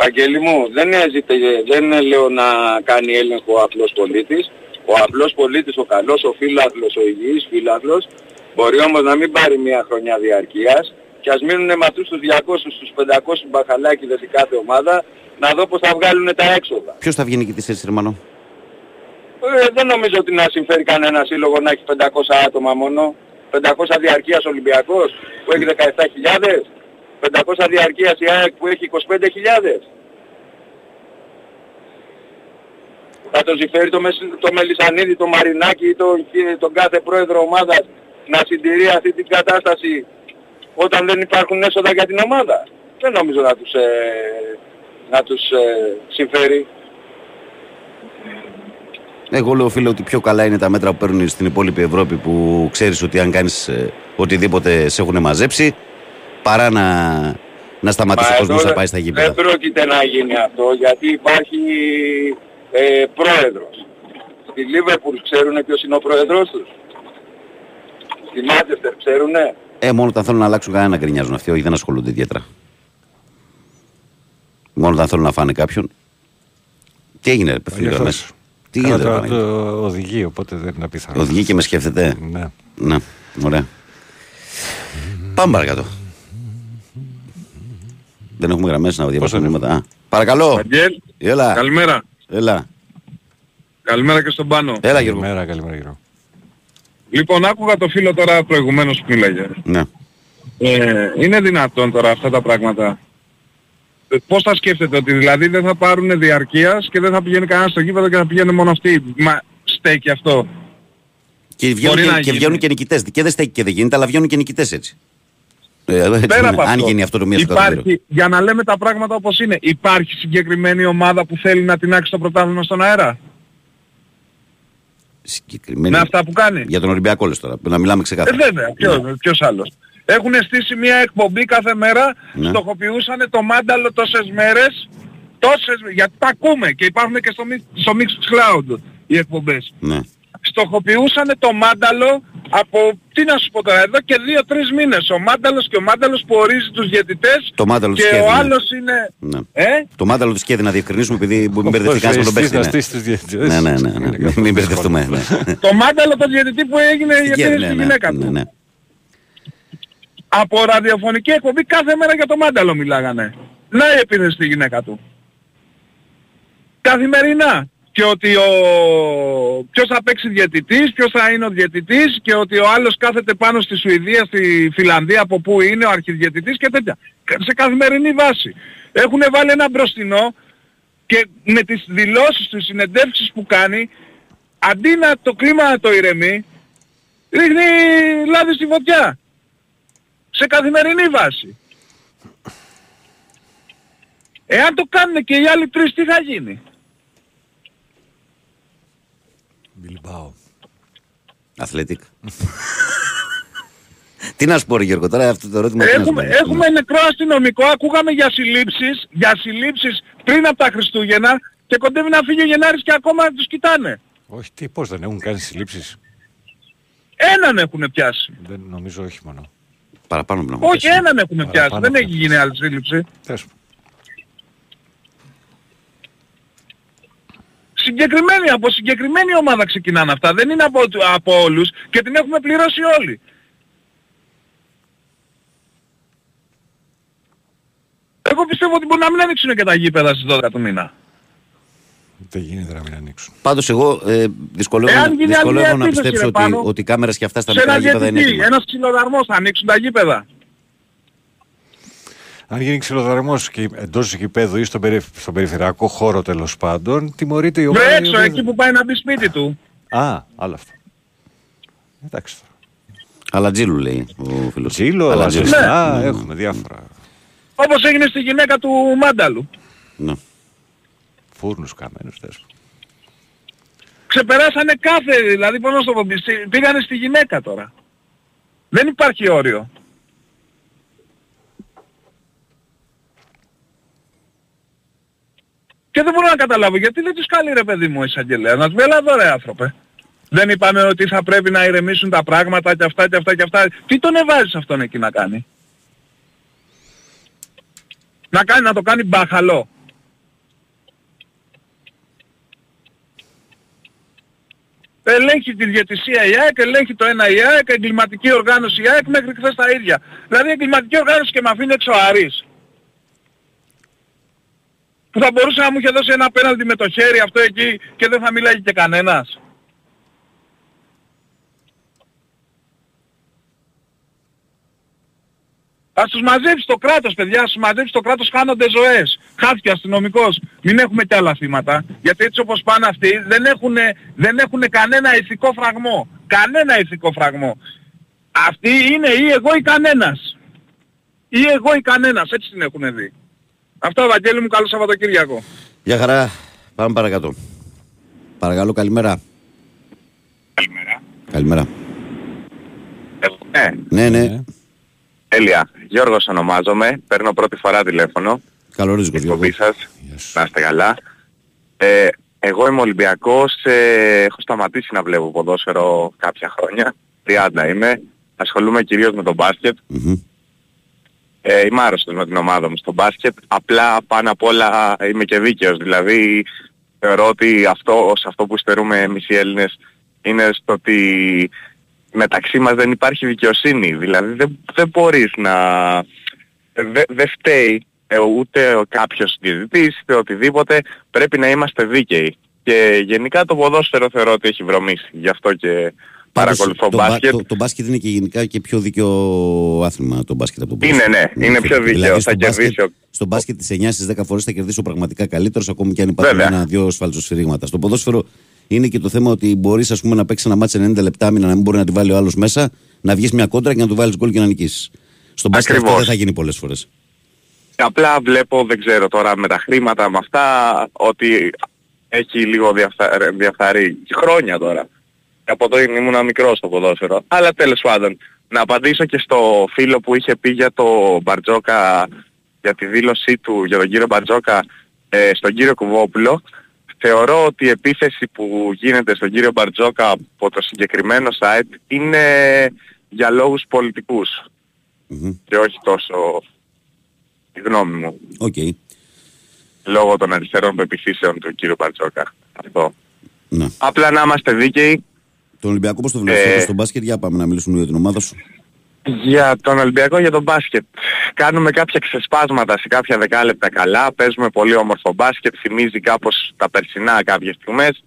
Speaker 13: Βαγγέλη μου, δεν, έζητε, δεν λέω να κάνει έλεγχο ο απλός πολίτης. Ο απλός πολίτης, ο καλός, ο φίλαθλος, ο υγιής φίλαθλος, μπορεί όμως να μην πάρει μια χρονιά διαρκείας και ας μείνουν με αυτούς τους 200, τους 500 μπαχαλάκιδες η κάθε ομάδα να δω πως θα βγάλουν τα έξοδα.
Speaker 2: Ποιος θα βγει νικητής έτσι, Ρεμανό.
Speaker 13: Ε, δεν νομίζω ότι να συμφέρει κανένα σύλλογο να έχει 500 άτομα μόνο. 500 διαρκείας Ολυμπιακός που έχει 17.000. 500 διαρκείας η ΑΕΚ που έχει 25.000. Θα το συμφέρει το, Μεσ- το Μελισανίδη, το Μαρινάκη ή τον, τον κάθε πρόεδρο ομάδας να συντηρεί αυτή την κατάσταση όταν δεν υπάρχουν έσοδα για την ομάδα; Δεν νομίζω να τους, ε, να τους ε, συμφέρει.
Speaker 2: Εγώ λέω φίλε ότι πιο καλά είναι τα μέτρα που παίρνουν στην υπόλοιπη Ευρώπη που ξέρεις ότι αν κάνεις ε, οτιδήποτε σε έχουν μαζέψει παρά να, να σταματήσει
Speaker 13: Μα
Speaker 2: ο κόσμος
Speaker 13: εδώ
Speaker 2: να πάει στα γήπεδα.
Speaker 13: Δεν πρόκειται να γίνει αυτό γιατί υπάρχει ε, πρόεδρος. Στη Λίβερπουλ ξέρουν ποιος είναι ο πρόεδρος τους; Στη Μάντσεστερ ξέρουνε;
Speaker 2: Ε, μόνο όταν θέλουν να αλλάξουν κανένα να γκρινιάζουν αυτοί, όχι δεν ασχολούνται ιδιαίτερα. Μόνο όταν θέλουν να φάνε κάποιον. Τι έγινε, ρε φίλε,
Speaker 3: Γι' αυτό
Speaker 2: γραμμές;
Speaker 3: σου.
Speaker 2: Τι
Speaker 3: Καλά,
Speaker 2: γίνεται, ρε
Speaker 3: τώρα
Speaker 2: Παναγιώτη;
Speaker 3: το οδηγεί, οπότε δεν είναι απίθανο.
Speaker 2: Οδηγεί και με σκέφτεται;
Speaker 3: Ναι.
Speaker 2: Ναι, ωραία. Πάμε παρακάτω. Δεν έχουμε γραμμές να διαβάσουμε μηνύματα. Α, Παρακαλώ.
Speaker 14: Βαγγέλ,
Speaker 2: Έλα.
Speaker 14: καλημέρα.
Speaker 2: Έλα.
Speaker 14: Καλημέρα και στον πάνω.
Speaker 2: Έλα Γιώργο.
Speaker 3: Καλημέρα, καλημέρα Γιώργο.
Speaker 14: Λοιπόν, άκουγα το φίλο τώρα προηγουμένως που μίλαγε.
Speaker 2: Ναι.
Speaker 14: Ε, είναι δυνατόν τώρα αυτά τα πράγματα; Ε, Πώς θα σκέφτεται ότι δηλαδή δεν θα πάρουν διαρκείας και δεν θα πηγαίνει κανένας στο γήπεδο και θα πηγαίνουν μόνο αυτοί; Μα στέκει αυτό;
Speaker 2: Και βγαίνουν,
Speaker 14: Μπορεί
Speaker 2: και,
Speaker 14: να
Speaker 2: και
Speaker 14: γίνει.
Speaker 2: βγαίνουν και νικητές. Και δεν στέκει και δεν γίνεται, αλλά βγαίνουν και νικητές έτσι. Ε, έτσι
Speaker 14: Πέρα
Speaker 2: είναι.
Speaker 14: από
Speaker 2: αν
Speaker 14: αυτό,
Speaker 2: γίνει αυτό το μία στο εκατομμύριο.
Speaker 14: υπάρχει, για να λέμε τα πράγματα όπως είναι, υπάρχει συγκεκριμένη ομάδα που θέλει να τεινάξει το πρωτάθλημα στον αέρα;
Speaker 2: Συγκεκριμένη-
Speaker 14: Με αυτά που κάνει;
Speaker 2: Για τον Ολυμπιακό λες τώρα, να μιλάμε
Speaker 14: Ε,
Speaker 2: ξεκάθαρα.
Speaker 14: βέβαια, ποιος, ποιος άλλος. Έχουν στήσει μια εκπομπή κάθε μέρα,
Speaker 2: Ναι.
Speaker 14: στοχοποιούσαν το μάνταλο τόσες μέρες, τόσες, γιατί τα ακούμε και υπάρχουν και στο, Mi- στο Mixed Cloud οι εκπομπές.
Speaker 2: Ναι.
Speaker 14: Στοχοποιούσαν το μάνταλο από, τι να σου πω τώρα, εδώ και δύο-τρεις μήνες. Ο μάνταλος και ο μάνταλος που ορίζει τους διαιτητές
Speaker 2: Το μάνταλο της
Speaker 14: και
Speaker 2: Κέδη,
Speaker 14: ο
Speaker 2: ναι.
Speaker 14: άλλος είναι...
Speaker 2: Ναι.
Speaker 14: Ε;
Speaker 2: Το μάνταλο της Κέδη να διευκρινίσουμε επειδή μην μπερδευτεί
Speaker 3: Όπως
Speaker 2: κανένας με τον
Speaker 3: εσείς
Speaker 2: παίχτη.
Speaker 3: να
Speaker 2: ναι.
Speaker 3: στήσεις τους διαιτητές.
Speaker 2: Ναι, ναι, ναι, ναι. Μην μπερδευτούμε. ναι.
Speaker 14: το μάνταλο το διαιτητή που έγινε
Speaker 2: Στην
Speaker 14: γιατί
Speaker 2: Κέδη,
Speaker 14: είναι
Speaker 2: ναι,
Speaker 14: στη
Speaker 2: ναι,
Speaker 14: γυναίκα
Speaker 2: ναι,
Speaker 14: του.
Speaker 2: ναι.
Speaker 14: Από ραδιοφωνική εκπομπή κάθε μέρα για το μάνταλο μιλάγανε. Να η επίθεση στη γυναίκα του. Καθημερινά. Και ότι ο... ποιος θα παίξει διαιτητής, ποιος θα είναι ο διαιτητής και ότι ο άλλος κάθεται πάνω στη Σουηδία, στη Φιλανδία από που είναι ο αρχιδιαιτητής και τέτοια. Σε καθημερινή βάση. Έχουν βάλει ένα μπροστινό και με τις δηλώσεις του, οι συνεντεύξεις που κάνει, αντί να το κλίμα να το ηρεμεί, ρίχνει λάδι στη φωτιά σε καθημερινή βάση. Εάν το κάνουν και οι άλλοι τρεις τι θα γίνει;
Speaker 3: Μπιλμπάο.
Speaker 2: Αθλέτικ. τι να σου πω, ρε Γιώργο, τώρα αυτό το ερώτημα. τι να σου
Speaker 14: Έχουμε,
Speaker 2: πω.
Speaker 14: έχουμε νεκρό αστυνομικό, ακούγαμε για συλλήψεις, για συλλήψεις πριν από τα Χριστούγεννα και κοντεύει να φύγει ο Γενάρης και ακόμα τους κοιτάνε.
Speaker 3: Όχι, τι, πώς δεν έχουν κάνει συλλήψεις;
Speaker 14: Έναν έχουν πιάσει.
Speaker 3: Δεν νομίζω όχι μόνο.
Speaker 2: Παραπάνω να
Speaker 14: Όχι, έναν έχουν πιάσει.
Speaker 3: Παραπάνω
Speaker 14: Δεν
Speaker 3: θα-
Speaker 14: έχει γίνει άλλη σύλληψη.
Speaker 3: Θες μου.
Speaker 14: Συγκεκριμένη, από συγκεκριμένη ομάδα ξεκινάνε αυτά. Δεν είναι από, από όλους και την έχουμε πληρώσει όλοι. Εγώ πιστεύω ότι μπορεί να μην ανοίξουν και τα γήπεδα στις 12 του μήνα.
Speaker 3: Δεν γίνεται να μην ανοίξουν.
Speaker 2: Πάντως εγώ ε, δυσκολεύομαι,
Speaker 14: Εάν γίνει
Speaker 2: δυσκολεύομαι
Speaker 14: άλλη
Speaker 2: να
Speaker 14: επίθεση,
Speaker 2: πιστέψω
Speaker 14: ρε,
Speaker 2: ότι,
Speaker 14: πάνω,
Speaker 2: ότι οι κάμερες και αυτά στα
Speaker 14: Σε
Speaker 2: μικρά
Speaker 14: ένα
Speaker 2: γήπεδα είναι
Speaker 14: διαιτητή,
Speaker 2: έτοιμα.
Speaker 14: ένας ξυλοδαρμός θα ανοίξουν τα γήπεδα.
Speaker 3: Αν γίνει ξυλοδαρμός και εντός γηπέδου ή στον, περι... στον περιφερειακό χώρο τέλος πάντων, τιμωρείται η ομάδα.
Speaker 14: Βρε
Speaker 3: η
Speaker 14: έξω,
Speaker 3: οποία-
Speaker 14: εκεί που πάει να μπει σπίτι του.
Speaker 3: Α, άλλο αυτό. Εντάξει τώρα.
Speaker 2: Αλλά τζίλου λέει ο φίλος.
Speaker 3: Τζίλο,
Speaker 2: Αλλά τζίλου.
Speaker 3: αζεστά,
Speaker 2: Ναι.
Speaker 3: έχουμε διάφορα.
Speaker 14: Όπως έγινε στη γυναίκα του Μάνταλου.
Speaker 2: Ναι.
Speaker 3: Φούρνους καμένους, θες μου.
Speaker 14: Ξεπεράσανε κάθε, δηλαδή πώς να σου το πω, στη- πήγανε στη γυναίκα τώρα. Δεν υπάρχει όριο. Και δεν μπορώ να καταλάβω γιατί δεν τους καλεί ρε παιδί μου ο εισαγγελέας. Να τους πει έλα εδώ ρε άνθρωπε. Δεν είπαμε ότι θα πρέπει να ηρεμήσουν τα πράγματα και αυτά και αυτά και αυτά. Τι τον εβάζεις αυτόν εκεί να κάνει; Να, κάνει, να το κάνει μπαχαλό. Ελέγχει τη διαιτησία η ΑΕΚ, ελέγχει το ένα η ΑΕΚ, εγκληματική οργάνωση η ΑΕΚ μέχρι χθες τα ίδια. Δηλαδή εγκληματική οργάνωση και με αφήνει έξω ο Αρής. Που θα μπορούσε να μου είχε δώσει ένα πέναλτι με το χέρι αυτό εκεί και δεν θα μιλάει και κανένας. Ας τους μαζέψει το κράτος, παιδιά, ας τους μαζέψει το κράτος, χάνονται ζωές. Χάθηκε ο αστυνομικός. Μην έχουμε και άλλα θύματα. Γιατί έτσι όπως πάνε αυτοί δεν έχουν, δεν έχουν κανένα ηθικό φραγμό. Κανένα ηθικό φραγμό. Αυτοί είναι ή εγώ ή κανένας. Ή εγώ ή κανένας. Έτσι την έχουν δει. Αυτό, Βαγγέλη μου, καλό Σαββατοκύριακο.
Speaker 2: Γεια χαρά. Πάμε παρακάτω. Παρακαλώ, καλημέρα.
Speaker 15: Καλημέρα.
Speaker 2: Καλημέρα.
Speaker 15: Ναι,
Speaker 2: Ναι, ναι.
Speaker 15: τέλεια. Γιώργος ονομάζομαι, παίρνω πρώτη φορά τηλέφωνο.
Speaker 2: Καλό ρίσκο, Γιώργο.
Speaker 15: Εκπομπή σας. Να είστε καλά. Ε, εγώ είμαι Ολυμπιακός, ε, έχω σταματήσει να βλέπω ποδόσφαιρο κάποια χρόνια. 30 είμαι. Ασχολούμαι κυρίως με το μπάσκετ. Ε, είμαι άρρωστος με την ομάδα μου στο μπάσκετ. Απλά πάνω απ' όλα είμαι και δίκαιος. Δηλαδή θεωρώ ότι αυτό, σε αυτό που στερούμε εμείς οι Έλληνες είναι στο ότι μεταξύ μας δεν υπάρχει δικαιοσύνη. Δηλαδή δεν, δεν μπορείς να... Δεν δεν φταίει ε, ούτε ο κάποιος διαιτητής, είτε οτιδήποτε. Πρέπει να είμαστε δίκαιοι. Και γενικά το ποδόσφαιρο θεωρώ ότι έχει βρωμίσει. Γι' αυτό και παρακολουθώ
Speaker 2: το, μπα-
Speaker 15: μπάσκετ.
Speaker 2: Το, το μπάσκετ είναι και γενικά και πιο δίκαιο άθλημα το μπάσκετ από το
Speaker 15: Είναι,
Speaker 2: ποδόσφαιρο.
Speaker 15: ναι. Είναι πιο δίκαιο.
Speaker 2: Δηλαδή,
Speaker 15: Θα
Speaker 2: στο μπάσκετ,
Speaker 15: κερδίσει ο-
Speaker 2: στο μπάσκετ τις 9 στις 10 φορές θα κερδίσει ο πραγματικά καλύτερος ακόμη και αν υπάρχουν
Speaker 15: Βέβαια.
Speaker 2: ένα-δύο σφαλτσοσφυρίγματα. Στο ποδόσφαιρο είναι και το θέμα ότι μπορείς ας πούμε να παίξεις ένα μάτς 90 λεπτά άμυνα να μην μπορεί να τη βάλει ο άλλος μέσα, να βγεις μια κόντρα και να του βάλεις γκολ και να νικήσεις. Στο μπάσκετ αυτό
Speaker 15: Ακριβώς.
Speaker 2: δεν θα γίνει πολλές φορές.
Speaker 15: Απλά βλέπω, δεν ξέρω τώρα με τα χρήματα, με αυτά, ότι έχει λίγο διαφθα... διαφθαρεί. Χρόνια τώρα. Από το ήμουν μικρός στο ποδόσφαιρο. Αλλά τέλος πάντων, να απαντήσω και στο φίλο που είχε πει για το Μπαρτζόκα, για τη δήλωσή του, για τον κύριο Μπαρτζόκα, ε, στον κύριο Κουβόπουλο. Θεωρώ ότι η επίθεση που γίνεται στον κύριο Μπαρτζόκα από το συγκεκριμένο site είναι για λόγους πολιτικούς. Και όχι τόσο η γνώμη μου.
Speaker 2: Οκ.
Speaker 15: Λόγω των αριστερών πεποιθήσεων του κύριου Μπαρτζώκα. Αυτό.
Speaker 2: Ναι.
Speaker 15: Απλά να είμαστε δίκαιοι.
Speaker 2: Τον Ολυμπιακό πώς το βλέπεις
Speaker 15: Ε,
Speaker 2: φέτος στο μπάσκετ, για πάμε να μιλήσουμε για την ομάδα σου.
Speaker 15: Για τον Ολυμπιακό, για τον μπάσκετ. Κάνουμε κάποια ξεσπάσματα σε κάποια δεκάλεπτα καλά. Παίζουμε πολύ όμορφο μπάσκετ. Θυμίζει κάπως τα περσινά κάποιες στιγμές.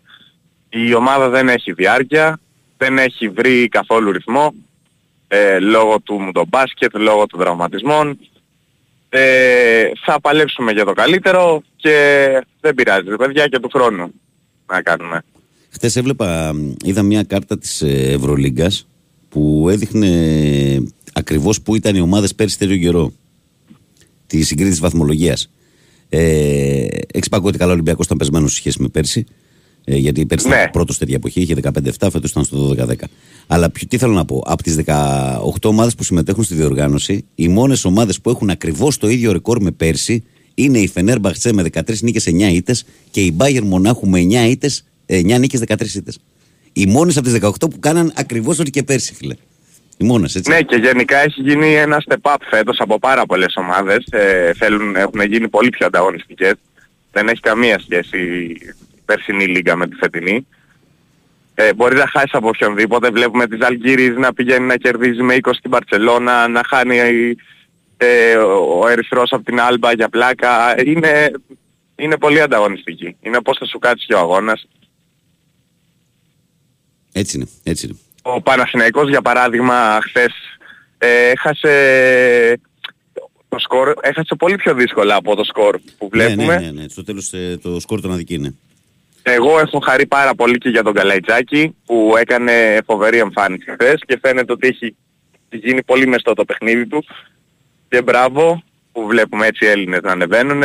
Speaker 15: Η ομάδα δεν έχει διάρκεια. Δεν έχει βρει καθόλου ρυθμό. Ε, λόγω του μου το μπάσκετ, λόγω των τραυματισμών. Ε, θα παλέψουμε για το καλύτερο και δεν πειράζει, ρε παιδιά, και του χρόνου να κάνουμε.
Speaker 2: Χθες έβλεπα, είδα μια κάρτα της ε, Ευρωλίγκας που έδειχνε ακριβώς που ήταν οι ομάδες πέρσι τέτοιο καιρό. Τη συγκρίτηση βαθμολογίας. Ε, Έχεις πάει ότι καλά ο Ολυμπιακός ήταν πεσμένος σε σχέση με πέρσι. Ε, γιατί πέρσι
Speaker 15: Ναι.
Speaker 2: ήταν πρώτος τέτοια εποχή, είχε 15-7, φέτος ήταν στο 12-10. Αλλά ποιο- τι θέλω να πω, από τις 18 ομάδες που συμμετέχουν στη διοργάνωση, οι μόνες ομάδες που έχουν ακριβώς το ίδιο ρεκόρ με πέρσι είναι η Φενέρ Μπαχτσέ με 13 νίκες 9 ήττες και η Μπάγερ Μονάχου με 9, ήττες, 9 νίκες 13 ήττε. Οι μόνες από τις 18 που κάναν ακριβώς ό,τι και πέρσι, φίλε. Οι μόνες, έτσι.
Speaker 15: Ναι και γενικά έχει γίνει ένα step up φέτος από πάρα πολλές ομάδες. Ε, θέλουν, έχουν γίνει πολύ πιο ανταγωνιστικές. Δεν έχει καμία σχέση η περσινή λίγα με τη φετινή. Ε, μπορεί να χάσει από οποιονδήποτε. Βλέπουμε τη Ζαλγκύρης να πηγαίνει να κερδίζει με 20 στην Παρσελώνα, να χάνει ε, ο ο Ερυθρός από την Άλμπα για πλάκα. Είναι, είναι πολύ ανταγωνιστική. Είναι πώς θα σου κάτσει και ο αγώνας.
Speaker 2: Έτσι είναι, έτσι είναι.
Speaker 15: Ο Παναθηναϊκός για παράδειγμα χθες ε, έχασε το σκορ, έχασε πολύ πιο δύσκολα από το σκορ που βλέπουμε.
Speaker 2: Ναι, ναι, ναι, ναι. Στο τέλος το σκορ τον αδικεί, ναι.
Speaker 15: Εγώ έχω χαρεί πάρα πολύ και για τον Καλαϊτζάκη που έκανε φοβερή εμφάνιση χθες και φαίνεται ότι έχει γίνει πολύ μεστό το παιχνίδι του και μπράβο που βλέπουμε έτσι Έλληνες να ανεβαίνουν.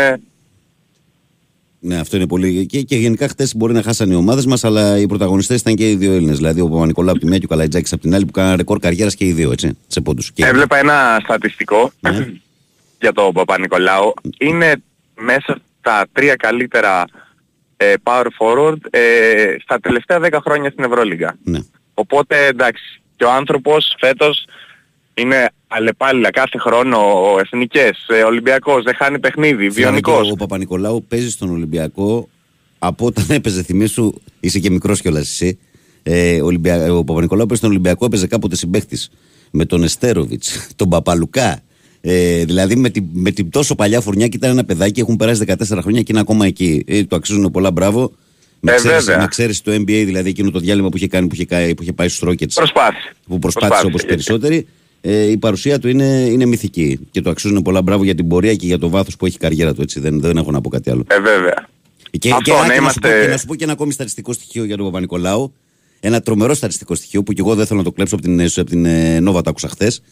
Speaker 2: Ναι, αυτό είναι πολύ. Και, και γενικά χτες μπορεί να χάσανε οι ομάδες μας, αλλά οι πρωταγωνιστές ήταν και οι δύο Έλληνες. Δηλαδή ο Παπα-Νικολάου από τη μία και ο Καλαϊτζάκης από την άλλη που κάνανε ρεκόρ καριέρας και οι δύο, έτσι. Σε πόντους.
Speaker 15: Έβλεπα ένα στατιστικό για τον Παπα-Νικολάου. Είναι μέσα στα τρία καλύτερα ε, power forward ε, στα τελευταία 10 χρόνια στην Ευρωλίγα.
Speaker 2: Ναι.
Speaker 15: Οπότε εντάξει, και ο άνθρωπος φέτος είναι αλλεπάλληλα κάθε χρόνο εθνικές, ε, Ολυμπιακός, δεν χάνει παιχνίδι, βιονικός.
Speaker 2: Ο Παπα-Νικολάου παίζεις στον Ολυμπιακό από όταν έπαιζε, θυμίσου, είσαι και μικρός κιόλας εσύ. Ε, Ολυμπια... Ο Παπα-Νικολάου παίζει στον Ολυμπιακό, έπαιζε κάποτε συμπαίχτης με τον Εστέροβιτς, τον Παπαλουκά. Ε, δηλαδή με την, με την τόσο παλιά φουρνιά και ήταν ένα παιδάκι, έχουν περάσει 14 χρόνια και είναι ακόμα εκεί. Ε, το αξίζουν πολλά, μπράβο. Με
Speaker 15: Ε,
Speaker 2: εξαίρεση-
Speaker 15: βέβαια.
Speaker 2: με εξαίρεση το NBA, δηλαδή εκείνο το διάλειμμα που είχε κάνει, που είχε, καεί- που είχε πάει στους Rockets.
Speaker 15: Προσπάθησε.
Speaker 2: Που προσπάθησε όπως περισσότεροι. Ε, η παρουσία του είναι, είναι μυθική και το αξίζουν πολλά μπράβο για την πορεία και για το βάθος που έχει η καριέρα του. Έτσι. Δεν, δεν έχω να πω κάτι άλλο.
Speaker 15: Ε, βέβαια.
Speaker 2: Και,
Speaker 15: Αυτό,
Speaker 2: και, α,
Speaker 15: να
Speaker 2: και να σου πω,
Speaker 15: είμαστε-
Speaker 2: και να σου πω και ένα ακόμη στατιστικό στοιχείο για τον Παπα-Νικολάου. Ένα τρομερό στατιστικό στοιχείο που και εγώ δεν θέλω να το κλέψω από την, από την ε, Νόβα, το άκουσα χθες.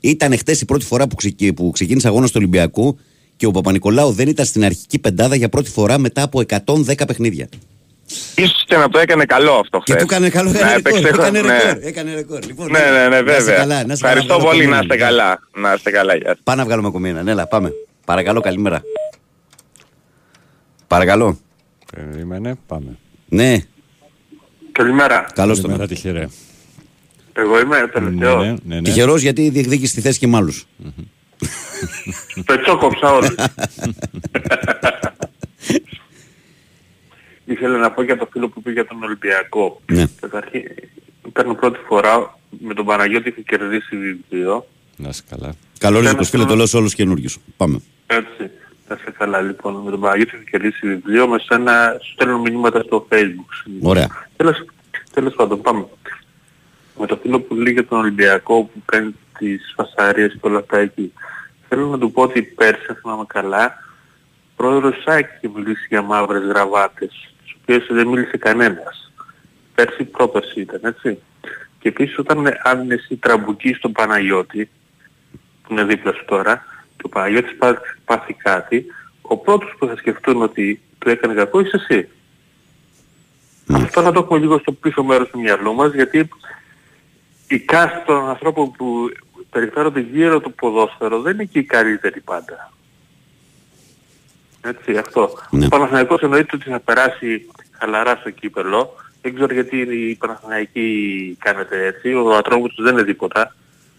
Speaker 2: Ήταν χθες η πρώτη φορά που, ξεκι, που ξεκίνησε αγώνας του Ολυμπιακού και ο Παπα-Νικολάου δεν ήταν στην αρχική πεντάδα για πρώτη φορά μετά από 110 παιχνίδια.
Speaker 15: Ίσως και να το έκανε καλό αυτό
Speaker 2: Και
Speaker 15: χθες.
Speaker 2: του έκανε καλό,
Speaker 15: Να
Speaker 2: έκανε ρεκόρ.
Speaker 15: έπαιξε-
Speaker 2: Έκανε
Speaker 15: ναι.
Speaker 2: ρεκόρ. Έκανε ρεκόρ. Λοιπόν,
Speaker 15: Ναι, ναι, ναι,
Speaker 2: να είστε
Speaker 15: βέβαια.
Speaker 2: καλά, να είστε καλά,
Speaker 15: Ευχαριστώ
Speaker 2: βγάλω
Speaker 15: πολύ, να
Speaker 2: κομμένα.
Speaker 15: είστε καλά. Να είστε καλά, γεια σας.
Speaker 2: Πάμε να βγάλουμε κομμένα. Ναι, έλα, πάμε. Παρακαλώ, καλημέρα. Παρακαλώ.
Speaker 3: Περίμενε, πάμε.
Speaker 2: Ναι,
Speaker 16: Καλημέρα.
Speaker 2: καλώς τον.
Speaker 3: Καλημέρα, τυχερέ.
Speaker 16: Εγώ είμαι ο τελευταίος.
Speaker 3: Ναι, ναι, ναι.
Speaker 2: Τυχερός γιατί διεκδίκησε τη θέση και με άλλους.
Speaker 16: Πετσόκοψα όλοι. Ήθελα να πω για το φίλο που είπε για τον Ολυμπιακό.
Speaker 2: Ναι.
Speaker 16: Καταρχήν, ήταν πρώτη φορά με τον Παναγιώτη είχε κερδίσει βιβλίο.
Speaker 3: Να είσαι καλά.
Speaker 2: Καλό
Speaker 16: Ένα
Speaker 2: ρίσκο, φίλε,
Speaker 16: φίλο-
Speaker 2: το λέω σε όλους καινούριους. Πάμε.
Speaker 16: Έτσι. Να σε καλά λοιπόν. Με τον Παναγιώτη είχε κερδίσει βιβλίο. Με σένα σου στέλνω μηνύματα στο facebook.
Speaker 2: Ωραία.
Speaker 16: Τέλος, τέλος πάντων, πάμε. Με το φίλο που λέει για τον Ολυμπιακό που κάνει τις φασαρίες και όλα αυτά εκεί. Θέλω να του πω ότι πέρσι, αν θυμάμαι καλά, ο πρόεδρος Σάκη είχε μιλήσει για μαύρες γραβάτες, τις οποίες δεν μίλησε κανένας. Πέρσι πρόπερσι ήταν, έτσι. Και επίσης όταν αν εσύ τραμπουκείς τον Παναγιώτη, που είναι δίπλα σου τώρα, και ο Παναγιώτης πάθει, πάθει κάτι, ο πρώτος που θα σκεφτούν ότι του έκανε κακό είσαι εσύ. Αυτό να το έχουμε λίγο στο πίσω μέρος του μυαλού μας, γιατί η κάστη των ανθρώπων που περιφέρονται γύρω το ποδόσφαιρο δεν είναι και οι καλύτεροι πάντα. Έτσι, αυτό.
Speaker 2: Ναι.
Speaker 16: Ο Παναθηναϊκός εννοείται ότι θα περάσει χαλαρά στο κύπελο. Δεν ξέρω γιατί οι Παναθηναϊκοί κάνετε έτσι. Ο Ατρόμητος δεν είναι τίποτα.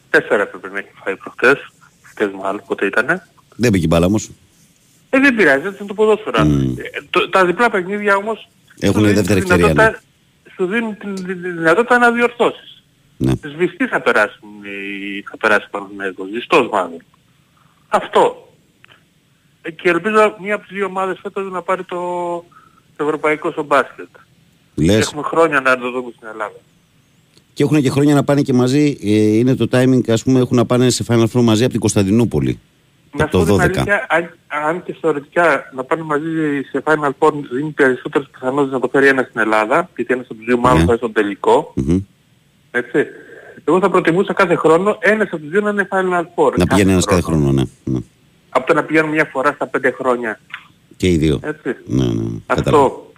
Speaker 16: Τέσσερα έπρεπε να έχει φάει προχτές. Χτες μάλλον, πότε ήτανε.
Speaker 2: Δεν πήγε η μπάλα όμως.
Speaker 16: Ε, δεν πειράζει, έτσι είναι το ποδόσφαιρο.
Speaker 2: Μμ.
Speaker 16: Ε, το- τα διπλά παιχνίδια όμως
Speaker 2: Έχουν
Speaker 16: σου δίνουν
Speaker 2: δεύτερη
Speaker 16: τη
Speaker 2: ευκαιρία,
Speaker 16: δυνατότητα- Σου δίνουν τη, τη- τη δυνατότητα να διορθώσεις.
Speaker 2: Ναι.
Speaker 16: Σβηστή θα περάσουν οι, θα περάσει ο Παναθηναϊκός. Ζηστός μάλλον. Αυτό. Ε, Και ελπίζω μία από τις δύο ομάδες φέτος να πάρει το, το ευρωπαϊκό στο μπάσκετ.
Speaker 2: Λες.
Speaker 16: Έχουμε χρόνια να το δούμε στην Ελλάδα.
Speaker 2: Και έχουν και χρόνια να πάνε και μαζί. Ε, είναι το timing, ας πούμε, έχουν να πάνε σε Final Four μαζί από την Κωνσταντινούπολη.
Speaker 16: Να
Speaker 2: Από
Speaker 16: σου
Speaker 2: το
Speaker 16: πω
Speaker 2: 12.
Speaker 16: την αλήθεια, αν, αν και θεωρητικά να πάνε μαζί σε Final Four δίνει περισσότερες πιθανότητες να το φέρει ένας στην Ελλάδα, γιατί ένας από τους δύο μάλλον
Speaker 2: Ναι.
Speaker 16: θα είναι στον τελικό.
Speaker 2: Μμμ.
Speaker 16: Έτσι. Εγώ θα προτιμούσα κάθε χρόνο ένας από τους δύο να είναι Final Four.
Speaker 2: Να πηγαίνει ένας κάθε χρόνο, ναι. ναι.
Speaker 16: Από το να πηγαίνουν μια φορά στα πέντε χρόνια.
Speaker 2: Και οι δύο.
Speaker 16: Έτσι.
Speaker 2: Ναι, ναι, ναι. Κατάλαβα.
Speaker 16: Αυτό.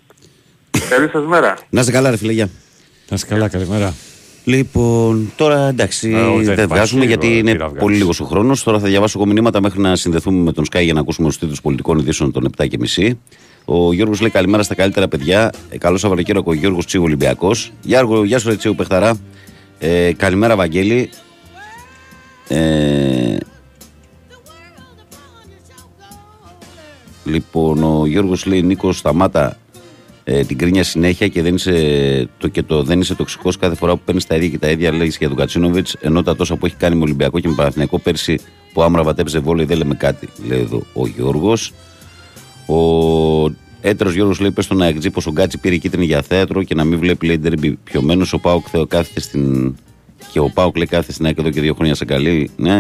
Speaker 16: Καλή σας μέρα.
Speaker 2: Να είστε καλά, ρε φίλε, γεια.
Speaker 3: Να είστε καλά, καλημέρα.
Speaker 2: Λοιπόν, τώρα εντάξει,
Speaker 3: Ε, όχι, δεν
Speaker 2: δεν βγάζουμε
Speaker 3: υπάρχει,
Speaker 2: γιατί
Speaker 3: ε,
Speaker 2: είναι
Speaker 3: τι να βγάλεις.
Speaker 2: πολύ λίγος ο χρόνος. Τώρα θα διαβάσω εγώ μηνύματα μέχρι να συνδεθούμε με τον Sky για να ακούσουμε του τίτλους πολιτικών ειδήσεων των 7.30. Ο Γιώργος λέει καλημέρα στα καλύτερα παιδιά. Ε, καλό Σαββατοκύριακο, ο Γιώργος Τσίου Ολυμπιακός. Γιώργο, γεια σου, ρε Τσίου Πεχταρά. Ε, καλημέρα, Βαγγέλη. Ε, λοιπόν, ο Γιώργος λέει Νίκος, σταμάτα ε, την κρίνια συνέχεια και δεν είσαι, το, και το δεν είσαι τοξικός κάθε φορά που παίρνεις τα ίδια και τα ίδια λέει για τον Κατσίνοβιτς. Ενώ τα τόσα που έχει κάνει με Ολυμπιακό και με Παναθηναϊκό πέρσι που άμρα βατέψε βόλεϊ δεν λέμε κάτι, λέει εδώ ο Γιώργος. Ο έτερο Γιώργος λέει: Πες στον Αεκτζή πως ο Γκάτσι πήρε κίτρινη για θέατρο και να μην βλέπει λέει ντερμπι πιωμένος. Ο Πάοκ Θεό κάθεται στην. Και ο Πάοκ λέει κάθεται στην ΑΕΚ εδώ και δύο χρόνια σε καλή. Ναι,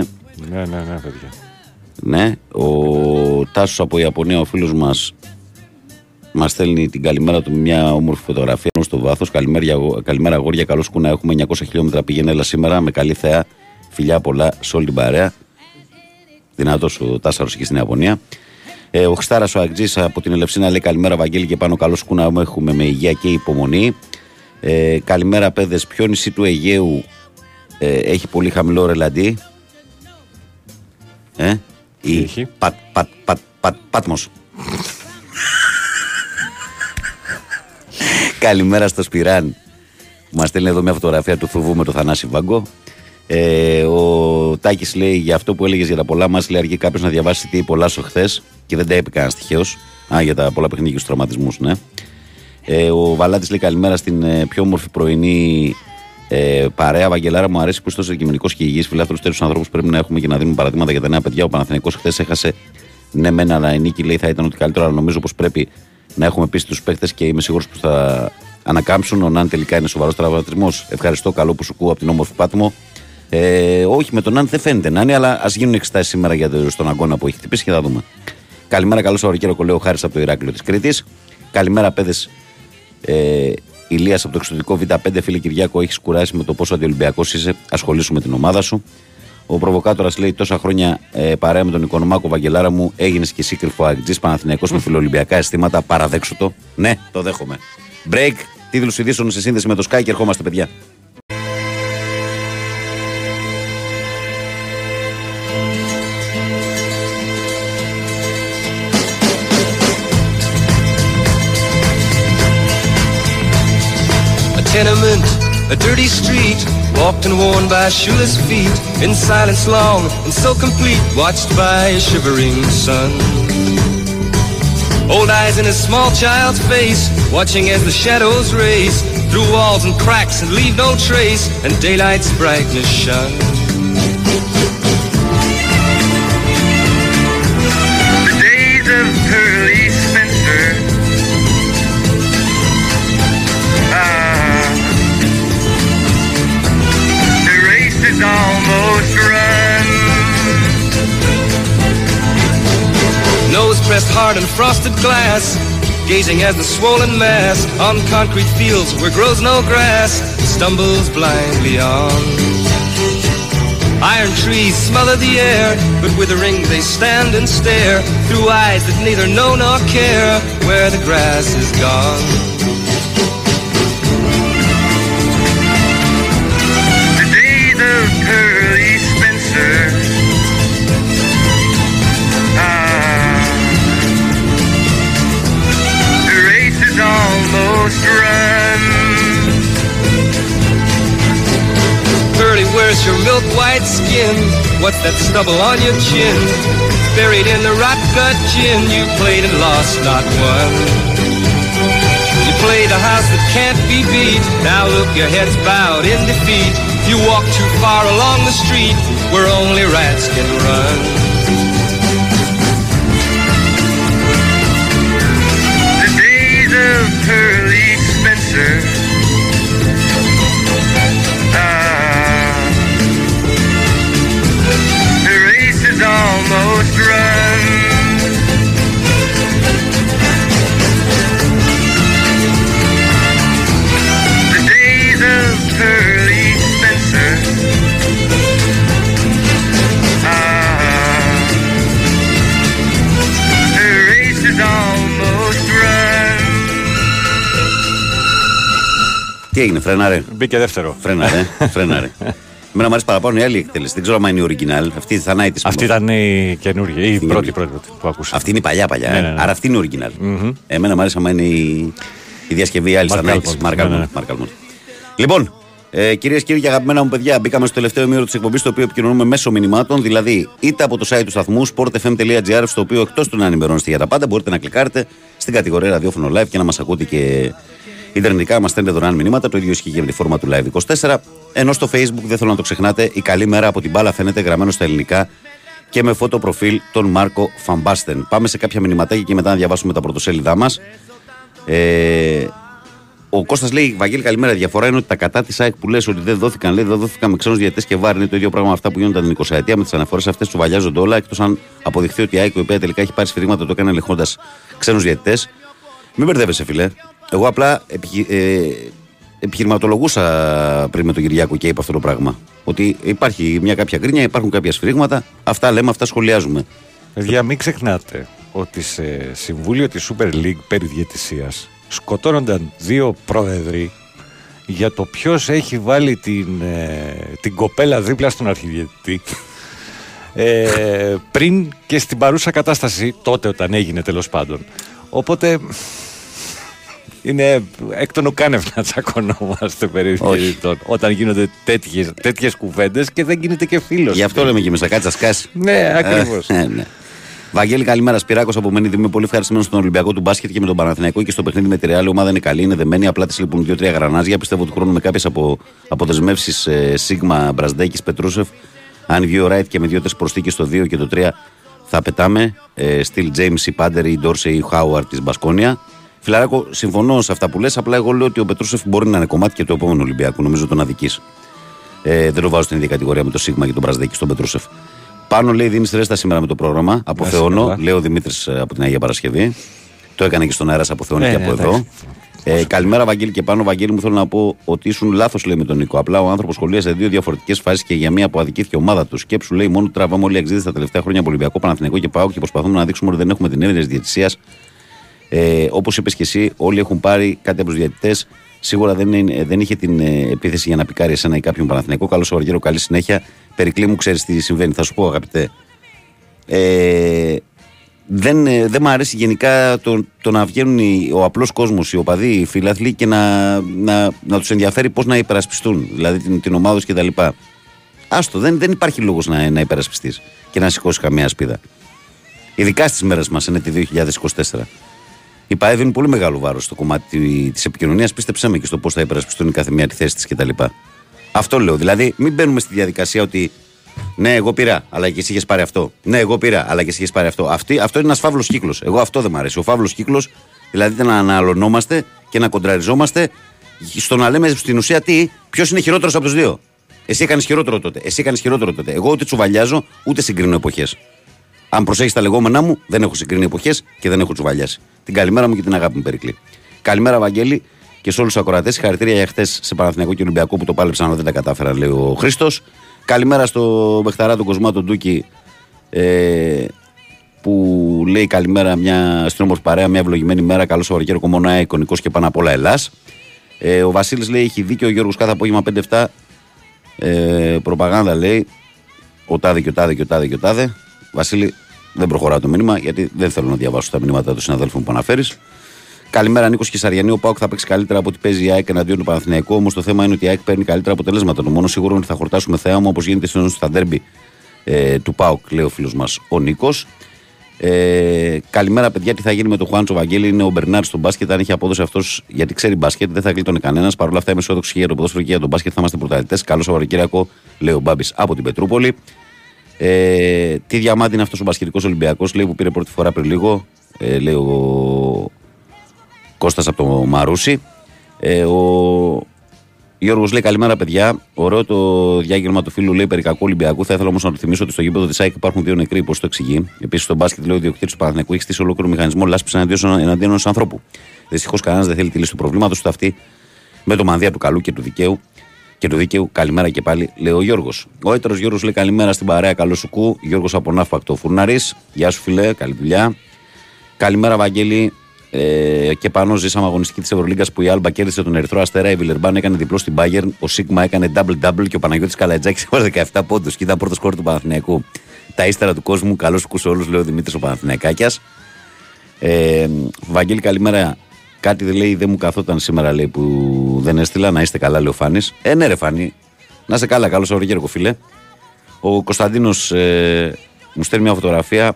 Speaker 3: Ναι, ναι, ναι, παιδιά.
Speaker 2: Ναι. Ο Τάσος από Ιαπωνία, ο φίλος μας, μας στέλνει την καλημέρα του με μια όμορφη φωτογραφία ενώ στο βάθος. Καλημέρα, αγο- καλημέρα αγόρια. Καλώς κούνα. Έχουμε 900 χιλιόμετρα πήγαινε έλα σήμερα με καλή θέα. Φιλιά πολλά σε όλη την παρέα. Δυνατός ο Τάσαρος εκεί στην Ιαπωνία. Ε, ο Χστάρα ο Αγτζή από την Ελευσίνα λέει καλημέρα, Βαγγέλη και πάνω καλό κούνα μου έχουμε με υγεία και υπομονή. Ε, καλημέρα, παιδες. Ποιο νησί του Αιγαίου ε, έχει πολύ χαμηλό ρελαντί; Ε, η
Speaker 3: έχει;
Speaker 2: Πατ, πατ, πατ, πατ, Πάτμος. Καλημέρα στο Σπυράν. Μας στέλνει εδώ μια φωτογραφία του Θουβού με το Θανάση Βάγκο. Ε, ο Τάκης λέει για αυτό που έλεγες για τα πολλά μας. Λέει αρκεί κάποιος να διαβάσει τι πολλά σου χθες και δεν τα είπε κανένας τυχαίο. Α, για τα πολλά παιχνίδια και τους τραυματισμούς, ναι. Ε, ο Βαλάτης λέει καλημέρα στην ε, πιο όμορφη πρωινή ε, παρέα. Βαγγελάρα, μου αρέσει που είσαι τόσο αντικειμενικό και υγιής. Φιλάθλου τέτοιους ανθρώπους πρέπει να έχουμε και να δίνουμε παραδείγματα για τα νέα παιδιά. Ο Παναθηναϊκός χθες έχασε ναι, μεν, αλλά η νίκη λέει θα ήταν ότι καλύτερο. Αλλά νομίζω πως πρέπει να έχουμε πείσει του παίχτε και είμαι σίγουρος πως θα ανακάμψουν. Ο Ναν τελικά είναι σοβαρός τραυματισμός. Ευχαριστώ, καλό που σου ακούω από την όμορφη Πάτμο. Ε, όχι, με τον Ναν δεν φαίνεται να είναι, αλλά ας γίνουν εξετάσεις σήμερα για το, στον αγώνα που έχει χτυπήσει και θα δούμε. Καλημέρα, καλό Σαββατοκύριακο, λέω Χάρης από το Ηράκλειο της Κρήτης. Καλημέρα, παιδες. Ε, Ηλίας από το εξωτερικό Β5, φίλε Κυριάκο, έχεις κουράσει με το πόσο αντιολυμπιακός είσαι. Ασχολήσου με την ομάδα σου. Ο προβοκάτορας λέει τόσα χρόνια ε, παρέα με τον Οικονομάκο Βαγγελάρα μου έγινες και εσύ κρυφό αγτζή Παναθηναϊκός με φιλοολυμπιακά αισθήματα. Παραδέξου το. Ναι, το δέχομαι. Break, τίτλους ειδήσεων σε σύνδεση με το Sky και ερχόμαστε, παιδιά.
Speaker 1: Tenement, a dirty street, walked and worn by shoeless feet, in silence long and so complete, watched by a shivering sun. Old eyes in a small child's face, watching as the shadows race through walls and cracks and leave no trace, and daylight's brightness shun.
Speaker 17: Is almost run.
Speaker 1: Nose pressed hard in frosted glass, gazing as the swollen mass on concrete fields where grows no grass stumbles blindly on. Iron trees smother the air, but withering they stand and stare through eyes that neither know nor care where the grass is gone.
Speaker 17: Pearly Spencer. Ah, the race is almost run.
Speaker 1: Pearly, where's your milk white skin? What's that stubble on your chin? Buried in the rot gut gin, you played and lost, not won. You played a house that can't be beat. Now look, your head's bowed in defeat. You walk too far along the street where only rats can run.
Speaker 17: The days of Pearly Spencer.
Speaker 2: Τι έγινε, φρέναρε.
Speaker 3: Μπήκε δεύτερο.
Speaker 2: Φρέναρε. φρέναρε. Εμένα μου αρέσει παραπάνω η άλλη εκτέλεση. Δεν ξέρω αν είναι η original. Αυτή η θανάη τη.
Speaker 3: Αυτή ήταν η καινούργια, η πρώτη, πρώτη που ακούσα.
Speaker 2: Αυτή είναι η παλιά παλιά.
Speaker 3: Ναι,
Speaker 2: ε.
Speaker 3: ναι, ναι.
Speaker 2: Άρα αυτή είναι η original.
Speaker 3: Μμμ.
Speaker 2: Εμένα μου αρέσει άμα είναι η, η διασκευή άλλη
Speaker 3: Mark
Speaker 2: θανάη
Speaker 3: Almond.
Speaker 2: Μάρκ
Speaker 3: Ναι, ναι.
Speaker 2: Αλμόντ. Μάρκ Αλμόντ. Λοιπόν, ε, κυρίες και κύριοι και αγαπημένα μου παιδιά, μπήκαμε στο τελευταίο ημίρο της εκπομπής, το οποίο επικοινωνούμε μέσω μηνυμάτων, δηλαδή είτε από το site του σταθμού sportfm.gr, στο οποίο εκτός του να ενημερώνεστε για τα πάντα, μπορείτε να κλικάρετε στην κατηγορία ραδιόφωνο live και να μας ακούτε και ιντερνετικά, μας στέλνετε δωρεάν μηνύματα. Το ίδιο ισχύει και με τη φόρμα του live 24. Ενώ στο facebook, δεν θέλω να το ξεχνάτε, η καλή μέρα από την μπάλα φαίνεται γραμμένο στα ελληνικά και με φώτο προφίλ τον Μάρκο Φαμπάστεν. Πάμε σε κάποια μηνυματάκια και μετά να διαβάσουμε τα πρωτοσέλιδά μας. Ε, ο Κώστας λέει: Βαγγέλη, καλημέρα. Η διαφορά είναι ότι τα κατά της ΑΕΚ που λες ότι δεν δόθηκαν, λέει, δεν δόθηκαν με ξένους διαιτητές και βάρ. Είναι το ίδιο πράγμα με αυτά που γίνονταν την 20 ετία. Με τις αναφορές αυτές του βαλιάζονται όλα. Εκτός αν αποδειχθεί ότι η ΑΕΚ, η οποία τελικά έχει πάρει σφυρίγματα, το έκανε ελεγχώντας ξένους διαιτητές. Μην μπερδεύεσαι, φιλέ. Εγώ απλά επιχει, ε, επιχειρηματολογούσα πριν με τον Κυριάκο και είπα αυτό το πράγμα. Ότι υπάρχει μια κάποια γκρίνια, υπάρχουν κάποια σφυρίγματα. Αυτά λέμε, αυτά σχολιάζουμε.
Speaker 3: Παιδιά, μην ξεχνάτε ότι σε συμβούλιο της Super League περί διαιτησίας σκοτώνονταν δύο πρόεδροι για το ποιος έχει βάλει την, ε, την κοπέλα δίπλα στον αρχιδιαιτητή ε, πριν και στην παρούσα κατάσταση τότε όταν έγινε τέλος πάντων. Οπότε είναι εκ των ουκάνευ να τσακωνόμαστε περί
Speaker 2: Όχι.
Speaker 3: διαιτητών όταν γίνονται τέτοιες, τέτοιες κουβέντες και δεν γίνεται και φίλος.
Speaker 2: Γι' αυτό λέμε και εμείς, θα κάτσεις να σκάσεις.
Speaker 3: Ναι, ακριβώς.
Speaker 2: Ε, ναι. Βαγγέλη, καλημέρα. Σπυράκος από Μενίδη. Είμαι πολύ ευχαριστημένος στον Ολυμπιακό του μπάσκετ και με τον Παναθηναϊκό και στο παιχνίδι με τη Ρεάλ. Η ομάδα είναι καλή, είναι δεμένη. Απλά της λείπουν δύο-τρία γρανάζια. Πιστεύω του χρόνου με κάποιες απο, αποδεσμεύσεις ε, Σίγμα, Μπρασδέκη, Πετρούσεφ. Αν βγει ο Ράιτ και με δύο-τρεις προσθήκες στο 2 και το 3 θα πετάμε. Ε, Στυλ Τζέιμς ή Πάντερ ή Ντόρσε ή Χάουαρ τη Μπασκόνια. Φιλαράκο, συμφωνώ σε αυτά που λες. Απλά εγώ λέω ότι ο Πετρούσεφ μπορεί να είναι κομμάτι και του επόμενου Ολυμπιακού. Νομίζω τον αδική. Ε, δεν το βάζω στην ίδια κατηγορία με το Σίγμα και τον Μπρασδέκη στον Πετρούσεφ. Πάνω λέει δίνει ρέστα σήμερα με το πρόγραμμα. Αποθεώνω.
Speaker 3: καλά.
Speaker 2: Λέει ο Δημήτρης από την Αγία Παρασκευή. Το έκανε και στον αέρα, σε αποθεώνει
Speaker 3: Ναι,
Speaker 2: και
Speaker 3: ναι,
Speaker 2: από εδώ.
Speaker 3: εντάξει.
Speaker 2: Ε, καλημέρα, Βαγγέλη και πάνω. Βαγγέλη, μου θέλω να πω ότι ήσουν λάθος, λέει με τον Νίκο. Απλά ο άνθρωπος σχολίασε δύο διαφορετικές φάσεις και για μία που αδικήθηκε η ομάδα του. Σκέψου, λέει, μόνο τραβάμε όλοι οι εξήδε τα τελευταία χρόνια από Ολυμπιακό, Παναθηναϊκό και Πάο και προσπαθούμε να δείξουμε ότι δεν έχουμε την έννοια τη διαιτησίας. Ε, Όπως είπες και εσύ, όλοι έχουν πάρει κάτι από τους διαιτητές. Σίγουρα δεν, είναι, δεν είχε την ε, επίθεση για να πικάρει εσένα ή κάποιον Παναθηναϊκό. Καλό Σαββαργέρο, καλή συνέχεια. Περικλή μου, ξέρεις τι συμβαίνει. Θα σου πω, αγαπητέ. Ε, δεν, ε, δεν μου αρέσει γενικά το, το να βγαίνουν οι- ο απλός κόσμος, οι οπαδοί, οι φιλάθλοι και να, να, να τους ενδιαφέρει πώς να υπερασπιστούν, δηλαδή την, την ομάδα τους κτλ. Άστο, δεν, δεν υπάρχει λόγος να, να υπερασπιστείς και να σηκώσεις καμία ασπίδα. Ειδικά στις μέρες μας, είναι τη 2024. Οι ΠαΕ δίνουν πολύ μεγάλο βάρος στο κομμάτι της επικοινωνίας. Πίστεψέ με και στο πώς θα υπερασπιστούν η κάθε μία τη θέση της κτλ. Αυτό λέω. Δηλαδή, μην μπαίνουμε στη διαδικασία ότι ναι, εγώ πήρα, αλλά και εσύ είχες πάρει αυτό. Ναι, εγώ πήρα, αλλά και εσύ είχες πάρει αυτό. Αυτή, αυτό είναι ένας φαύλος κύκλος. Εγώ αυτό δεν μου αρέσει. Ο φαύλος κύκλος, δηλαδή να αναλωνόμαστε και να κοντραριζόμαστε στο να λέμε στην ουσία τι, ποιος είναι χειρότερος από τους δύο. Εσύ έκανες χειρότερο τότε. Εσύ έκανες χειρότερο τότε. Εγώ ούτε τσουβαλιάζω, ούτε συγκρίνω εποχές. Αν προσέχεις τα λεγόμενά μου, δεν έχω συγκρίνει εποχές και δεν έχω τσουβαλιάσει. Την καλημέρα μου και την αγάπη μου, Περικλή. Καλημέρα, Βαγγέλη, και σε όλους τους ακροατές. Συγχαρητήρια για χτε σε Παναθηναϊκό και Ολυμπιακό που το πάλεψαν, αλλά δεν τα κατάφεραν, λέει ο Χρήστος. Καλημέρα στο Μπεχταρά τον Κοσμά, τον Ντούκη, ε, που λέει καλημέρα μια, στην όμορφη παρέα, μια ευλογημένη μέρα. Καλό Σαββατοκύριακο, μόνο εικονικός και πάνω απ' όλα Ελλάς. Ε, ο Βασίλης λέει: Έχει δίκιο ο Γιώργος κάθε απόγευμα 5-7. Ε, προπαγάνδα λέει: Ο τάδε και ο τάδε και ο τάδε και ο τάδε. Βασίλη, δεν προχωράω το μήνυμα γιατί δεν θέλω να διαβάσω τα μηνύματα των συναδέλφων που αναφέρεις. Καλημέρα, Νίκος Κυσαριανή. Ο Πάουκ θα παίξει καλύτερα από ό,τι παίζει η ΑΕΚ εναντίον του Παναθηναϊκού. Όμως το θέμα είναι ότι η ΑΕΚ παίρνει καλύτερα αποτελέσματα. Το μόνο σίγουρο είναι ότι θα χορτάσουμε θέα μου όπως γίνεται συνήθω στα ντέρμπι ε, του Πάουκ, λέει ο φίλος μας ο Νίκος. Ε, καλημέρα, παιδιά. Τι θα γίνει με τον Χουάντσο Βαγγέλη; Είναι ο Μπερνάρ στο μπάσκετ. Αν έχει απόδοση αυτός, γιατί ξέρει μπάσκετ, δεν θα γλίτωνε κανένας. Παρ' όλα αυτά, είμαι αισιόδοξη και για το ποδόσφαιρο και για τον μπάσκετ. Θα είμαστε πρωταθλητές. Καλό Σαββατοκύριακο, λέει ο Μπάμπης από την Πετρούπολη. Ε, τι διαμάτι είναι αυτός ο μπασκετικός Ολυμπιακός, λέει που πήρε πρώτη φορά πριν λίγο. Ε, λέει ο Κώστας από το Μαρούσι. Ε, ο Γιώργος λέει καλημέρα παιδιά. Ωραίο το διάγγελμα του φίλου λέει περί κακού Ολυμπιακού. Θα ήθελα όμως να το θυμίσω ότι στο γήπεδο της ΑΕΚ υπάρχουν δύο νεκροί, πώς το εξηγεί. Επίσης στο μπάσκετ λέει ο διοκτήτη του Παναθηναϊκού έχει στήσει ολόκληρο μηχανισμό λάσπης εναντίον, εναντίον ενός ανθρώπου. Δυστυχώς κανένας δεν θέλει τη λύση του προβλήματος του αυτή με το μανδύα του καλού και του δικαίου. Και του δίκαιου, καλημέρα και πάλι, λέει ο Γιώργος. Ο έτερος Γιώργος λέει καλημέρα στην παρέα, καλό σου κου. Γιώργος από Ναύπακτο Φουρναρή. Γεια σου, φιλέ, καλή δουλειά. Καλημέρα, Βαγγέλη. Ε, και πάνω ζήσαμε αγωνιστική της Ευρωλίγκας που η Άλμπα κέρδισε τον Ερυθρό Αστέρα, η Βιλερμπάν έκανε διπλό στην Bayern, ο Σίγμα έκανε double-double και ο Παναγιώτης Καλατζάκης έβαλε 17 πόντους και ήταν πρώτο σκόρ του Παναθηναϊκού. Τα ύστερα του κόσμου, καλώς κούσε όλους, λέει ο Δημήτρης ο Παναθηναϊκάκιας. Ε, Βαγγέλη, καλημέρα. Κάτι δεν λέει, δεν μου καθόταν σήμερα λέει, που δεν έστειλα. Να είστε καλά, λέει ο Φάνης. Ε, ναι, ρε Φάνη. Να είστε καλά, καλό Σαββατοκύριακο, φίλε. Ο Κωνσταντίνος ε, μου στέλνει μια φωτογραφία.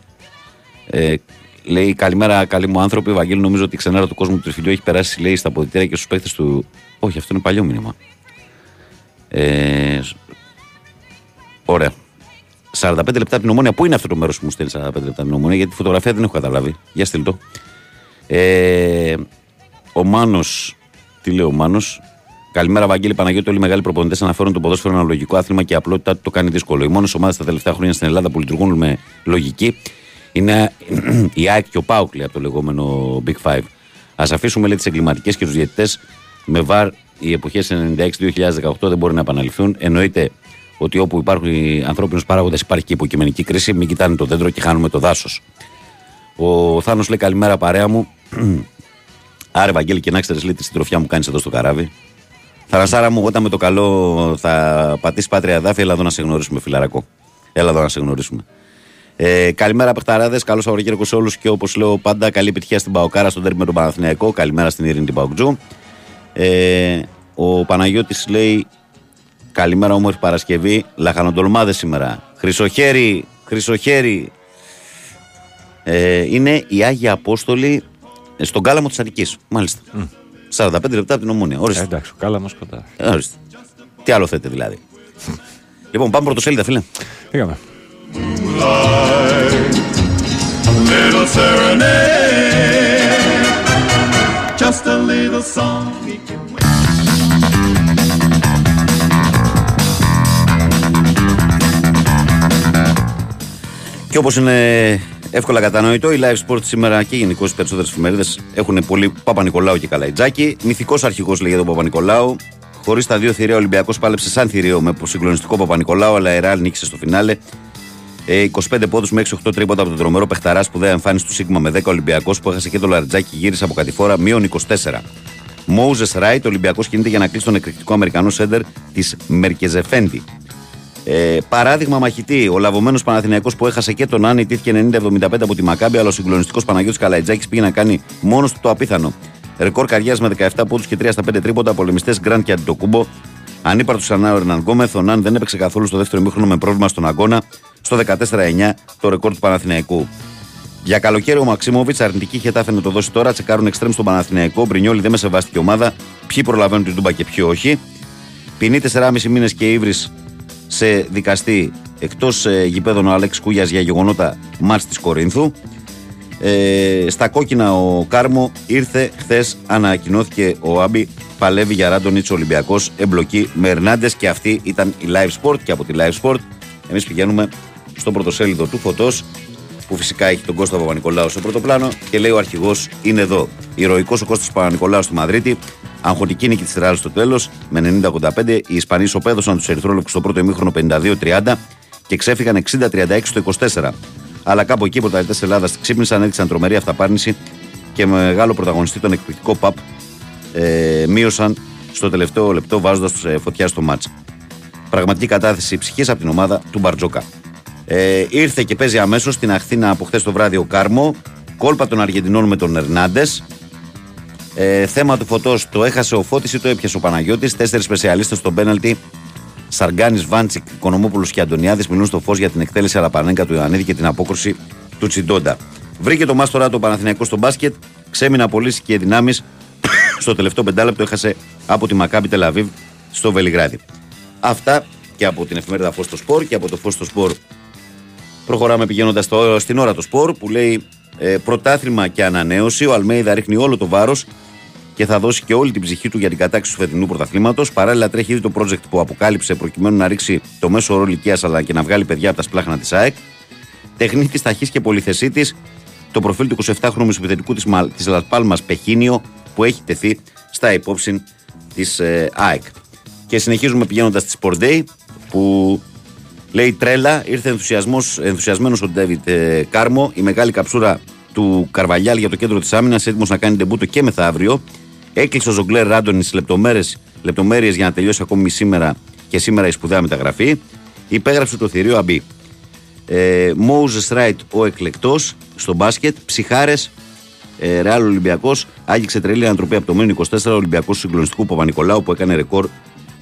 Speaker 2: Ε, λέει καλημέρα, καλοί μου άνθρωποι. Βαγγέλη, νομίζω ότι η ξενέρα του κόσμου του Τριφυλιού έχει περάσει λέει, στα ποδητήρια και στους παίχτε του. Όχι, αυτό είναι παλιό μήνυμα. Ε, ωραία. 45 λεπτά από την ομόνια. Πού είναι αυτό το μέρος που μου στέλνει 45 λεπτά από την ομόνια, γιατί τη φωτογραφία δεν έχω καταλάβει. Για στείλ το. Ε, ο Μάνος, τι λέει ο Μάνος, Καλημέρα, Βαγγέλη Παναγιώτη. Όλοι οι μεγάλοι προπονητές αναφέρουν το ποδόσφαιρο ένα λογικό άθλημα και η απλότητά του το κάνει δύσκολο. Οι μόνες ομάδες τα τελευταία χρόνια στην Ελλάδα που λειτουργούν με λογική είναι η ΑΕΚ και ο ΠΑΟΚ, λέει από το λεγόμενο Big Five. Α αφήσουμε λέει τις εγκληματικές και τους διαιτητές με βαρ οι εποχές 96-2018 δεν μπορεί να επαναληφθούν. Εννοείται ότι όπου υπάρχουν ανθρώπινους παράγοντες υπάρχει και υποκειμενική κρίση. Μην κοιτάνε το δέντρο και χάνουμε το δάσος. Ο Θάνος λέει καλημέρα παρέα μου. Άρε, Βαγγέλη, και να ξέρεις λέει τη συντροφιά μου κάνεις εδώ στο καράβι. Θαρασάρα μου, όταν με το καλό θα πατήσει πάτρια δάφη, έλα εδώ να σε γνωρίσουμε, φιλαρακό. Έλα εδώ να σε γνωρίσουμε. Ε, καλημέρα, Πεχταράδε. Καλό Σαββατοκύριακο σε όλους και όπως λέω πάντα, καλή επιτυχία στην Παοκάρα στον τέρμι με τον Παναθηναϊκό. Καλημέρα στην Ειρήνη την Παοκτζού. Ε, ο Παναγιώτης λέει Καλημέρα, όμορφη Παρασκευή. Λαχανοτολμάδες σήμερα. Χρυσοχέρι, χρυσοχέρι. Ε, είναι η Άγια Απόστολη ε, στον κάλαμο της Αττικής. Μάλιστα. 45 λεπτά από την ομόνια. Ορίστε.
Speaker 3: Ε, εντάξει, ο κάλαμος κοντά.
Speaker 2: Ε, ορίστε. Τι άλλο θέτε δηλαδή. λοιπόν, πάμε πρωτοσέλιδα, φίλε.
Speaker 3: Πήγαμε.
Speaker 1: Little serenade, just a little song. he can
Speaker 2: Και όπως είναι εύκολα κατανοητό, η live sport σήμερα και γενικώς οι περισσότερες εφημερίδες έχουν πολύ Παπα-Νικολάου και Καλαϊτζάκη. Μυθικός αρχηγός λέγεται ο Παπα-Νικολάου. Χωρίς τα δύο θηρία, ο Ολυμπιακός πάλεψε σαν θηρίο με συγκλονιστικό Παπα-Νικολάου, αλλά η Ρεάλ νίκησε στο φινάλε. Ε, 25 πόντους με 6-8 τρίποτα από τον τρομερό παιχταρά που δεν εμφάνισε του Σίγμα με 10 Ολυμπιακός που έχασε και το Λαριτζάκι γύρισε από κατηφόρα μείον 24. Μόουζε Ράιτ, ο Ολυμπιακός κινείται για να κλείσει τον εκρηκτικό Αμερικανό σέντερ της Μερκεζεφέντη. Ε, παράδειγμα μαχητή, ο λαβωμένος Παναθηναϊκός που έχασε και τον Άννη τήθηκε 90-75 από τη Μακάμπη, αλλά ο συγκλονιστικός Παναγιώτης Καλαϊτζάκης πήγε να κάνει μόνος του το απίθανο. Ρεκόρ καριέρας με 17 πόντους και 3 στα 5 τρίποτα, πολεμιστές Γκραντ και Αντιτοκούμπο. Ανύπαρτο ξανά ο Ερναν Γκόμεθ, ο Ναν δεν έπαιξε καθόλου στο δεύτερο μήχρονο με πρόβλημα στον αγώνα. Στο 14-9 το ρεκόρ του Παναθηναϊκού. Για καλοκαίρι ο Μαξίμοβιτς αρνητική χετάφε να το δώσει τώρα. Τσεκάρουν εξτρέμ στον Παναθηναϊκό. Μπρινιόλι δεν με σεβάστηκε ομάδα. Ποιοι προλαβαίνουν την Τούμπα και ποιοι όχι. Ποινή 4,5 μήνες και ύβρι σε δικαστή εκτός ε, γηπέδων ο Αλέξη Κούγιας για γεγονότα μάτς της Κορίνθου. Ε, στα κόκκινα ο Κάρμο ήρθε χθες, ανακοινώθηκε ο Άμπι. Παλεύει για Ράντονιτ Ολυμπιακός. Εμπλοκή με Ερνάντες και αυτή ήταν η Live Sport. Και από τη Live Sport εμείς πηγαίνουμε στο πρωτοσέλιδο του Φωτός που φυσικά έχει τον Κώστα Παπα-Νικολάου στο πρώτο πλάνο και λέει ο αρχηγός είναι εδώ. Ηρωικός ο Κώστας Παπα-Νικολάου στη Μαδρίτη. Αγχωτική νίκη της Ρεάλ στο τέλος με 90-85. Οι Ισπανοί σοπέδωσαν τους Ερυθρόλεπτου στο πρώτο ημίχρονο 52-30 και ξέφυγαν 60-36 στο 24. Αλλά κάπου εκεί οι πρωταθλητές Ελλάδας ξύπνησαν, έδειξαν τρομερή αυταπάρνηση και με μεγάλο πρωταγωνιστή τον εκπληκτικό Παπ ε, μείωσαν στο τελευταίο λεπτό βάζοντας ε, φωτιά στο μάτς. Πραγματική κατάθεση ψυχής από την ομάδα του Μπαρτζόκα. Ε, ήρθε και παίζει αμέσως στην Αχθήνα από χθες το βράδυ ο Κάρμο. Κόλπα των Αργεντινών με τον Ερνάντες. Ε, θέμα του φωτός το έχασε ο Φώτης ή το έπιασε ο Παναγιώτης. Τέσσερις σπεσιαλίστες στο πέναλτι. Σαργκάνης, Βάντσικ, Οικονομόπουλος και Αντωνιάδης μιλούν στο φως για την εκτέλεση Αλαπανέγκα του Ιωαννίδη και την απόκρουση του Τσιντόντα. Βρήκε το μάστορα το Παναθηναϊκό στο μπάσκετ. Ξέμεινα πωλήσει και δυνάμεις. στο τελευταίο πεντάλεπτο έχασε από τη Μακάμπη Τελαβίβ στο Βελιγράδι. Αυτά και από την εφημερίδα Φως στο Σπορ και από το Φως στο Σπορ Προχωράμε πηγαίνοντας στην ώρα του σπορ που λέει ε, πρωτάθλημα και ανανέωση. Ο Αλμέιδα ρίχνει όλο το βάρος και θα δώσει και όλη την ψυχή του για την κατάκτηση του φετινού πρωταθλήματος. Παράλληλα, τρέχει ήδη το project που αποκάλυψε προκειμένου να ρίξει το μέσο όρο ηλικίας αλλά και να βγάλει παιδιά από τα σπλάχνα της ΑΕΚ. Τεχνίτης ταχύ και πολυθεσίτης, το προφίλ του 27χρονου μεσοπιθετικού της Λατπάλμα Πεχίνιο που έχει τεθεί στα υπόψη της ε, ΑΕΚ. Και συνεχίζουμε πηγαίνοντας στη Sport Day που Λέει τρέλα, ήρθε ενθουσιασμένος ο Ντέβιτ ε, Κάρμο. Η μεγάλη καψούρα του Καρβαλιάλ για το κέντρο της άμυνας, έτοιμος να κάνει τεμπούτο και μεθαύριο. Έκλεισε ο Ζογκλέρ Ράντονη λεπτομέρειες για να τελειώσει ακόμη σήμερα και σήμερα η σπουδαία μεταγραφή. Υπέγραψε το θηρίο Αμπή. Ε, Μόουζε Ράιτ ο εκλεκτός στο μπάσκετ. Ψυχάρες. Ε, Ρεάλ Ολυμπιακός. Άγγιξε τρελή ανατροπή από το μήνυμα 24 Ολυμπιακού συγκλονιστικού Παπα-Νικολάου που έκανε ρεκόρ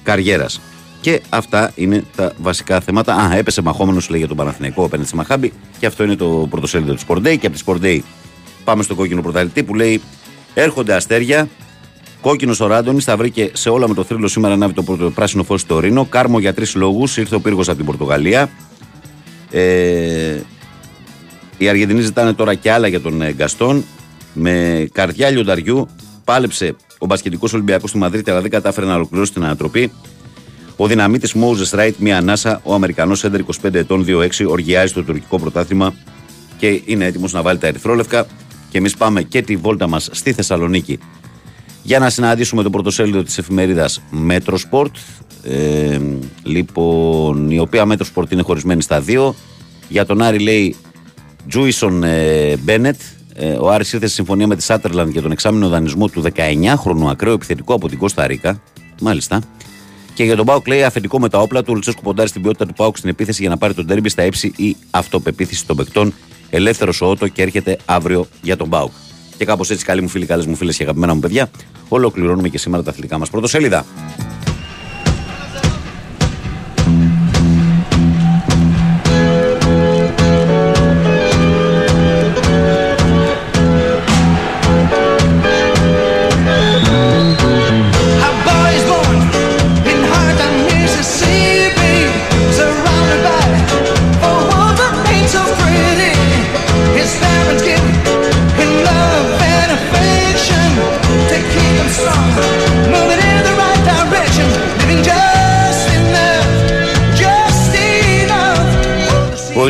Speaker 2: καριέρας. Και αυτά είναι τα βασικά θέματα. Α, έπεσε μαχόμενος λέει για τον Παναθηναϊκό απέναντι στη Μαχάμπη. Και αυτό είναι το πρωτοσέλιδο τη Sport Day. Και από τη Sport Day πάμε στο κόκκινο πρωταθλητή που λέει Έρχονται αστέρια. Κόκκινος ο Ράντονης θα βρήκε σε όλα με το θρύλο σήμερα ανάβει το πρώτο πράσινο φως στο Ρήνο. Κάρμο για τρεις λόγους. Ήρθε ο πύργος από την Πορτογαλία. Ε, οι Αργεντινοί ζητάνε τώρα και άλλα για τον ε, Γκαστόν. Με καρδιά λιονταριού πάλεψε ο μπασκετικός Ολυμπιακός του Μαδρίτη, αλλά δεν κατάφερε να ολοκληρώσει την ανατροπή. Ο δυναμίτης Μόουζε Ράιτ, μία ανάσα, ο Αμερικανός έντερ 25 ετών 2-6, οργιάζει στο τουρκικό πρωτάθλημα και είναι έτοιμος να βάλει τα ερυθρόλευκα. Και εμείς πάμε και τη βόλτα μας στη Θεσσαλονίκη για να συναντήσουμε το πρωτοσέλιδο της εφημερίδας Metrosport. Ε, λοιπόν, η οποία Metrosport είναι χωρισμένη στα δύο. Για τον Άρη λέει Τζούισον ε, Μπένετ. Ε, ο Άρης ήρθε σε συμφωνία με τη Σάτερλαντ για τον εξάμεινο δανεισμό του 19χρονου ακραίου επιθετικού από την Κώστα Ρίκα. Μάλιστα. Και για τον Πάουκ λέει αφεντικό με τα όπλα του. Ο Λουτσέσκου ποντάρει στην ποιότητα του Πάουκ στην επίθεση για να πάρει τον τέρμπι στα ύψη ή αυτοπεποίθηση των παικτών. Ελεύθερος ο Ότο και έρχεται αύριο για τον Πάουκ. Και κάπως έτσι, καλοί μου φίλοι, καλές μου φίλες και αγαπημένα μου παιδιά, ολοκληρώνουμε και σήμερα τα αθλητικά μας πρωτοσέλιδα.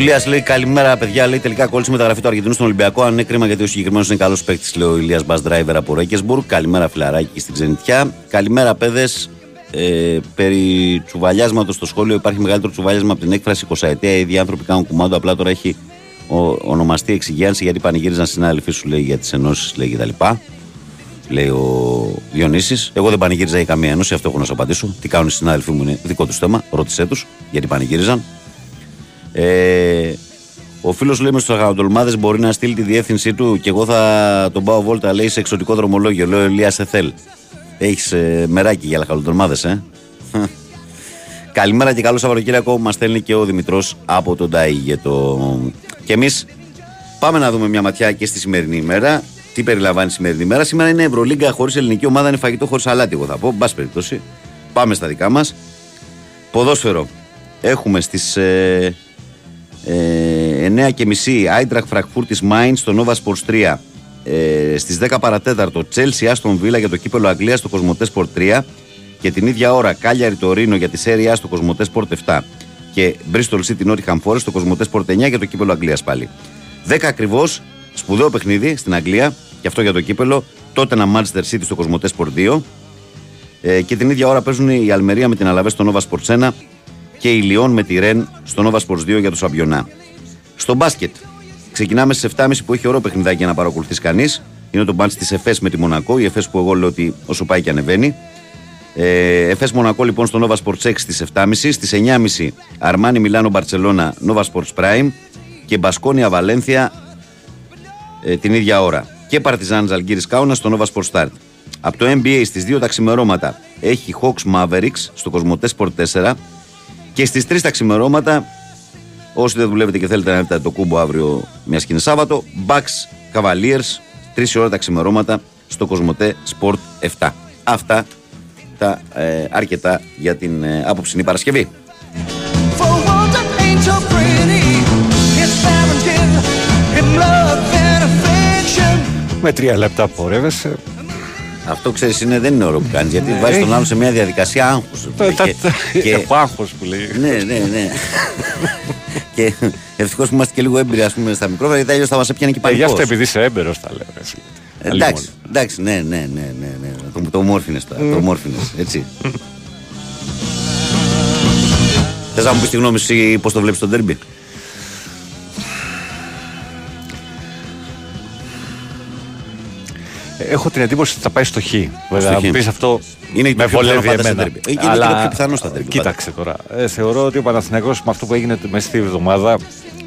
Speaker 2: Ηλίας λέει καλημέρα, παιδιά. Λέει τελικά κόλλησε μεταγραφή του Αργεντινού στον Ολυμπιακό. Αν είναι κρίμα γιατί ο συγκεκριμένος είναι καλός παίκτης, λέει ο Ηλίας Μπας Driver από Ρέκεσμπουργκ. Καλημέρα, φιλαράκι στην ξενιτιά. Καλημέρα, παιδες. Ε, περί τσουβαλιάσματος στο σχόλιο υπάρχει μεγαλύτερο τσουβαλιάσμα από την έκφραση 20 ετία. Οι ίδιοι άνθρωποι κάνουν κουμάντο. Απλά τώρα έχει ο, ονομαστεί εξυγίανση γιατί πανηγύριζαν συνάδελφοί σου λέει για τις ενώσεις λέει κτλ. Λέει ο Διονύσης. Εγώ δεν πανηγύριζα για καμία ένωση, αυτό έχω να σου απαντήσω. Τι κάνουν οι συνάδελφοί μου είναι δικό τους θέμα. Ρώτησέ τους γιατί πανηγύριζαν. Ε, ο φίλος λέει μες στους αγανατολμάδες μπορεί να στείλει τη διεύθυνσή του και εγώ θα τον πάω βόλτα, λέει σε εξωτικό δρομολόγιο. Λέω Ελίας Εθέλ. Έχεις ε, μεράκι για λαχαλοτολμάδε, ε; Καλημέρα και καλό Σαββατοκύριακο. Μας στέλνει και ο Δημητρός από τον Ταίγετο. Και εμείς πάμε να δούμε μια ματιά και στη σημερινή ημέρα. Τι περιλαμβάνει η σημερινή ημέρα; Σήμερα είναι Ευρωλίγκα χωρίς ελληνική ομάδα, είναι φαγητό χωρίς αλάτι, εγώ θα πω. Μπα περιπτώσει. Πάμε στα δικά μας. Ποδόσφαιρο. Έχουμε στις ε, ε, 9 και μισή Άιντραχ Φρακφούρτη Μάιν στο Nova Sports 3. Ε, Στις 10 παρατέταρτο Chelsea Άστον Βίλα για το κύπελο Αγγλίας στο Κοσμοτέ Sport 3. Και την ίδια ώρα Κάλιαρη Τωρίνο για τη Σέρια στο Κοσμοτέ Sport 7. Και Bristol City Nottingham Forest στο Κοσμοτέ Sport 9 για το κύπελο Αγγλίας πάλι. 10 ακριβώς, σπουδαίο παιχνίδι στην Αγγλία και αυτό για το κύπελο. Τότε ένα Manchester City στο Κοσμοτέ Sport 2. Ε, και την ίδια ώρα παίζουν η Αλμερία με την Αλαβές στο Nova Sports 1 και η Λιόν με τη Ρεν στο Nova Sports 2 για το Σαμπιονά. Στο μπάσκετ, ξεκινάμε στις 7.30 που έχει ωραίο παιχνιδάκι για να παρακολουθήσει κανείς. Είναι το μπάντ της Εφές με τη Μονακό. Η Εφές που εγώ λέω ότι όσο πάει και ανεβαίνει. Ε, Εφές Μονακό λοιπόν στο Nova Sports 6 στις 7.30. Στις 9.30 Αρμάνι Μιλάνο Μπαρσελόνα Nova Sports Prime και Μπασκόνια Βαλένθια ε, την ίδια ώρα. Και Παρτιζάν Ζαλγκύρη Κάουνα στο Nova Sports Start. Από το NBA στις 2 τα ξημερώματα έχει Hawks Mavericks στο Κοσμοτέ Sport 4 και στις 3 τα ξημερώματα, όσοι δεν δουλεύετε και θέλετε να έρθετε το κούμπο αύριο, μια και είναι Σάββατο, Bucks Cavaliers, 3 ώρα τα ξημερώματα στο Κοσμοτέ Sport 7. Αυτά τα ε, αρκετά για την ε, άποψινή Παρασκευή.
Speaker 1: For a world that ain't so pretty, his parents give him love and affection.
Speaker 3: Με τρία λεπτά πορεύεσαι.
Speaker 2: Αυτό ξέρεις είναι, δεν είναι ωραίο που κάνεις γιατί βάζεις τον άλλο σε μια διαδικασία άγχους.
Speaker 3: Τα- τα- τα- το άγχος που λέει.
Speaker 2: Ναι, ναι, ναι. και ευτυχώς που είμαστε και λίγο έμπειροι ας πούμε, στα μικρόφωνα γιατί αλλιώς θα μας έπιανε και
Speaker 3: Ε, Γι'
Speaker 2: πανικός.
Speaker 3: αυτό επειδή είσαι έμπειρος τα λέω. εσύ.
Speaker 2: Εντάξει, εντάξει, ναι, ναι, ναι, ναι, ναι. Το, το μόρφινες τώρα, το μόρφινες, έτσι. Θες να μου πεις τη γνώμη σου ή πώς το βλέπεις το ντέρμπι;
Speaker 3: Έχω την εντύπωση ότι θα πάει στο Χ. Βέβαια,
Speaker 2: Στο Χ.
Speaker 3: αν πεις αυτό
Speaker 2: Είναι το
Speaker 3: με
Speaker 2: πιο
Speaker 3: βολεύει
Speaker 2: πιθανό πάντα στα
Speaker 3: εμένα.
Speaker 2: ντέρμπι. Ε, είναι και το πιο πιθανό στα ντέρμπι,
Speaker 3: Κοίταξε τώρα. Ε, θεωρώ ότι ο Παναθηναϊκός με αυτό που έγινε μέσα στη εβδομάδα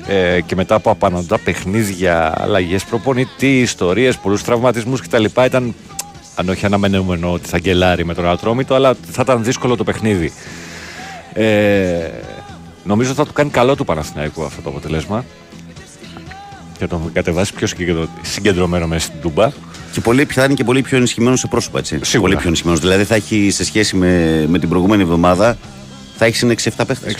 Speaker 3: ε, και μετά από απανοτά παιχνίδια, αλλαγές προπονητή, ιστορίες, πολλούς τραυματισμούς κτλ. ήταν αν όχι αναμενόμενο ότι θα γκελάρει με τον Ατρόμητο, αλλά θα ήταν δύσκολο το παιχνίδι. Ε, νομίζω θα του κάνει καλό του Παναθηναϊκού αυτό το αποτέλεσμα και τον κατεβάσει πιο συγκεντρω- συγκεντρωμένο μέσα στην Τούμπα.
Speaker 2: Και πολύ, θα είναι και πολύ πιο ενισχυμένος σε πρόσωπα. Έτσι.
Speaker 3: Σίγουρα.
Speaker 2: Πολύ πιο ενισχυμένος. Δηλαδή θα έχει σε σχέση με, με την προηγούμενη εβδομάδα θα έχει είναι 6-7 παίχτες.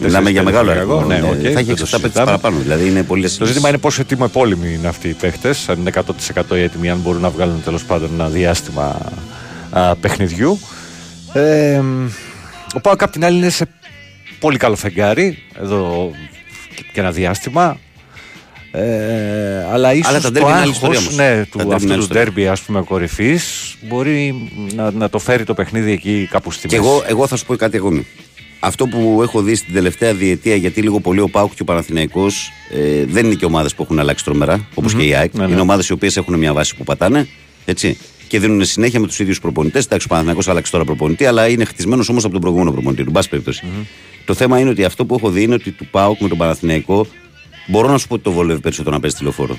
Speaker 2: Μιλάμε για μεγάλο αριθμό.
Speaker 3: Ναι,
Speaker 2: Ναι,
Speaker 3: οκ,
Speaker 2: θα
Speaker 3: δεν
Speaker 2: έχει
Speaker 3: το
Speaker 2: 6-7 παίχτες
Speaker 3: συζητάμε.
Speaker 2: παραπάνω. Δηλαδή είναι πολύ
Speaker 3: Το ζήτημα είναι πόσο έτοιμοι είναι αυτοί οι παίχτες, αν είναι 100% έτοιμοι, αν μπορούν να βγάλουν τέλος πάντων ένα διάστημα α, παιχνιδιού. Ε, ο Πάοκ απ' την άλλη είναι σε πολύ καλό φεγγάρι εδώ και- και ένα διάστημα. Ε, αλλά ίσως
Speaker 2: τα
Speaker 3: το
Speaker 2: ντέρμπι είναι άλλη ιστορία
Speaker 3: άγχος
Speaker 2: όμως.
Speaker 3: ναι,
Speaker 2: Τα
Speaker 3: του,
Speaker 2: ντέρμπι είναι
Speaker 3: αυτού
Speaker 2: άλλη
Speaker 3: του
Speaker 2: ιστορία.
Speaker 3: ντέρμπι ας πούμε κορυφής μπορεί να, να το φέρει το παιχνίδι εκεί κάπου στη
Speaker 2: Και
Speaker 3: μέση.
Speaker 2: εγώ, εγώ θα σου πω κάτι ακόμη. Αυτό που έχω δει στην τελευταία διετία, γιατί λίγο πολύ ο Πάουκ και ο Παναθηναϊκός ε, δεν είναι και ομάδες που έχουν αλλάξει τρομερά, όπως
Speaker 3: Μμμ.
Speaker 2: και η ΑΕΚ.
Speaker 3: Ναι, ναι.
Speaker 2: Είναι ομάδες οι οποίες έχουν μια βάση που πατάνε έτσι, και δίνουν συνέχεια με τους ίδιους προπονητές. Εντάξει, ο Παναθηναϊκός άλλαξε τώρα προπονητή, αλλά είναι χτισμένος όμως από τον προηγούμενο προπονητή. Του, πάση περιπτώσει. Το θέμα είναι ότι αυτό που έχω δει είναι ότι του Πάουκ με τον Παναθηναϊκό μπορώ να σου πω ότι το βολεύει περισσότερο να παίζεις τηλεφόρο.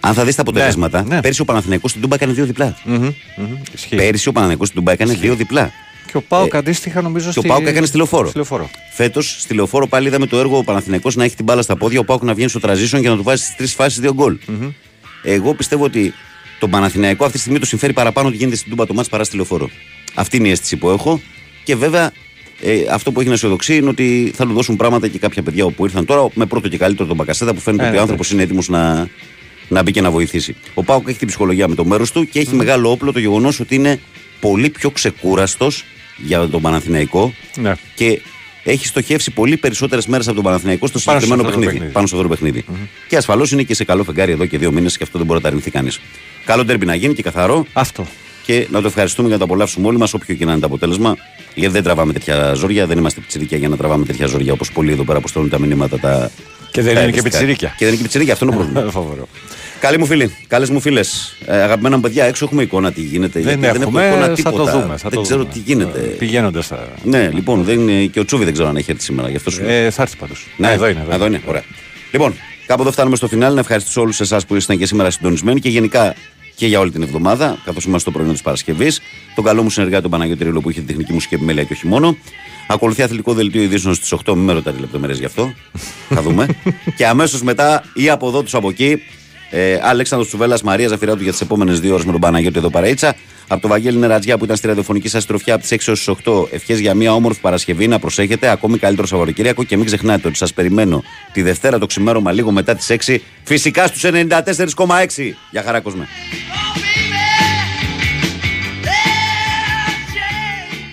Speaker 2: Αν θα δεις τα αποτελέσματα,
Speaker 3: ναι.
Speaker 2: πέρσι ο Παναθηναϊκός στην Τούμπα έκανε δύο διπλά.
Speaker 3: Μμμ, μμμ, ισχύει.
Speaker 2: Πέρσι ο Παναθηναϊκός στην Τούμπα έκανε δύο διπλά.
Speaker 3: Και ο Πάοκ αντίστοιχα νομίζω
Speaker 2: Και ο
Speaker 3: στη-
Speaker 2: Πάουκ έκανε στη λεωφόρο.
Speaker 3: στη λεωφόρο.
Speaker 2: Φέτος στη λεωφόρο πάλι είδαμε το έργο ο Παναθηναϊκός να έχει την μπάλα στα πόδια, ο Πάουκ να βγαίνει στο transition και να του βάζει στις τρεις φάσεις δύο γκολ. Εγώ πιστεύω ότι τον Παναθηναϊκό αυτή τη στιγμή το συμφέρει παραπάνω ότι γίνεται στην Τούμπα το μάτς παρά στη λεωφόρο. Αυτή είναι η αίσθηση που έχω. Και βέβαια ε, αυτό που έχει να αισιοδοξεί είναι ότι θα του δώσουν πράγματα και κάποια παιδιά που ήρθαν τώρα με πρώτο και καλύτερο τον Μπακασέτα που φαίνεται
Speaker 3: Ε,
Speaker 2: ότι ο
Speaker 3: ναι,
Speaker 2: άνθρωπος είναι έτοιμος να, να μπει και να βοηθήσει. Ο Πάουκ έχει την ψυχολογία με το μέρος του και έχει μεγάλο όπλο το γεγονός ότι είναι πολύ πιο ξεκούραστος για τον Παναθηναϊκό
Speaker 3: Ναι.
Speaker 2: και έχει στοχεύσει πολύ περισσότερες μέρες από τον Παναθηναϊκό στο
Speaker 3: Πάνω σε
Speaker 2: συγκεκριμένο
Speaker 3: αυτό το
Speaker 2: παιχνίδι.
Speaker 3: παιχνίδι.
Speaker 2: Πάνω σε αυτό το παιχνιδι Και ασφαλώς είναι και σε καλό φεγγάρι εδώ και δύο μήνες και αυτό δεν μπορεί να τα αρνηθεί κανείς. Καλό τέρμπι να γίνει και καθαρό.
Speaker 3: Αυτό.
Speaker 2: Και να το ευχαριστούμε για να το απολαύσουμε όλοι μας, όποιο και να είναι το αποτέλεσμα. Γιατί δεν τραβάμε τέτοια ζόρια, δεν είμαστε πιτσιρίκια για να τραβάμε τέτοια ζόρια όπως πολλοί εδώ πέρα που στέλνουν τα μηνύματα. Τα...
Speaker 3: Και δεν
Speaker 2: τα
Speaker 3: είναι και
Speaker 2: ερωτικά.
Speaker 3: πιτσιρίκια.
Speaker 2: Και δεν είναι και πιτσιρίκια, αυτό είναι το πρόβλημα.
Speaker 3: Φοβερό.
Speaker 2: Καλοί μου φίλοι, καλές μου φίλες. Ε, αγαπημένα μου παιδιά, έξω έχουμε εικόνα τι γίνεται.
Speaker 3: Δεν
Speaker 2: γιατί
Speaker 3: έχουμε,
Speaker 2: έχω εικόνα
Speaker 3: θα
Speaker 2: τίποτα.
Speaker 3: το δούμε. Θα
Speaker 2: δεν
Speaker 3: το
Speaker 2: ξέρω
Speaker 3: δούμε.
Speaker 2: τι γίνεται.
Speaker 3: Πηγαίνοντας στα.
Speaker 2: Ναι, λοιπόν, δεν είναι, και ο Τσούβι δεν ξέρω αν έχει έρθει σήμερα. Γι' αυτό σου λέω.
Speaker 3: Ε, θα έρθει πάντως.
Speaker 2: Ναι,
Speaker 3: εδώ είναι.
Speaker 2: Εδώ είναι. Ωραία. Λοιπόν, κάπου εδώ φτάνουμε στο φινάλ. Να ευχαριστήσω όλους εσάς που ήσασταν και σήμερα συντονισμένοι και γενικά και για όλη την εβδομάδα, καθώς είμαστε στο πρωινό της Παρασκευής. Τον καλό μου συνεργάτη, τον Παναγιώτη Ρίλο, που είχε την τεχνική μουσική επιμέλεια και όχι μόνο. Ακολουθεί αθλητικό δελτίο ειδήσεων στις 8. Μην με ρωτάτε λεπτομέρειες γι' αυτό. Θα δούμε. και αμέσως μετά ή από εδώ τους από εκεί. Ε, Αλέξανδρος Τσουβέλλα, Μαρία Ζαφυράτου για τις επόμενες δύο ώρες με τον Παναγιώτη εδώ παραίτσα. Από το Βαγγέλη Νερατζιά που ήταν στη ραδιοφωνική σας τροφιά από τις 6 έως 8. Ευχές για μια όμορφη Παρασκευή. Να προσέχετε. Ακόμη καλύτερο Σαββατοκύριακο. Και μην ξεχνάτε ότι σας περιμένω τη Δευτέρα το ξημέρωμα λίγο μετά τις 6. Φυσικά στους 94,6. Για χαρά κόσμε.